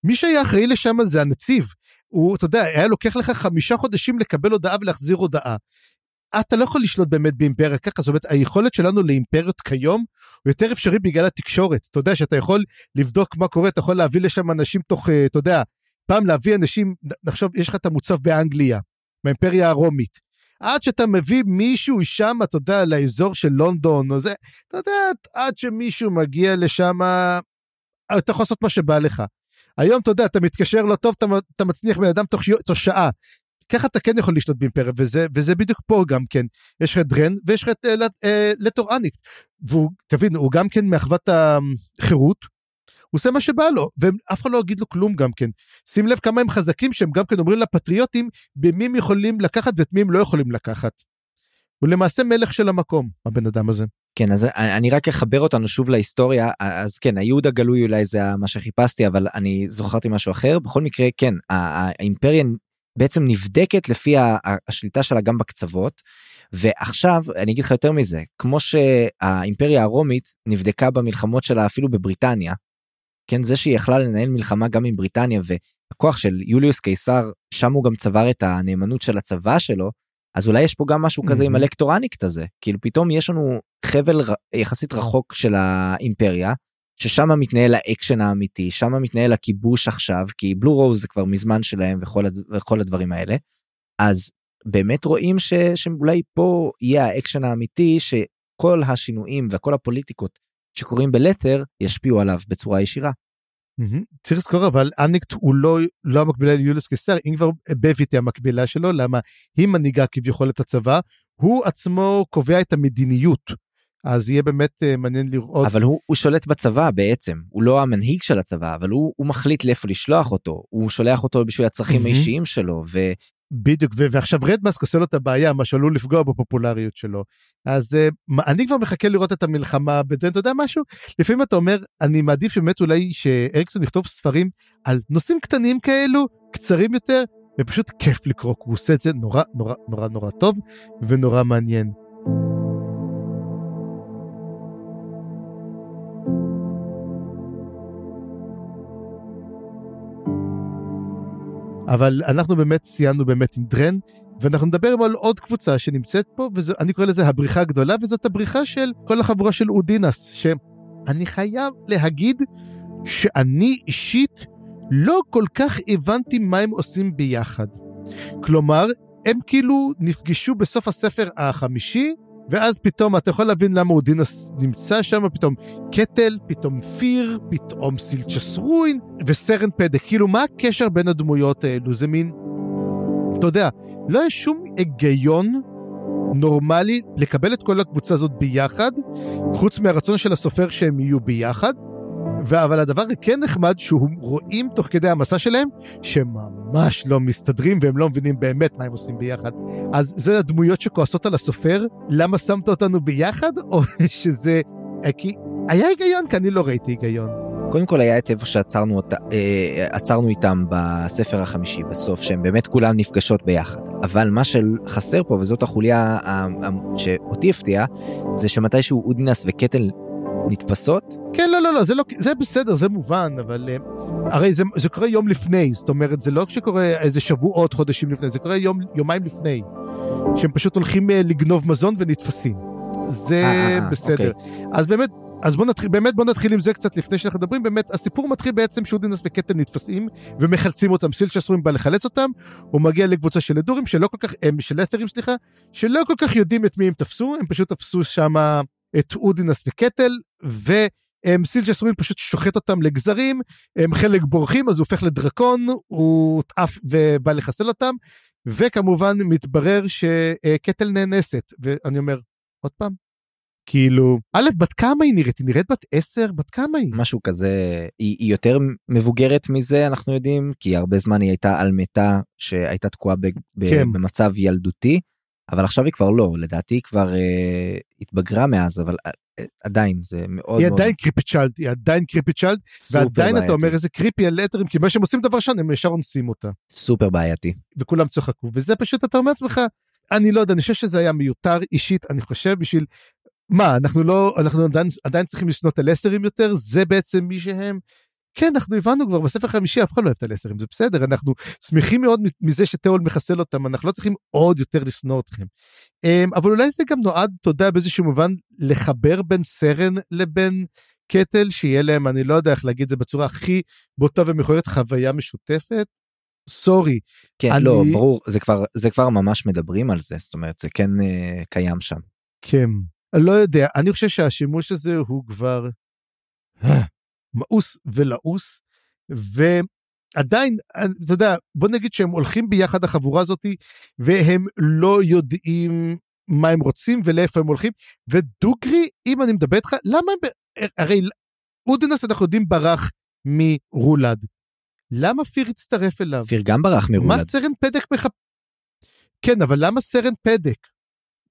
מי שהיה אחראי לשם זה הנציב. הוא אתה יודע היה לוקח לך חמישה חודשים לקבל הודעה ולהחזיר הודעה אתה לא יכול לשלוט באמת באימפריה ככה, זאת אומרת היכולת שלנו לאימפריות כיום הוא יותר אפשרי בגלל התקשורת. אתה יודע שאתה יכול לבדוק מה קורה, אתה יכול להביא לשם אנשים תוך, אה, אתה יודע, פעם להביא אנשים, נחשוב, יש לך את המוצב באנגליה, באימפריה הרומית. עד שאתה מביא מישהו שם, אתה יודע, לאזור של לונדון או זה, אתה יודע, עד שמישהו מגיע לשם, אתה יכול לעשות מה שבא לך. היום, אתה יודע, אתה מתקשר לא טוב, אתה, מצניח בן אדם תוך, תוך שעה. ככה אתה כן יכול לשלוט באימפריה וזה וזה בדיוק פה גם כן יש לך את דרן ויש לך את אה, אה, לטור אניקס והוא תבין הוא גם כן מאחוות החירות. הוא עושה מה שבא לו ואף אחד לא יגיד לו כלום גם כן שים לב כמה הם חזקים שהם גם כן אומרים לפטריוטים במי הם יכולים לקחת ואת מי הם לא יכולים לקחת. הוא למעשה מלך של המקום הבן אדם הזה. כן אז אני רק אחבר אותנו שוב להיסטוריה אז כן הייעוד הגלוי אולי זה מה שחיפשתי אבל אני זוכרתי משהו אחר בכל מקרה כן האימפריה בעצם נבדקת לפי השליטה שלה גם בקצוות. ועכשיו אני אגיד לך יותר מזה כמו שהאימפריה הרומית נבדקה במלחמות שלה אפילו בבריטניה. כן זה שהיא יכלה לנהל מלחמה גם עם בריטניה והכוח של יוליוס קיסר שם הוא גם צבר את הנאמנות של הצבא שלו אז אולי יש פה גם משהו כזה עם לטור אניקט הזה כאילו פתאום יש לנו חבל יחסית רחוק של האימפריה ששם מתנהל האקשן האמיתי, שם מתנהל הכיבוש עכשיו, כי בלו רוז זה כבר מזמן שלהם וכל, הד... וכל הדברים האלה. אז באמת רואים ש... שאולי פה יהיה האקשן האמיתי שכל השינויים וכל הפוליטיקות שקורים בלת'ר ישפיעו עליו בצורה ישירה. צריך לזכור אבל אניקט הוא לא לא המקבילה ליוליוס קיסר אם כבר ביבאט היא המקבילה שלו למה היא מנהיגה כביכול את הצבא הוא עצמו קובע את המדיניות אז יהיה באמת uh, מעניין לראות. אבל הוא, הוא שולט בצבא בעצם, הוא לא המנהיג של הצבא, אבל הוא, הוא מחליט לאיפה לשלוח אותו, הוא שולח אותו בשביל הצרכים האישיים שלו, ו... בדיוק, ו- ועכשיו רדמאסק עושה לו את הבעיה, מה שעלול לפגוע בפופולריות שלו. אז uh, אני כבר מחכה לראות את המלחמה בדן, אתה יודע משהו? לפעמים אתה אומר, אני מעדיף שבאמת אולי שאריקסון יכתוב ספרים על נושאים קטנים כאלו, קצרים יותר, ופשוט כיף לקרוא, הוא עושה את זה נורא נורא נורא נורא טוב ונורא מעניין. אבל אנחנו באמת סיימנו באמת עם דרן, ואנחנו נדבר על עוד קבוצה שנמצאת פה, ואני קורא לזה הבריחה הגדולה, וזאת הבריחה של כל החבורה של אודינס, שאני חייב להגיד שאני אישית לא כל כך הבנתי מה הם עושים ביחד. כלומר, הם כאילו נפגשו בסוף הספר החמישי, ואז פתאום אתה יכול להבין למה אודינס נמצא שם, פתאום קטל, פתאום פיר, פתאום סילצ'ס רוין וסרן פדק. כאילו, מה הקשר בין הדמויות האלו? זה מין, אתה יודע, לא יש שום היגיון נורמלי לקבל את כל הקבוצה הזאת ביחד, חוץ מהרצון של הסופר שהם יהיו ביחד. אבל הדבר כן נחמד שהוא רואים תוך כדי המסע שלהם שהם ממש לא מסתדרים והם לא מבינים באמת מה הם עושים ביחד. אז זה הדמויות שכועסות על הסופר, למה שמת אותנו ביחד? או שזה... כי היה היגיון, כי אני לא ראיתי היגיון. קודם כל היה את איפה שעצרנו אותה, אה, עצרנו איתם בספר החמישי בסוף, שהם באמת כולם נפגשות ביחד. אבל מה שחסר פה, וזאת החוליה שאותי הפתיעה, זה שמתישהו אודינס וקטל נתפסות? כן, לא, לא, לא, זה, לא, זה בסדר, זה מובן, אבל uh, הרי זה, זה קורה יום לפני, זאת אומרת, זה לא שקורה איזה שבועות, חודשים לפני, זה קורה יום, יומיים לפני, שהם פשוט הולכים uh, לגנוב מזון ונתפסים. זה 아, אה, בסדר. אוקיי. אז באמת, אז בוא נתחיל, באמת בוא נתחיל עם זה קצת לפני שאנחנו מדברים, באמת הסיפור מתחיל בעצם שאודינס וקטל נתפסים ומחלצים אותם, סילצ'סרוים בא לחלץ אותם, הוא מגיע לקבוצה של אדורים שלא כל כך, הם של את'רים סליחה, שלא כל כך יודעים את מי הם תפסו, הם פשוט תפסו שמה את אודינס וקטל, וסילג'ס רובין פשוט שוחט אותם לגזרים, הם חלק בורחים, אז הוא הופך לדרקון, הוא עף ובא לחסל אותם, וכמובן מתברר שקטל נאנסת, ואני אומר, עוד פעם, כאילו, א', בת כמה היא נראית? היא נראית בת עשר? בת כמה היא? משהו כזה, היא, היא יותר מבוגרת מזה, אנחנו יודעים, כי הרבה זמן היא הייתה על מתה שהייתה תקועה ב, ב, כן. במצב ילדותי. אבל עכשיו היא כבר לא לדעתי היא כבר אה, התבגרה מאז אבל אה, עדיין זה מאוד היא מאוד... עדיין קריפי צ'יילד היא עדיין קריפי צ'יילד ועדיין בעייתי. אתה אומר איזה קריפי על לטרים כי מה שהם עושים דבר שונה הם ישר אונסים אותה. סופר בעייתי. וכולם צחקו וזה פשוט אתה אומר לעצמך אני לא יודע אני חושב שזה היה מיותר אישית אני חושב בשביל מה אנחנו לא אנחנו עדיין, עדיין צריכים לשנות על עשרים יותר זה בעצם מי שהם כן, אנחנו הבנו כבר בספר החמישי, אף אחד לא אוהב את הלסרים, זה בסדר, אנחנו שמחים מאוד מזה שתיאול מחסל אותם, אנחנו לא צריכים עוד יותר לשנוא אתכם. אמ, אבל אולי זה גם נועד, אתה יודע, באיזשהו מובן, לחבר בין סרן לבין קטל, שיהיה להם, אני לא יודע איך להגיד את זה בצורה הכי בוטה ומכוערת, חוויה משותפת. סורי. כן, אני... לא, ברור, זה כבר, זה כבר ממש מדברים על זה, זאת אומרת, זה כן אה, קיים שם. כן, לא יודע, אני חושב שהשימוש הזה הוא כבר... מאוס ולעוס, ועדיין, אתה יודע, בוא נגיד שהם הולכים ביחד החבורה הזאתי, והם לא יודעים מה הם רוצים ולאיפה הם הולכים, ודוגרי, אם אני מדבר איתך, למה הם, הרי אודנס אנחנו יודעים ברח מרולד. למה פיר הצטרף אליו? פיר גם ברח מרולד. מה סרן פדק מחפ... כן, אבל למה סרן פדק?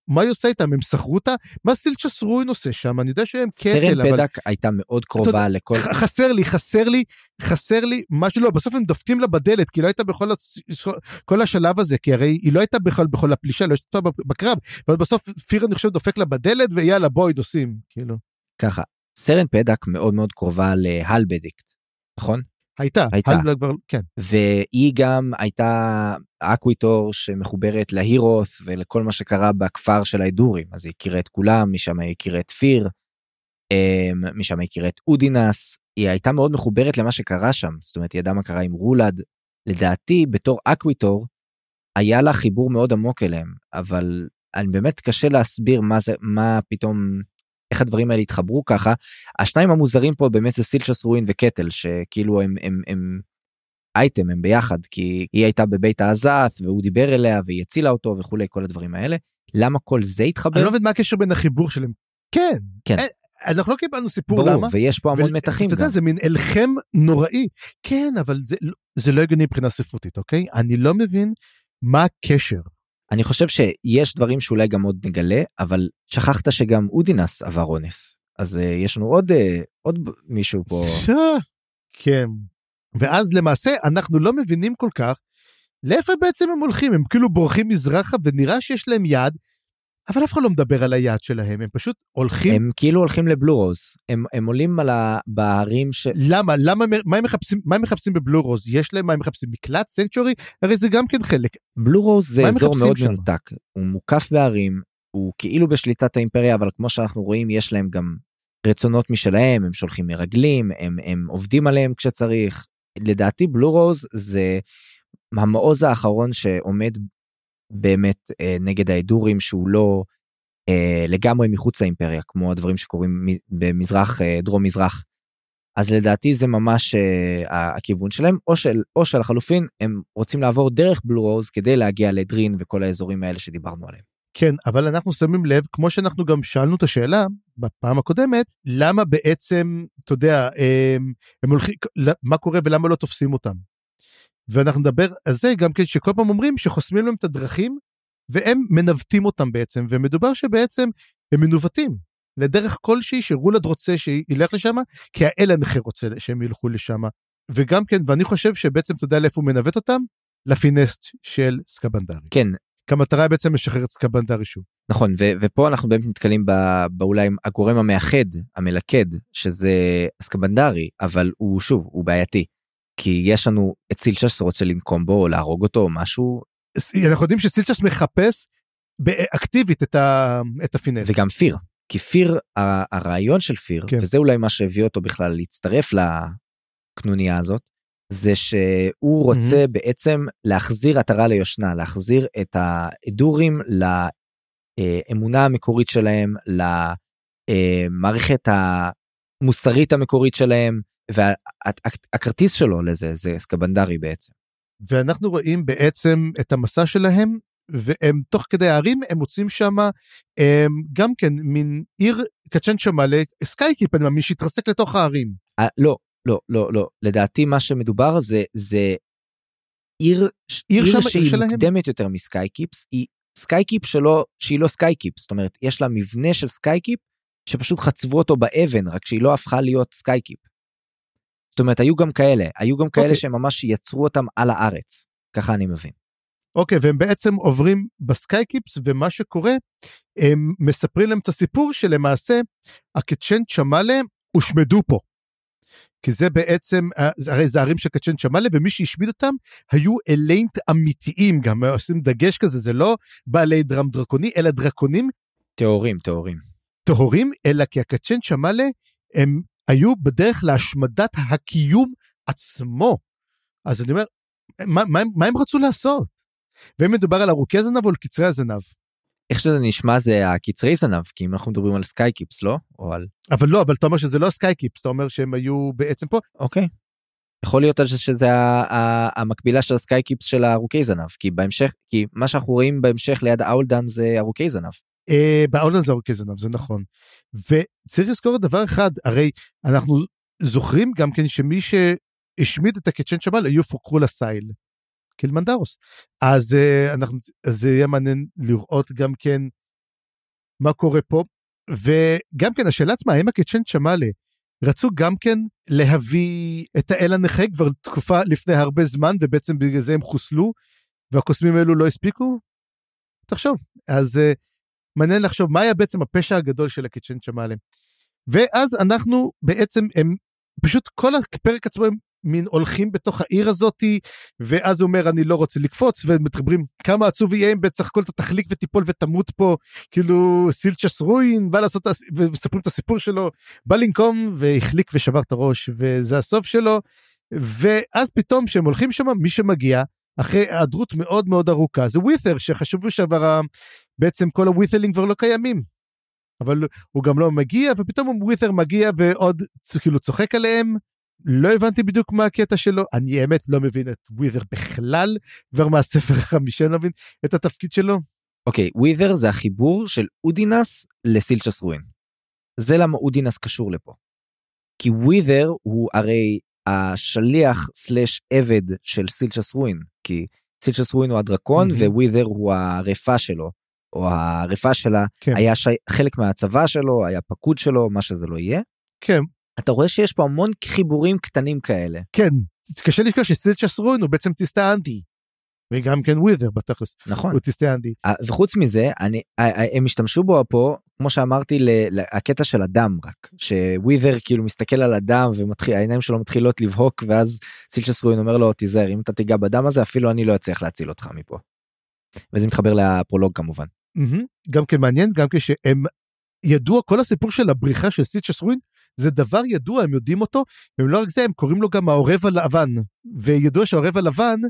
מה היא עושה איתם? הם שכרו אותה? מה סילצ'ס רוין עושה שם? אני יודע שהם קטל, אבל... סרן פדק הייתה מאוד קרובה לכל... חסר לי, חסר לי, חסר לי משהו, לא, בסוף הם דופקים לה בדלת, כי היא לא הייתה בכל כל השלב הזה, כי הרי היא לא הייתה בכלל בכל הפלישה, לא השתתפה בקרב, אבל בסוף פיר אני חושב דופק לה בדלת, ויאללה בואי זזים, כאילו. ככה, סרן פדק מאוד מאוד קרובה להאל בדיקט, נכון? הייתה, הייתה, כבר, כן. והיא גם הייתה Acquitor שמחוברת להירות' ולכל מה שקרה בכפר של האידורים, אז היא הכירה את כולם, משם היא הכירה את פיר, אמ, משם היא הכירה את אודינס, היא הייתה מאוד מחוברת למה שקרה שם, זאת אומרת היא ידעה מה קרה עם רולד, לדעתי בתור Acquitor היה לה חיבור מאוד עמוק אליהם, אבל אני באמת קשה להסביר מה זה, מה פתאום איך הדברים האלה התחברו ככה. השניים המוזרים פה באמת זה סילצ'ס רואין וקטל שכאילו הם הם הם אייטם הם ביחד כי היא הייתה בבית העזת והוא דיבר אליה והיא הצילה אותו וכולי כל הדברים האלה. למה כל זה התחבר? אני לא מבין מה הקשר בין החיבור שלהם. כן. כן. אין- אנחנו לא קיבלנו סיפור ברור, למה. ויש פה המון ול- מתחים אתה יודע. זה מין אלחם נוראי. כן, אבל זה, זה לא הגיוני מבחינה ספרותית, אוקיי? אני לא מבין מה הקשר. אני חושב שיש דברים שאולי גם עוד נגלה, אבל שכחת שגם אודינס עבר אונס. אז uh, יש לנו עוד, uh, עוד מישהו פה. ש- כן. ואז למעשה אנחנו לא מבינים כל כך לאיפה בעצם הם הולכים, הם כאילו בורחים מזרחה ונראה שיש להם יעד, אבל אף אחד לא מדבר על היעד שלהם, הם פשוט הולכים. הם כאילו הולכים לבלו רוז. הם, הם עולים על ה... בהרים ש... למה? למה? מה הם מחפשים, מה הם מחפשים בבלו רוז? יש להם מה הם מחפשים? מקלט? סנקצ'ורי? הרי זה גם כן חלק. בלו רוז זה אזור מאוד שם? מנותק. הוא מוקף בהרים, הוא כאילו בשליטת האימפריה, אבל כמו שאנחנו רואים, יש להם גם רצונות משלהם, הם שולחים מרגלים, הם, הם עובדים עליהם כשצריך. לדעתי בלו רוז זה המעוז האחרון שעומד באמת אה, נגד ההדורים שהוא לא אה, לגמרי מחוץ לאימפריה כמו הדברים שקורים במזרח אה, דרום מזרח. אז לדעתי זה ממש אה, הכיוון שלהם או של או שלחלופין הם רוצים לעבור דרך בלו רוז כדי להגיע לדרין וכל האזורים האלה שדיברנו עליהם. כן, אבל אנחנו שמים לב, כמו שאנחנו גם שאלנו את השאלה בפעם הקודמת, למה בעצם, אתה יודע, הם, הם הולכים, מה קורה ולמה לא תופסים אותם. ואנחנו נדבר על זה גם כן, שכל פעם אומרים שחוסמים להם את הדרכים, והם מנווטים אותם בעצם, ומדובר שבעצם הם מנווטים לדרך כלשהי שרולד רוצה שילך לשם, כי האל הנכה רוצה שהם ילכו לשם. וגם כן, ואני חושב שבעצם, אתה יודע לאיפה הוא מנווט אותם? לפינסט של סקבנדרי. כן כי המטרה היא בעצם לשחרר את סקבנדרי שוב. נכון ו- ופה אנחנו באמת נתקלים ב- באולי הגורם המאחד המלכד שזה אסקבנדרי אבל הוא שוב הוא בעייתי. כי יש לנו את סילצ'ס רוצה לנקום בו או להרוג אותו או משהו אנחנו יודעים שסילצ'ס מחפש אקטיבית את, ה, את הפינס. וגם פיר כי פיר הרעיון של פיר כן. וזה אולי מה שהביא אותו בכלל להצטרף לקנוניה הזאת זה שהוא רוצה Mhm. בעצם להחזיר עטרה ליושנה להחזיר את ההדורים לאמונה המקורית שלהם למערכת המוסרית המקורית שלהם והכרטיס שלו לזה זה סקבנדרי בעצם. ואנחנו רואים בעצם את המסע שלהם, והם תוך כדי ההרים, הם מוצאים שם גם כן מין עיר קצ'ן צ'מאלה, skykeep, אני מאמין, שהתרסק לתוך ההרים. אה, לא לא לא לא לדעתי מה שמדובר זה זה עיר עיר עיר שהיא שלהם? מוקדמת יותר מ skykeeps היא skykeep שלא שהיא לא skykeep זאת אומרת יש לה מבנה של skykeep שפשוט חצבו אותו באבן רק שהיא לא הפכה להיות skykeep. זאת אומרת היו גם כאלה היו גם כאלה אוקיי. שממש יצרו אותם על הארץ ככה אני מבין. אוקיי, והם בעצם עוברים בסקייקיפס, ומה שקורה, הם מספרים להם את הסיפור שלמעשה הקצ'ן צ'מאלה הושמדו פה. כי זה בעצם, אה, הרי זה ערים של קצ'ן צ'מאלה, ומי שהשמיד אותם היו אליינט אמיתיים, גם עושים דגש כזה, זה לא בעלי דרם דרקוני, אלא דרקונים טהורים טהורים. טהורים, אלא כי הקצ'ן צ'מאלה הם היו בדרך להשמדת הקיום עצמו. אז אני אומר, מה, מה, מה הם רצו לעשות? ואם מדובר על ארוכי הזנב או על קצרי הזנב? איך שזה נשמע זה הקצרי זנב כי אם אנחנו מדברים על skykeeps לא או על אבל לא, אבל אתה אומר שזה לא skykeeps, אתה אומר שהם היו בעצם פה. אוקיי. יכול להיות שזה המקבילה של ה skykeeps של הארוכי זנב כי בהמשך כי מה שאנחנו רואים בהמשך ליד האולדן זה ארוכי זנב. אה, באולדן זה ארוכי זנב, זה נכון. וצריך לזכור דבר אחד, הרי אנחנו זוכרים גם כן שמי שהשמיד את הקצ'ן שבל היו פוקרו לסייל. קילמנדרוס. אז אה, אז זה יהיה מעניין לראות גם כן מה קורה פה. וגם כן השאלה עצמה, האם הקצ'ן צ'מאלה רצו גם כן להביא את האל הנכה כבר תקופה לפני הרבה זמן, ובעצם בגלל זה הם חוסלו, והקוסמים האלו לא הספיקו? תחשוב. אז uh, מעניין לחשוב מה היה בעצם הפשע הגדול של הקצ'ן צ'מאלה. ואז אנחנו בעצם, הם פשוט כל הפרק עצמו הם מין הולכים בתוך העיר הזאתי, ואז הוא אומר אני לא רוצה לקפוץ, ומתחברים כמה עצוב יהיה אם בצח הכל אתה תחליק ותיפול ותמות פה, כאילו סילצ'ס רואין, בא לעשות, ומספרים את הסיפור שלו, בא לנקום והחליק ושבר את הראש, וזה הסוף שלו, ואז פתאום כשהם הולכים שם, מי שמגיע, אחרי היעדרות מאוד מאוד ארוכה, זה ווית'ר, שחשבו שעבר, בעצם כל הווית'לים כבר לא קיימים. אבל הוא גם לא מגיע, ופתאום ווית'ר מגיע ועוד כאילו צוחק עליהם. לא הבנתי בדיוק מה הקטע שלו, אני האמת לא מבין את ווית'ר בכלל, כבר מהספר החמישי אני לא מבין את התפקיד שלו. אוקיי ווית'ר זה החיבור של אודינס לסילצ'ס רואין. זה למה אודינס קשור לפה. כי ווית'ר הוא הרי השליח slash עבד של סילצ'ס רואין כי סילצ'ס רואין הוא הדרקון מהמם. ווית'ר הוא הרפה שלו או הרפה שלה כן. היה שי... חלק מהצבא שלו היה פקוד שלו מה שזה לא יהיה. כן, אתה רואה שיש פה המון חיבורים קטנים כאלה כן. קשה לשכוח שסילצ'ס רוין הוא בעצם טיסטה אנדי. וגם כן ווית'ר בתכלס. נכון הוא טיסטה אנדי. אה, וחוץ מזה אני אה, אה, הם השתמשו בו פה כמו שאמרתי ל- ל- הקטע של הדם רק שווית'ר כאילו מסתכל על הדם ומתחיל העיניים שלו מתחילות לבהוק ואז סילצ'ס רוין אומר לו תיזהר אם אתה תיגע בדם הזה אפילו אני לא אצליח להציל אותך מפה. וזה מתחבר לפרולוג כמובן. מהמם. גם כן מעניין גם כשהם ידוע כל הסיפור של הבריחה של סילצ'ס רוין זה דבר ידוע הם יודעים אותו ולא רק זה הם קוראים לו גם העורב הלבן וידוע שהעורב הלבן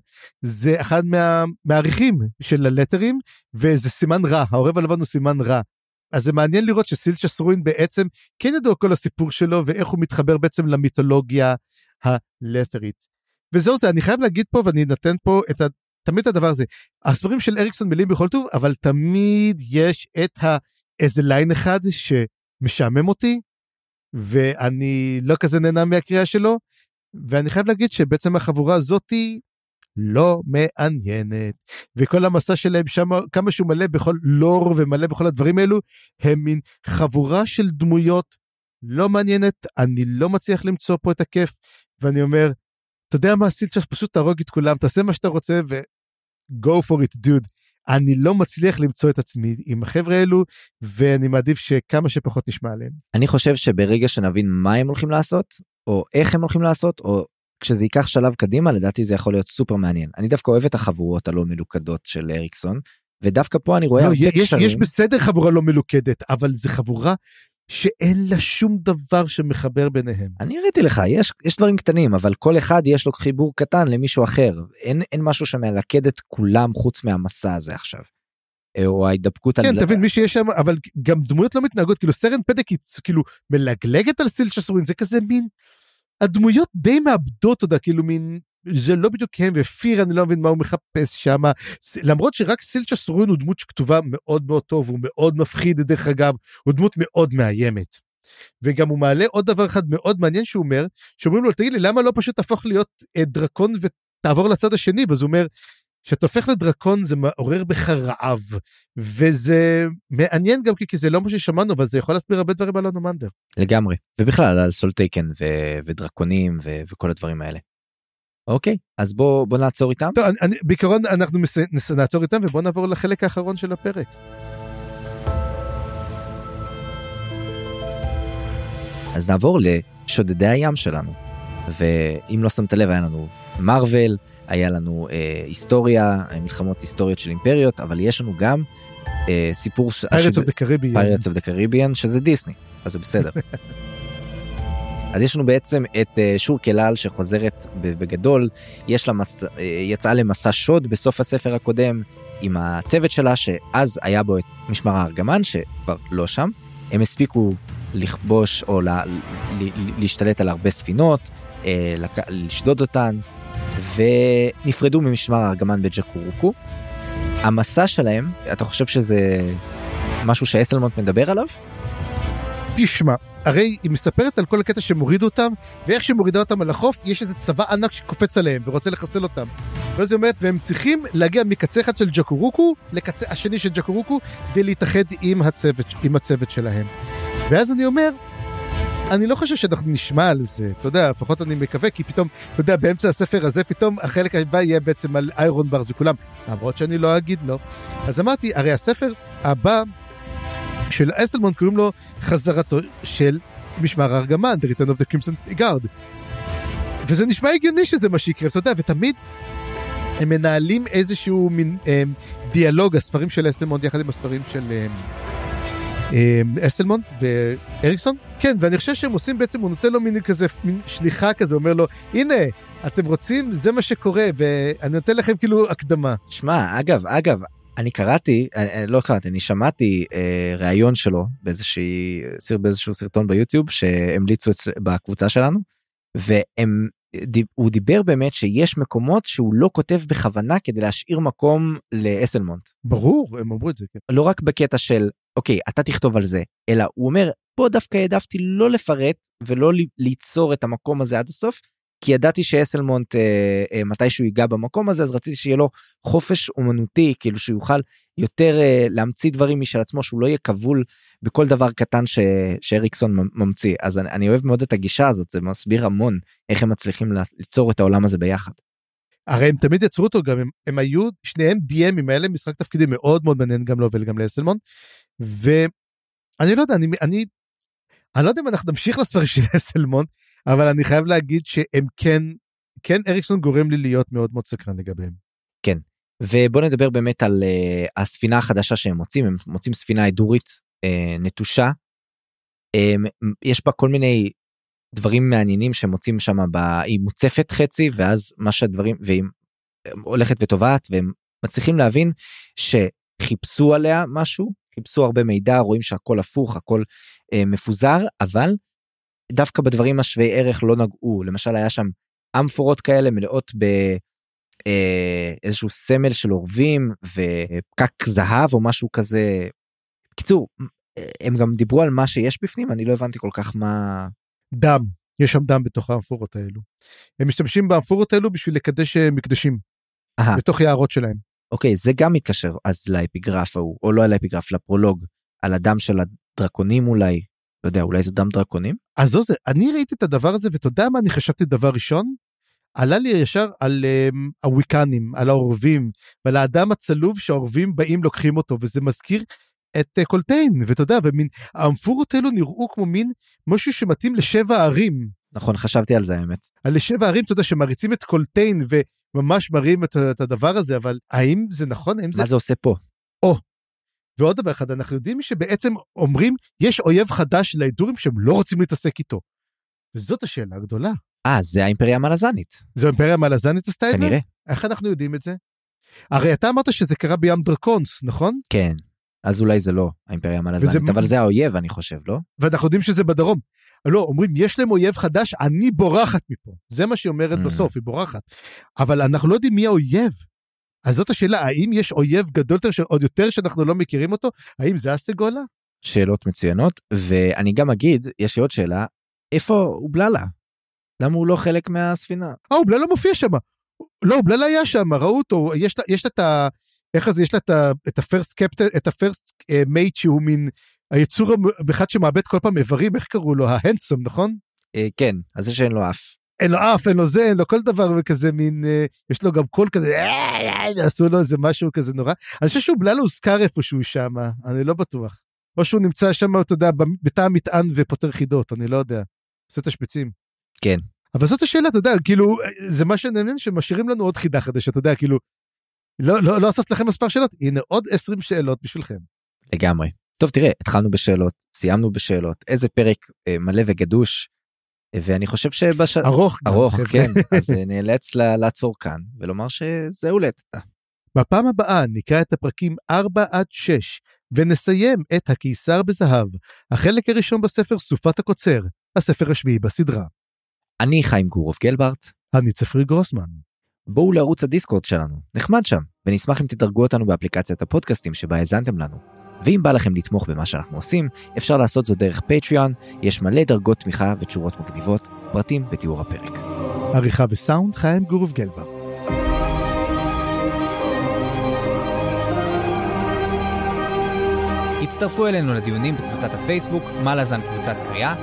זה אחד מה, מהעריכים של הלטרים וזה סימן רע העורב הלבן הוא סימן רע. אז זה מעניין לראות שסילצ'ס רוין בעצם כן ידוע כל הסיפור שלו ואיך הוא מתחבר בעצם למיתולוגיה הלת'רית. וזהו זה אני חייב להגיד פה ואני אתן פה את ה... תמיד הדבר הזה. הספרים של אריקסון מילים בכל טוב אבל תמיד יש את ה... איזה ליין אחד שמשעמם אותי ואני לא כזה נהנה מהקריאה שלו ואני חייב להגיד שבעצם החבורה הזאתי לא מעניינת. וכל המסע שלהם שם כמה שהוא מלא בכל לור ומלא בכל הדברים האלו הם מין חבורה של דמויות לא מעניינת אני לא מצליח למצוא פה את הכיף ואני אומר אתה יודע מה סילצ'ס פשוט תהרוג את כולם תעשה מה שאתה רוצה ו... go for it dude. אני לא מצליח למצוא את עצמי עם החבר'ה האלו ואני מעדיף שכמה שפחות נשמע עליהם. אני חושב שברגע שנבין מה הם הולכים לעשות או איך הם הולכים לעשות או כשזה ייקח שלב קדימה לדעתי זה יכול להיות סופר מעניין אני דווקא אוהב את החבורות הלא מלוכדות של אריקסון ודווקא פה אני רואה לא, הרבה יש, קשרים. יש בסדר חבורה לא מלוכדת אבל זה חבורה שאין לה שום דבר שמחבר ביניהם. אני הראיתי לך יש יש דברים קטנים אבל כל אחד יש לו חיבור קטן למישהו אחר אין אין משהו שמלכד את כולם חוץ מהמסע הזה עכשיו. אה, או ההידבקות כן על תבין מי שיש שם אבל גם דמויות לא מתנהגות כאילו סרן פדק היא כאילו מלגלגת על סילצ'ס רואין זה כזה מין הדמויות די מאבדות אותה כאילו מין זה לא בדיוק הם ופיר אני לא מבין מה הוא מחפש שם למרות שרק סילצ'ס רואין הוא דמות שכתובה מאוד מאוד טוב הוא מאוד מפחיד דרך אגב הוא דמות מאוד מאיימת. וגם הוא מעלה עוד דבר אחד מאוד מעניין שהוא אומר שאומרים לו תגיד לי למה לא פשוט תהפוך להיות אה, דרקון ותעבור לצד השני ואז הוא אומר כשאתה הופך לדרקון זה מעורר בך רעב וזה מעניין גם כי, זה לא מה ששמענו אבל זה יכול להסביר הרבה דברים על אנומנדר. לגמרי ובכלל על soletaken ו- ודרקונים ו- וכל הדברים האלה. אוקיי אז בוא בוא נעצור איתם טוב, אני, אני, בעיקרון אנחנו מס, נס, נעצור איתם ובוא נעבור לחלק האחרון של הפרק. אז נעבור לשודדי הים שלנו ואם לא שמת לב היה לנו מארוול היה לנו אה, היסטוריה אה, מלחמות היסטוריות של אימפריות אבל יש לנו גם אה, סיפור pirates השד- of the קריבי. Pirates of the Caribbean שזה דיסני אז זה בסדר. אז יש לנו בעצם את אה, שור כלל שחוזרת בגדול יש לה מס... אה, יצאה למסע שוד בסוף הספר הקודם עם הצוות שלה שאז היה בו את משמר הארגמן שכבר לא שם הם הספיקו לכבוש או לה... להשתלט על הרבה ספינות אה. לשדוד אותן ונפרדו ממשמר הארגמן בג'קורוקו. המסע שלהם אתה חושב שזה משהו שאסלמונט מדבר עליו? תשמע, הרי היא מספרת על כל הקטע שמוריד אותם, ואיך שמורידה אותם על החוף, יש איזה צבא ענק שקופץ עליהם ורוצה לחסל אותם. ואז היא אומרת, והם צריכים להגיע מקצה אחד של ג'קורוקו לקצה השני של ג'קורוקו, כדי להתאחד עם הצוות, עם הצוות שלהם. ואז אני אומר, אני לא חושב שאנחנו נשמע על זה, אתה יודע, לפחות אני מקווה, כי פתאום, אתה יודע, באמצע הספר הזה, פתאום החלק הבא יהיה בעצם על איירון ברז וכולם, למרות שאני לא אגיד לא. אז אמרתי, הרי הספר הבא של אסלמון קוראים לו חזרתו של משמר הארגמן, The Return of the Crimson Guard. וזה נשמע הגיוני שזה מה שיקרה, אתה יודע, ותמיד הם מנהלים איזשהו מין אה, דיאלוג, הספרים של אסלמונד יחד עם הספרים של אה, אה, אסלמונד ואריקסון. כן, ואני חושב שהם עושים בעצם, הוא נותן לו מין כזה, מין שליחה כזה, אומר לו, הנה, אתם רוצים, זה מה שקורה, ואני נותן לכם כאילו הקדמה. שמע אגב אגב אני קראתי אה, אה, לא קראתי אני שמעתי אה, ראיון שלו באיזושהי באיזשהו סרטון ביוטיוב שהמליצו אצל, בקבוצה שלנו והם הוא דיבר באמת שיש מקומות שהוא לא כותב בכוונה כדי להשאיר מקום לאסלמונט ברור, הם אמרו את זה, כן. לא רק בקטע של אוקיי אתה תכתוב על זה אלא הוא אומר פה דווקא העדפתי לא לפרט ולא ליצור את המקום הזה עד הסוף, כי ידעתי שאסלמונט אה, אה, מתישהו ייגע במקום הזה אז רציתי שיהיה לו חופש אומנותי כאילו שהוא יוכל יותר אה, להמציא דברים משל עצמו שהוא לא יהיה כבול בכל דבר קטן ש, שאריקסון ממציא אז אני, אני אוהב מאוד את הגישה הזאת זה מסביר המון איך הם מצליחים ליצור את העולם הזה ביחד. הרי הם תמיד יצרו אותו גם הם, הם היו שניהם דיאמים האלה משחק תפקידים מאוד מאוד מעניין גם לו וגם לאסלמון ואני לא יודע אני אני אני לא יודע אם אנחנו נמשיך לספרים של אסלמון אבל אני חייב להגיד שהם כן, כן אריקסון גורם לי להיות מאוד מאוד סקרן לגביהם. כן, ובוא נדבר באמת על uh, הספינה החדשה שהם מוצאים, הם מוצאים ספינה הידורית uh, נטושה. Um, יש בה כל מיני דברים מעניינים שהם מוצאים שם, בה, היא מוצפת חצי ואז מה שהדברים, והיא הולכת וטובעת והם מצליחים להבין שחיפשו עליה משהו, חיפשו הרבה מידע, רואים שהכל הפוך, הכל uh, מפוזר, אבל דווקא בדברים השווי ערך לא נגעו למשל היה שם אמפורות כאלה מלאות באיזשהו אה, סמל של אורבים ופקק זהב או משהו כזה. קיצור הם גם דיברו על מה שיש בפנים אני לא הבנתי כל כך מה דם יש שם דם בתוך האמפורות האלו. הם משתמשים באמפורות האלו בשביל לקדש אה, מקדשים Aha. בתוך יערות שלהם. אוקיי זה גם מתקשר אז לאפיגרף ההוא או לא על האפיגרף לפרולוג על הדם של הדרקונים אולי לא יודע אולי זה דם דרקונים אז זו זה אני ראיתי את הדבר הזה ואתה יודע מה אני חשבתי דבר ראשון. עלה לי ישר על um, הוויקנים על העורבים ועל האדם הצלוב שהעורבים באים לוקחים אותו וזה מזכיר את uh, קולטיין ואתה יודע ומין האמפורות האלו נראו כמו מין משהו שמתאים לשבע ערים. נכון חשבתי על זה האמת. על לשבע ערים אתה יודע שמריצים את קולטיין וממש מראים את, את הדבר הזה אבל האם זה נכון האם זה מה זה עושה פה. או ועוד דבר אחד, אנחנו יודעים שבעצם אומרים, יש אויב חדש להידורים שהם לא רוצים להתעסק איתו. וזאת השאלה הגדולה. אה, זה האימפריה המלזנית. זו האימפריה המלזנית עשתה את זה? כנראה. איך אנחנו יודעים את זה? הרי אתה אמרת שזה קרה בים דרקונס, נכון? כן. אז אולי זה לא האימפריה המלזנית, וזה... אבל זה האויב, אני חושב, לא? ואנחנו יודעים שזה בדרום. לא, אומרים, יש להם אויב חדש, אני בורחת מפה. זה מה שהיא אומרת mm. בסוף, היא בורחת. אבל אנחנו לא יודעים מי האויב. אז זאת השאלה, האם יש אויב גדול יותר, עוד יותר שאנחנו לא מכירים אותו? האם זה הסגולה? שאלות מצוינות, ואני גם אגיד, יש לי עוד שאלה, איפה אובללה? למה הוא לא חלק מהספינה? אה, אובללה מופיע שם. לא, אובללה היה שם, ראו אותו, יש לה, את ה... איך זה, יש לה את ה first captain, את ה first mate שהוא מין היצור אחד שמאבד כל פעם איברים, איך קראו לו? ה handsome, נכון? אה, כן, אז זה שאין לו אף. אין לו אף, אין לו זה, אין לו כל דבר וכזה מין, אה, יש לו גם קול כזה, אה, אה, עשו לו איזה משהו כזה נורא. אני חושב שהוא בכלל הוזכר איפשהו שם, אני לא בטוח. או שהוא נמצא שם, אתה יודע, בתא המטען ופותר חידות, אני לא יודע. עושה תשבצים. כן. אבל זאת השאלה, אתה יודע, כאילו, זה מה שנהנה שמשאירים לנו עוד חידה חדשה, אתה יודע, כאילו, לא, לא, לא אספת לכם מספר שאלות, הנה עוד 20 שאלות בשבילכם. לגמרי. טוב, תראה, התחלנו בשאלות, סיימנו בשאלות, איזה פרק אה, מלא וגדוש. ואני חושב שבש... ארוך. ארוך, כן. אז אה, נאלץ לעצור כאן ולומר שזהו לטאטה. בפעם הבאה נקרא את הפרקים 4 עד 6 ונסיים את הקיסר בזהב, החלק הראשון בספר סופת הקוצר, הספר השביעי בסדרה. אני חיים גורוב גלברט. אני צפרי גרוסמן. בואו לערוץ הדיסקורד שלנו, נחמד שם, ונשמח אם תדרגו אותנו באפליקציית הפודקאסטים שבה האזנתם לנו. ואם בא לכם לתמוך במה שאנחנו עושים, אפשר לעשות זאת דרך פטריון, יש מלא דרגות תמיכה ותשורות מגניבות, פרטים בתיאור הפרק. עריכה וסאונד חיים גורוב גלברט. הצטרפו אלינו לדיונים בקבוצת הפייסבוק, מה לזן קבוצת קריאה.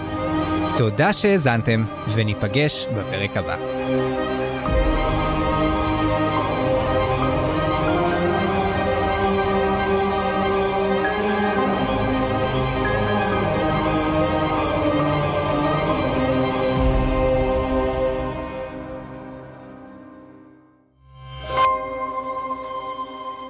תודה שהאזנתם, וניפגש בפרק הבא.